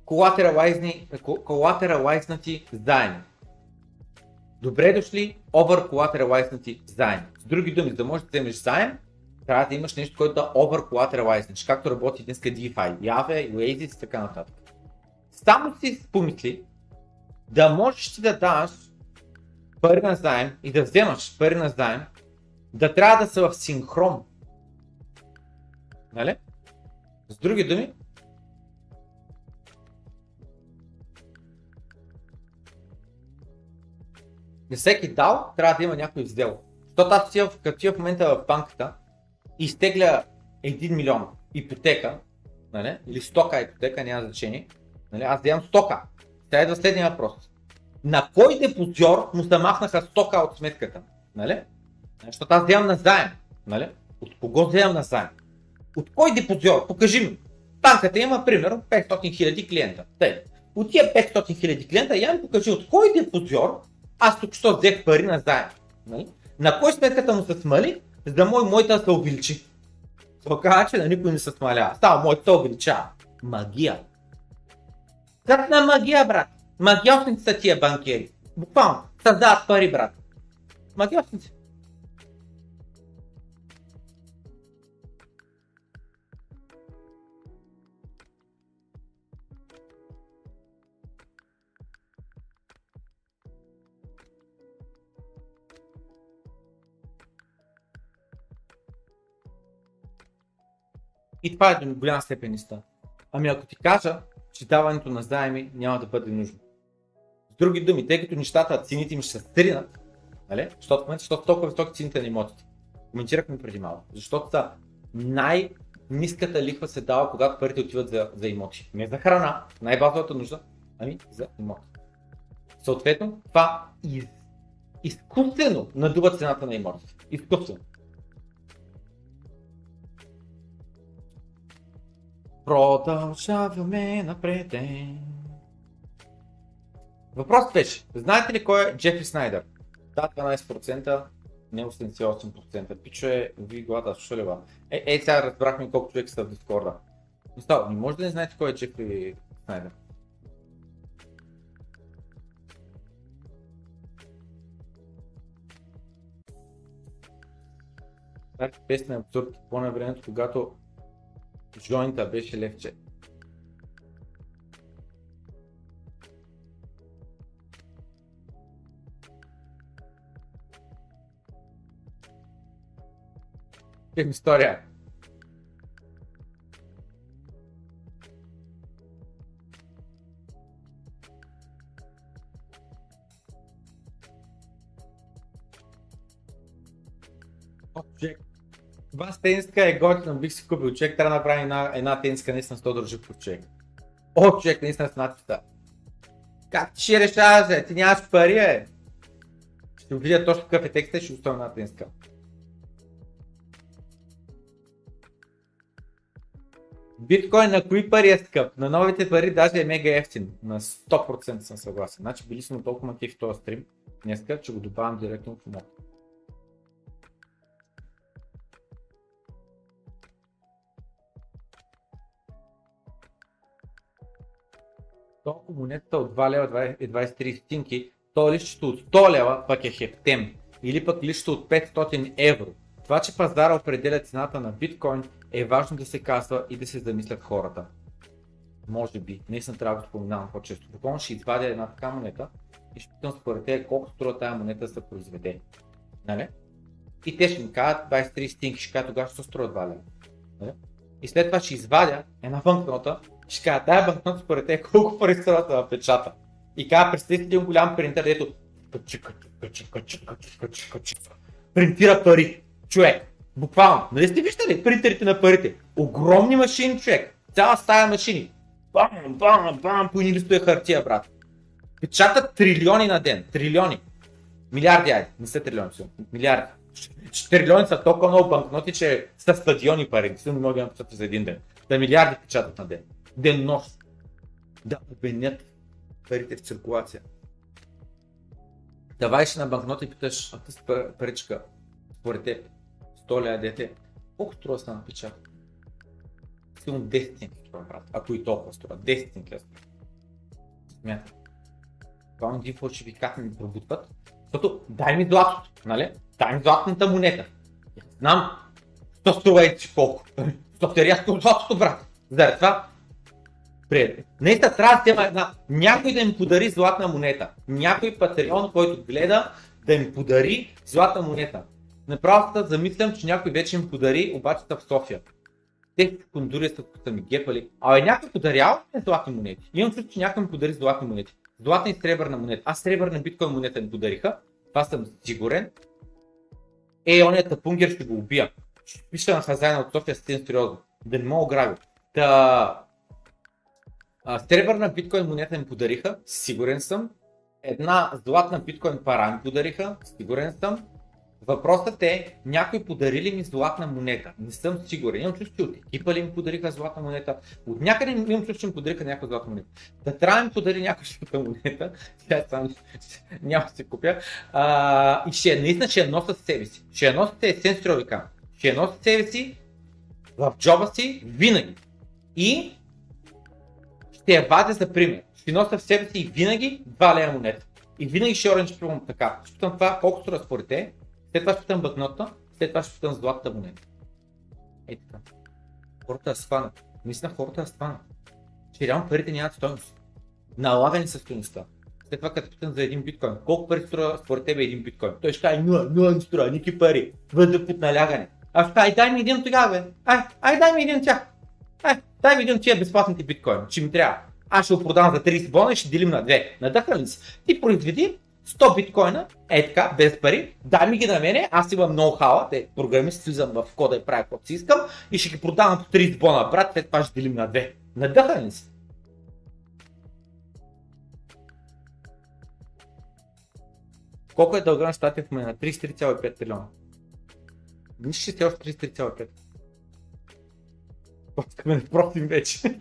колатералайзнати заеми. Добре дошли over collateralizenати заеми. С други думи, за да можеш да вземеш заем, трябва да имаш нещо, което да over collateralize, както работи днес DeFi, Yave, Oasis и така нататък. Само си помисли да можеш ти да даш пари на заем и да вземаш пари на заем, да трябва да са в синхрон. Нали? С други думи, не всеки дал трябва да има някой сделал. Защото аз отивам, като в момента в банката изтегля 1 милион ипотека, нали? или стока ипотека, няма значение, нали? аз вземам стока. Сега идва следния въпрос. На кой депозиор му замахнаха стока от сметката? Нали? Защото аз вземам на заем. Нали? От кого вземам на заем? От кой депозиор? Покажи ми. Банката има, примерно, 500 000 клиента. Тъй. От тия 500 000 клиента, я ми покажи от кой депозиор аз тук що взех пари на заем. Нали? На кой сметката му се смали, за да мой моята се увеличи. Това че на никой не се смалява. Става моята се увеличава. Магия. Как на магия, брат? Магиосници са тия банкери. Буквално. Създават пари, брат. Магиосници. И това е до голяма степен иста. Ами ако ти кажа, че даването на заеми няма да бъде нужно. С други думи, тъй като нещата, цените им ще се стринат, нали? защото в момента, защото толкова високи цените на имотите. Коментирахме преди малко. Защото са най ниската лихва се дава, когато парите отиват за, за имоти. Не за храна, най-базовата нужда, ами за имоти. Съответно, това из, изкуствено надува цената на имотите. Изкуствено. Продължаваме напред. Въпросът беше, знаете ли кой е Джефри Снайдер? Да, 12%, не 88%. Пичове, ви глада, слуша ли ба? Е, е, сега разбрахме колко човека са в Дискорда. Но става, не може да не знаете кой е Джефри Снайдер. Тази песен е абсурд по времето, когато Джойнта беше левче. Към история. О, човек. Това с тениска е готина, бих си купил. Човек трябва да направи една, една тениска наистина 100 държи по човек. О, човек, наистина с надписа. Как ти ще решаваш, бе? Ти нямаш пари, е. Ще видя точно какъв е текстът и ще оставя една тениска. Биткоин на кои пари е скъп? На новите пари даже е мега ефтин. На 100% съм съгласен. Значи били сме толкова мотив в този стрим днеска, че го добавям директно в Толкова монетата от 2 лева и 23 стинки, то лището от 100 лева пък е хептем. Или пък лището от 500 евро. Това, че пазара определя цената на биткоин е важно да се казва и да се замислят хората. Може би, наистина трябва да споменавам по-често. Буквално ще извадя една така монета и ще питам според те колко струва тази монета да се произведе. Нали? И те ще ми кажат 23 стинки, ще кажат тогава ще струва 2 лева. Нали? И след това ще извадя една банкнота и ще кажа, тая банкнота според те колко пари струва да печата. И кажа, представете един голям принтер, дето принтира пари. Човек, буквално. Нали сте виждали принтерите на парите? Огромни машини, човек. Цяла стая машини. Бам, бам, бам, по едни листове хартия, брат. Печатат трилиони на ден. Трилиони. Милиарди, айде. Не са трилиони, са. Милиарди. Трилиони са толкова много банкноти, че са стадиони пари. Могат да напечатат за един ден. Да милиарди печатат на ден. Ден нощ. Да обенят парите в циркулация. Давай на банкнота и питаш, а тази паричка, според теб, 100 лева дете, колко струва са напечатат? Силно 10 стотинки брат. Ако и толкова струва. 10 стотинки струва. Смятам. Това един фалшификат ми пробутват, защото дай ми златото, нали? Дай ми златната монета. Знам, що струва и колко. Защото е рязко златото, брат. Заради това приятели. Наистина трябва да взема една, някой да им подари златна монета. Някой патреон, който гледа, да им подари златна монета. Направо се замислям, че някой вече им подари, обаче са в София. Те кондури са, са ми гепали. Абе някой подарял ми златни монети. Имам чувство, че някой ми подари златни монети. Златна и сребърна монета. Аз сребърна биткоин монета ми подариха. Това съм сигурен. Е, ония тапунгер ще го убия. Пиша на хазяина от София с сериозно. Да не мога граби. Та, а, сребърна биткоин монета ми подариха, сигурен съм. Една златна биткоин пара ми подариха, сигурен съм. Въпросът е, някой подарили ми златна монета. Не съм сигурен. Имам чувство, че от екипа ли ми подариха златна монета. От някъде имам чувство, че ми подариха някаква златна монета. Да трябва ми подари някаква златна монета. Сега сам няма да се купя. А, и ще наистина ще я нося с себе си. Ще я нося с себе Ще я нося с себе си в джоба си винаги. И я вадя за пример. Ще нося в себе си и винаги 2 лева монета. И винаги ще оранж пробвам така. Ще питам това колко струва според те, след това ще питам банкнота, след това ще питам златната монета. Ей така. Хората сванат. Наистина хората сванат. Че реално парите нямат стоеност. Налагани са стоеността. След това като питам за един биткоин, колко пари струва според тебе един биткоин? Той ще каже 0, 0 не струва, ники пари. Въздух под налягане. А ще ай дай ми един тогава, бе. Ай, ай дай ми един тях. Ай, дай ми един тия безплатните биткоин, че ми трябва. Аз ще го продам за 30 бона и ще делим на две. Надъхна ли си? Ти произведи 100 биткоина, е така, без пари, дай ми ги на мене, аз имам ноу-хауа, те програмист, влизам в кода и правя каквото си искам и ще ги продавам по 30 бона, брат, след това ще делим на две. Надъхан ли си? Колко е дълга на щатите в момента? 33,5 трилиона. Че сте още 33,5. Искаме да просим вече.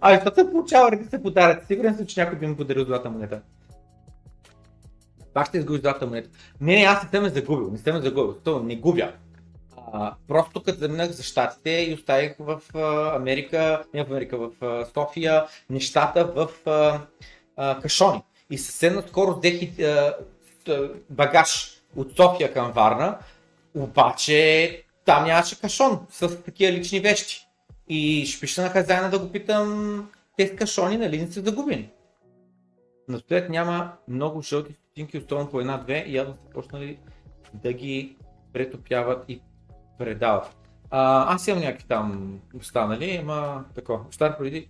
Ами, защото съм получавал редица подаръци. Сигурен съм, че някой би ми подарил злата монета. Пак ще изгубиш злата монета. Не, не, аз не съм ме загубил. Не съм ме загубил. То, не губя. А, просто като заминах за щатите и оставих в а, Америка, не в Америка, в а, София, нещата в а, а, кашони. И съвсем наскоро взех а, а, багаж от София към Варна, обаче там нямаше кашон с такива лични вещи. И ще пиша на хазяина да го питам, тези кашони нали не са загубени. Настоят няма много жълти стотинки, особено по една-две и явно са почнали да ги претопяват и предават. А, аз имам някакви там останали, ама тако, стар преди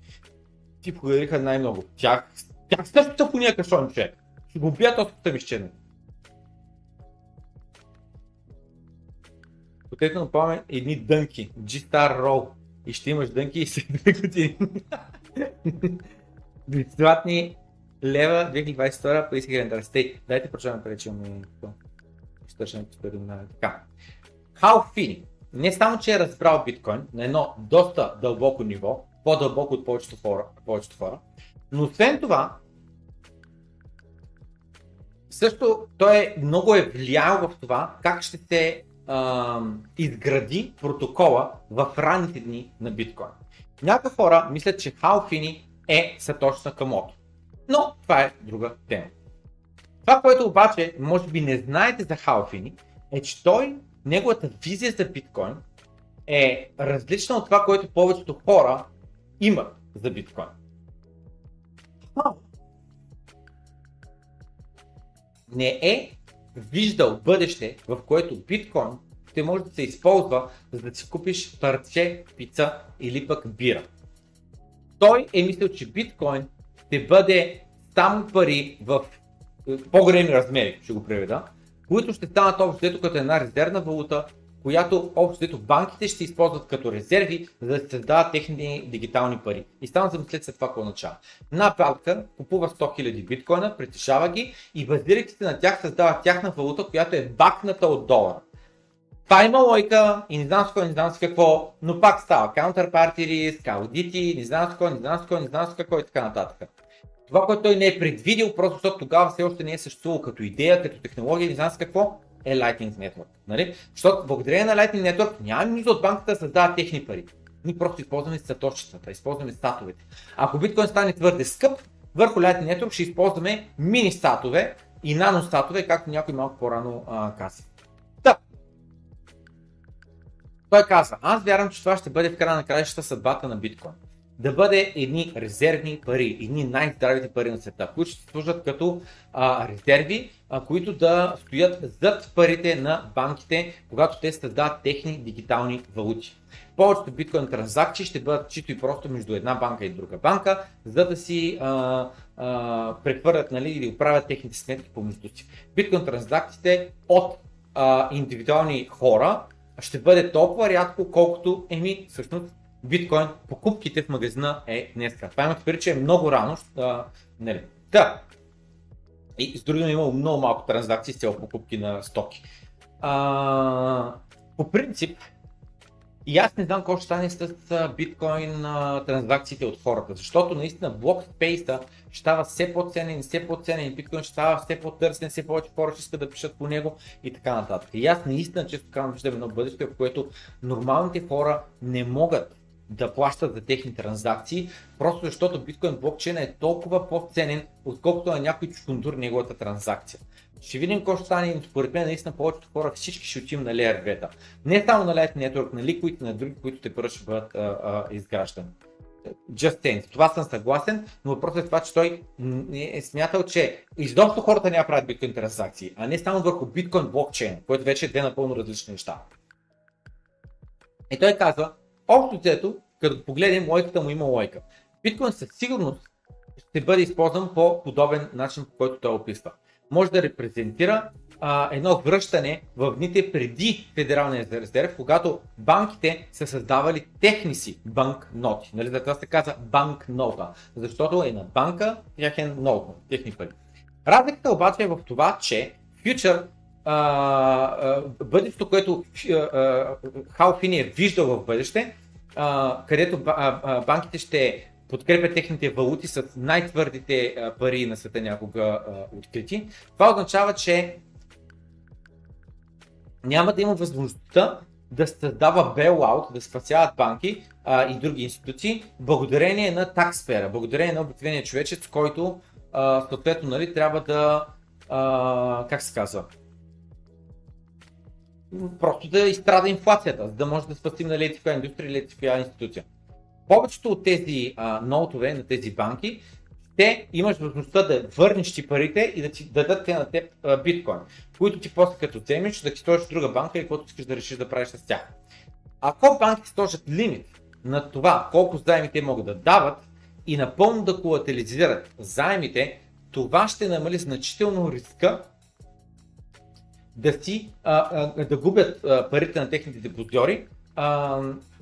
ти подариха най-много. Тях, тях също хуния кашон, човек. Ще го бият от ми изчезне. Покрепно напомням едни дънки, G-Star Roll и ще имаш дънки и след две години. Безплатни лева 2022 по искрен Стей. Дайте прочетам преди, че ми ще търсим Така. Халфини. Не само, че е разбрал биткоин на едно доста дълбоко ниво, по-дълбоко от повечето хора, повечето хора, но освен това, също той е много е влиял в това как ще се изгради протокола в ранните дни на биткоин. Някои хора мислят, че Халфини е Сатоши Накамото. Но това е друга тема. Това, което обаче може би не знаете за Халфини, е, че той, неговата визия за биткоин е различна от това, което повечето хора имат за биткоин. Не е виждал бъдеще, в което биткоин ще може да се използва, за да си купиш парче, пица или пък бира. Той е мислил, че биткоин ще бъде само пари в е, по-големи размери, ще го преведа, които ще станат общо като една резервна валута, която общо банките ще използват като резерви, за да се създават техни дигитални пари. И стана за след това какво означава. Една банка купува 100 000 биткоина, притежава ги и базирайки се на тях създава тяхна валута, която е бакната от долара. Това има лойка и не знам с кой, не знам с какво, но пак става counterparty риск, аудити, не знам с кой, не знам с кой, не знам с какво и така нататък. Това, което той не е предвидил, просто защото тогава все още не е съществувало като идея, като технология, не знам с какво, е Lightning Network. Нали? Защото благодарение на Lightning Network няма нужда от банката да създава техни пари. Ние просто използваме саточетата, използваме статовете. Ако биткоин стане твърде скъп, върху Lightning Network ще използваме мини статове и нано статове, както някой малко по-рано а, каза. Да. Той каза, аз вярвам, че това ще бъде в края на краищата съдбата на биткоин да бъде едни резервни пари, едни най-здравите пари на света, които ще служат като а, резерви, а, които да стоят зад парите на банките, когато те създават техни дигитални валути. Повечето биткоин транзакции ще бъдат чисто и просто между една банка и друга банка, за да си а, а, прехвърлят нали, или оправят техните сметки помежду си. Биткоин транзакциите от а, индивидуални хора ще бъде толкова рядко, колкото еми всъщност биткоин покупките в магазина е днес. Това имате преди, че е много рано. А, нали. Да. И с други имало много малко транзакции с цел покупки на стоки. А, по принцип, и аз не знам какво ще стане с биткоин транзакциите от хората, защото наистина блок спейса ще става все по-ценен все по-ценен биткоин ще става все по-търсен, все повече хора ще искат да пишат по него и така нататък. И аз наистина често казвам, виждам едно бъдеще, в което нормалните хора не могат да плащат за техни транзакции, просто защото биткоин блокчейн е толкова по-ценен, отколкото на някой чундур неговата транзакция. Ще видим какво ще стане, според мен наистина повечето хора всички ще отим на Layer 2. Не само на Lightning Network, на Liquid, на други, които те първо ще бъдат а, а, изграждани. Just Sense. Това съм съгласен, но въпросът е това, че той е смятал, че изобщо хората няма правят биткоин транзакции, а не само върху биткоин блокчейн, което вече е две напълно различни неща. И той казва, Общо взето, като погледнем лойката му има лойка. Биткоин със сигурност ще бъде използван по подобен начин, по който той описва. може да репрезентира а, едно връщане в дните преди Федералния резерв, когато банките са създавали техни си банкноти. Нали? Затова се казва банкнота, защото е на банка тяхен нот, техни пари. Разликата обаче е в това, че фьючер бъдещето, което Хал Фини е виждал в бъдеще, а, където а, банките ще подкрепят техните валути с най-твърдите а, пари на света някога а, открити. Това означава, че няма да има възможността да създава bailout, да спасяват банки а, и други институции, благодарение на таксфера, благодарение на обикновения човечец, който а, съответно нали, трябва да, а, как се казва, просто да изстрада инфлацията, за да може да спасим нали, ети индустрия или ети институция. Повечето от тези а, ноутове на тези банки, те имаш възможността да върнеш ти парите и да ти дадат те на теб а, биткоин, които ти после като вземеш да ти сложиш друга банка или каквото искаш да решиш да правиш с тях. Ако банките сложат лимит на това колко заеми те могат да дават и напълно да колателизират заемите, това ще намали значително риска да си а, а, да губят а, парите на техните депозитори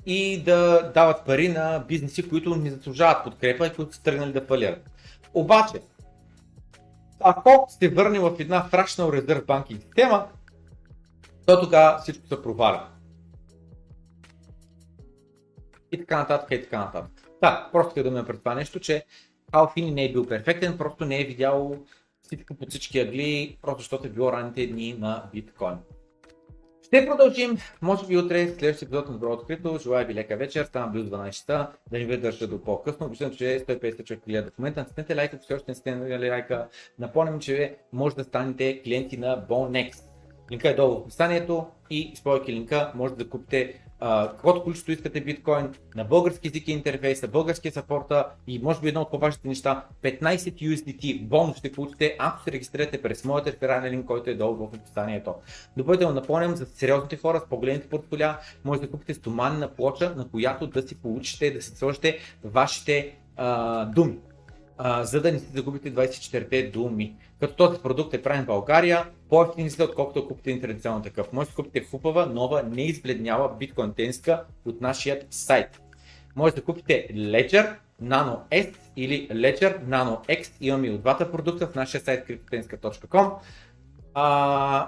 и да дават пари на бизнеси, които не заслужават подкрепа и които са тръгнали да фалират. Обаче, ако се върнем в една Fractional Reserve Banking система, то тогава всичко се проваля. И така нататък, и така нататък. Да, просто да ме пред това нещо, че Алфини не е бил перфектен, просто не е видял всичко по всички ъгли, просто защото е било ранните дни на биткоин. Ще продължим, може би утре, следващия епизод на Добро открито. Желая ви лека вечер, ставам близо 12 часа, да ни ви държа до по-късно. Виждам, че 150 човек гледат в момента. Натиснете лайка, ако все още не сте лайка. Напомням, че може да станете клиенти на Bonex. Линка е долу в описанието и използвайки линка може да купите каквото количество искате биткоин, на български език и интерфейс, на български сапорта и може би едно от по-важните неща, 15 USDT бонус ще получите, ако се регистрирате през моят реферален линк, който е долу в описанието. Допълнително напомням за сериозните хора с по-големите портфоля, може да купите стоманна плоча, на която да си получите, да си сложите вашите а, думи а, за да не си загубите 24-те думи. Като този продукт е правен в България, по-ефтини са, отколкото купите традиционно такъв. Може да купите хубава, нова, неизбледняла биткоин тенска от нашия сайт. Може да купите Ledger Nano S или Ledger Nano X. Имаме и от двата продукта в нашия сайт cryptotenska.com.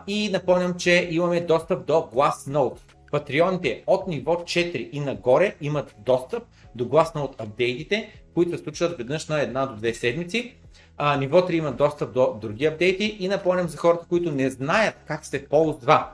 И напомням, че имаме достъп до Glassnode. Патреоните от ниво 4 и нагоре имат достъп до Glassnode апдейтите, които се случват веднъж на една до две седмици. А, ниво 3 има достъп до други апдейти и напомням за хората, които не знаят как се ползва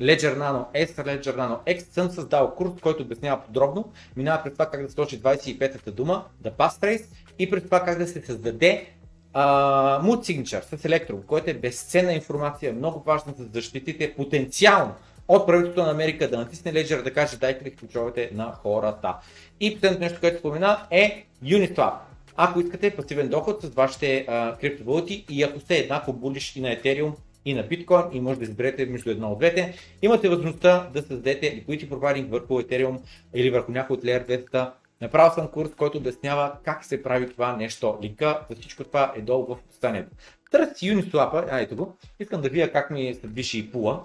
Ledger Nano S, Ledger Nano X, съм създал курс, който обяснява подробно, минава през това как да сложи 25-та дума, да passphrase и през това как да се създаде uh, Mood Signature с Electrum, който е безценна информация, много важна за да защитите потенциално от правителството на Америка да натисне Ledger да каже дайте ли ключовете на хората. И последното нещо, което спомена е Uniswap. Ако искате пасивен доход с вашите а, криптовалути и ако сте еднакво булиш и на Ethereum и на биткоин и може да изберете между едно от двете, имате възможността да създадете liquidity providing върху Ethereum или върху някой от Layer 200. Направил съм курс, който обяснява как се прави това нещо. Линка за всичко това е долу в описанието. Търси Uniswap, а ето го. Искам да видя как ми се движи и пула.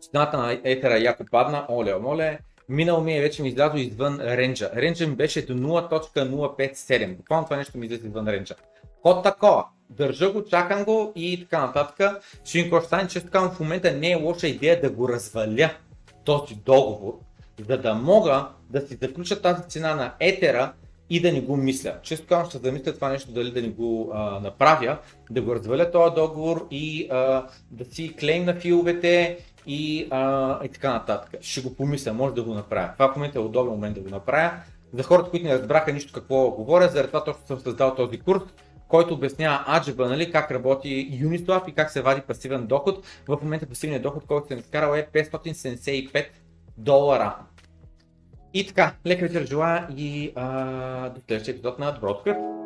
Цената на етера яко падна, оле, оле. Минало ми е вече ми излязло извън ренджа. Ренджа ми беше до 0.057. Буквално това нещо ми излезе извън ренджа. Код такова. Държа го, чакам го и така нататък. Ще ви стане, че така в момента не е лоша идея да го разваля този договор, за да мога да си заключа тази цена на етера и да не го мисля. Често казвам, ще замисля това нещо, дали да не го а, направя, да го разваля този договор и а, да си клейм на филовете и, а, и така нататък. Ще го помисля, може да го направя. Това в момента е удобен момент да го направя. За хората, които не разбраха нищо какво говоря, заради това точно съм създал този курс, който обяснява аджеба, нали, как работи Uniswap и как се вади пасивен доход. В момента пасивният доход, който съм изкарал е 575 долара. И така, лека вечер желая и а, до следващия епизод на Добро открит.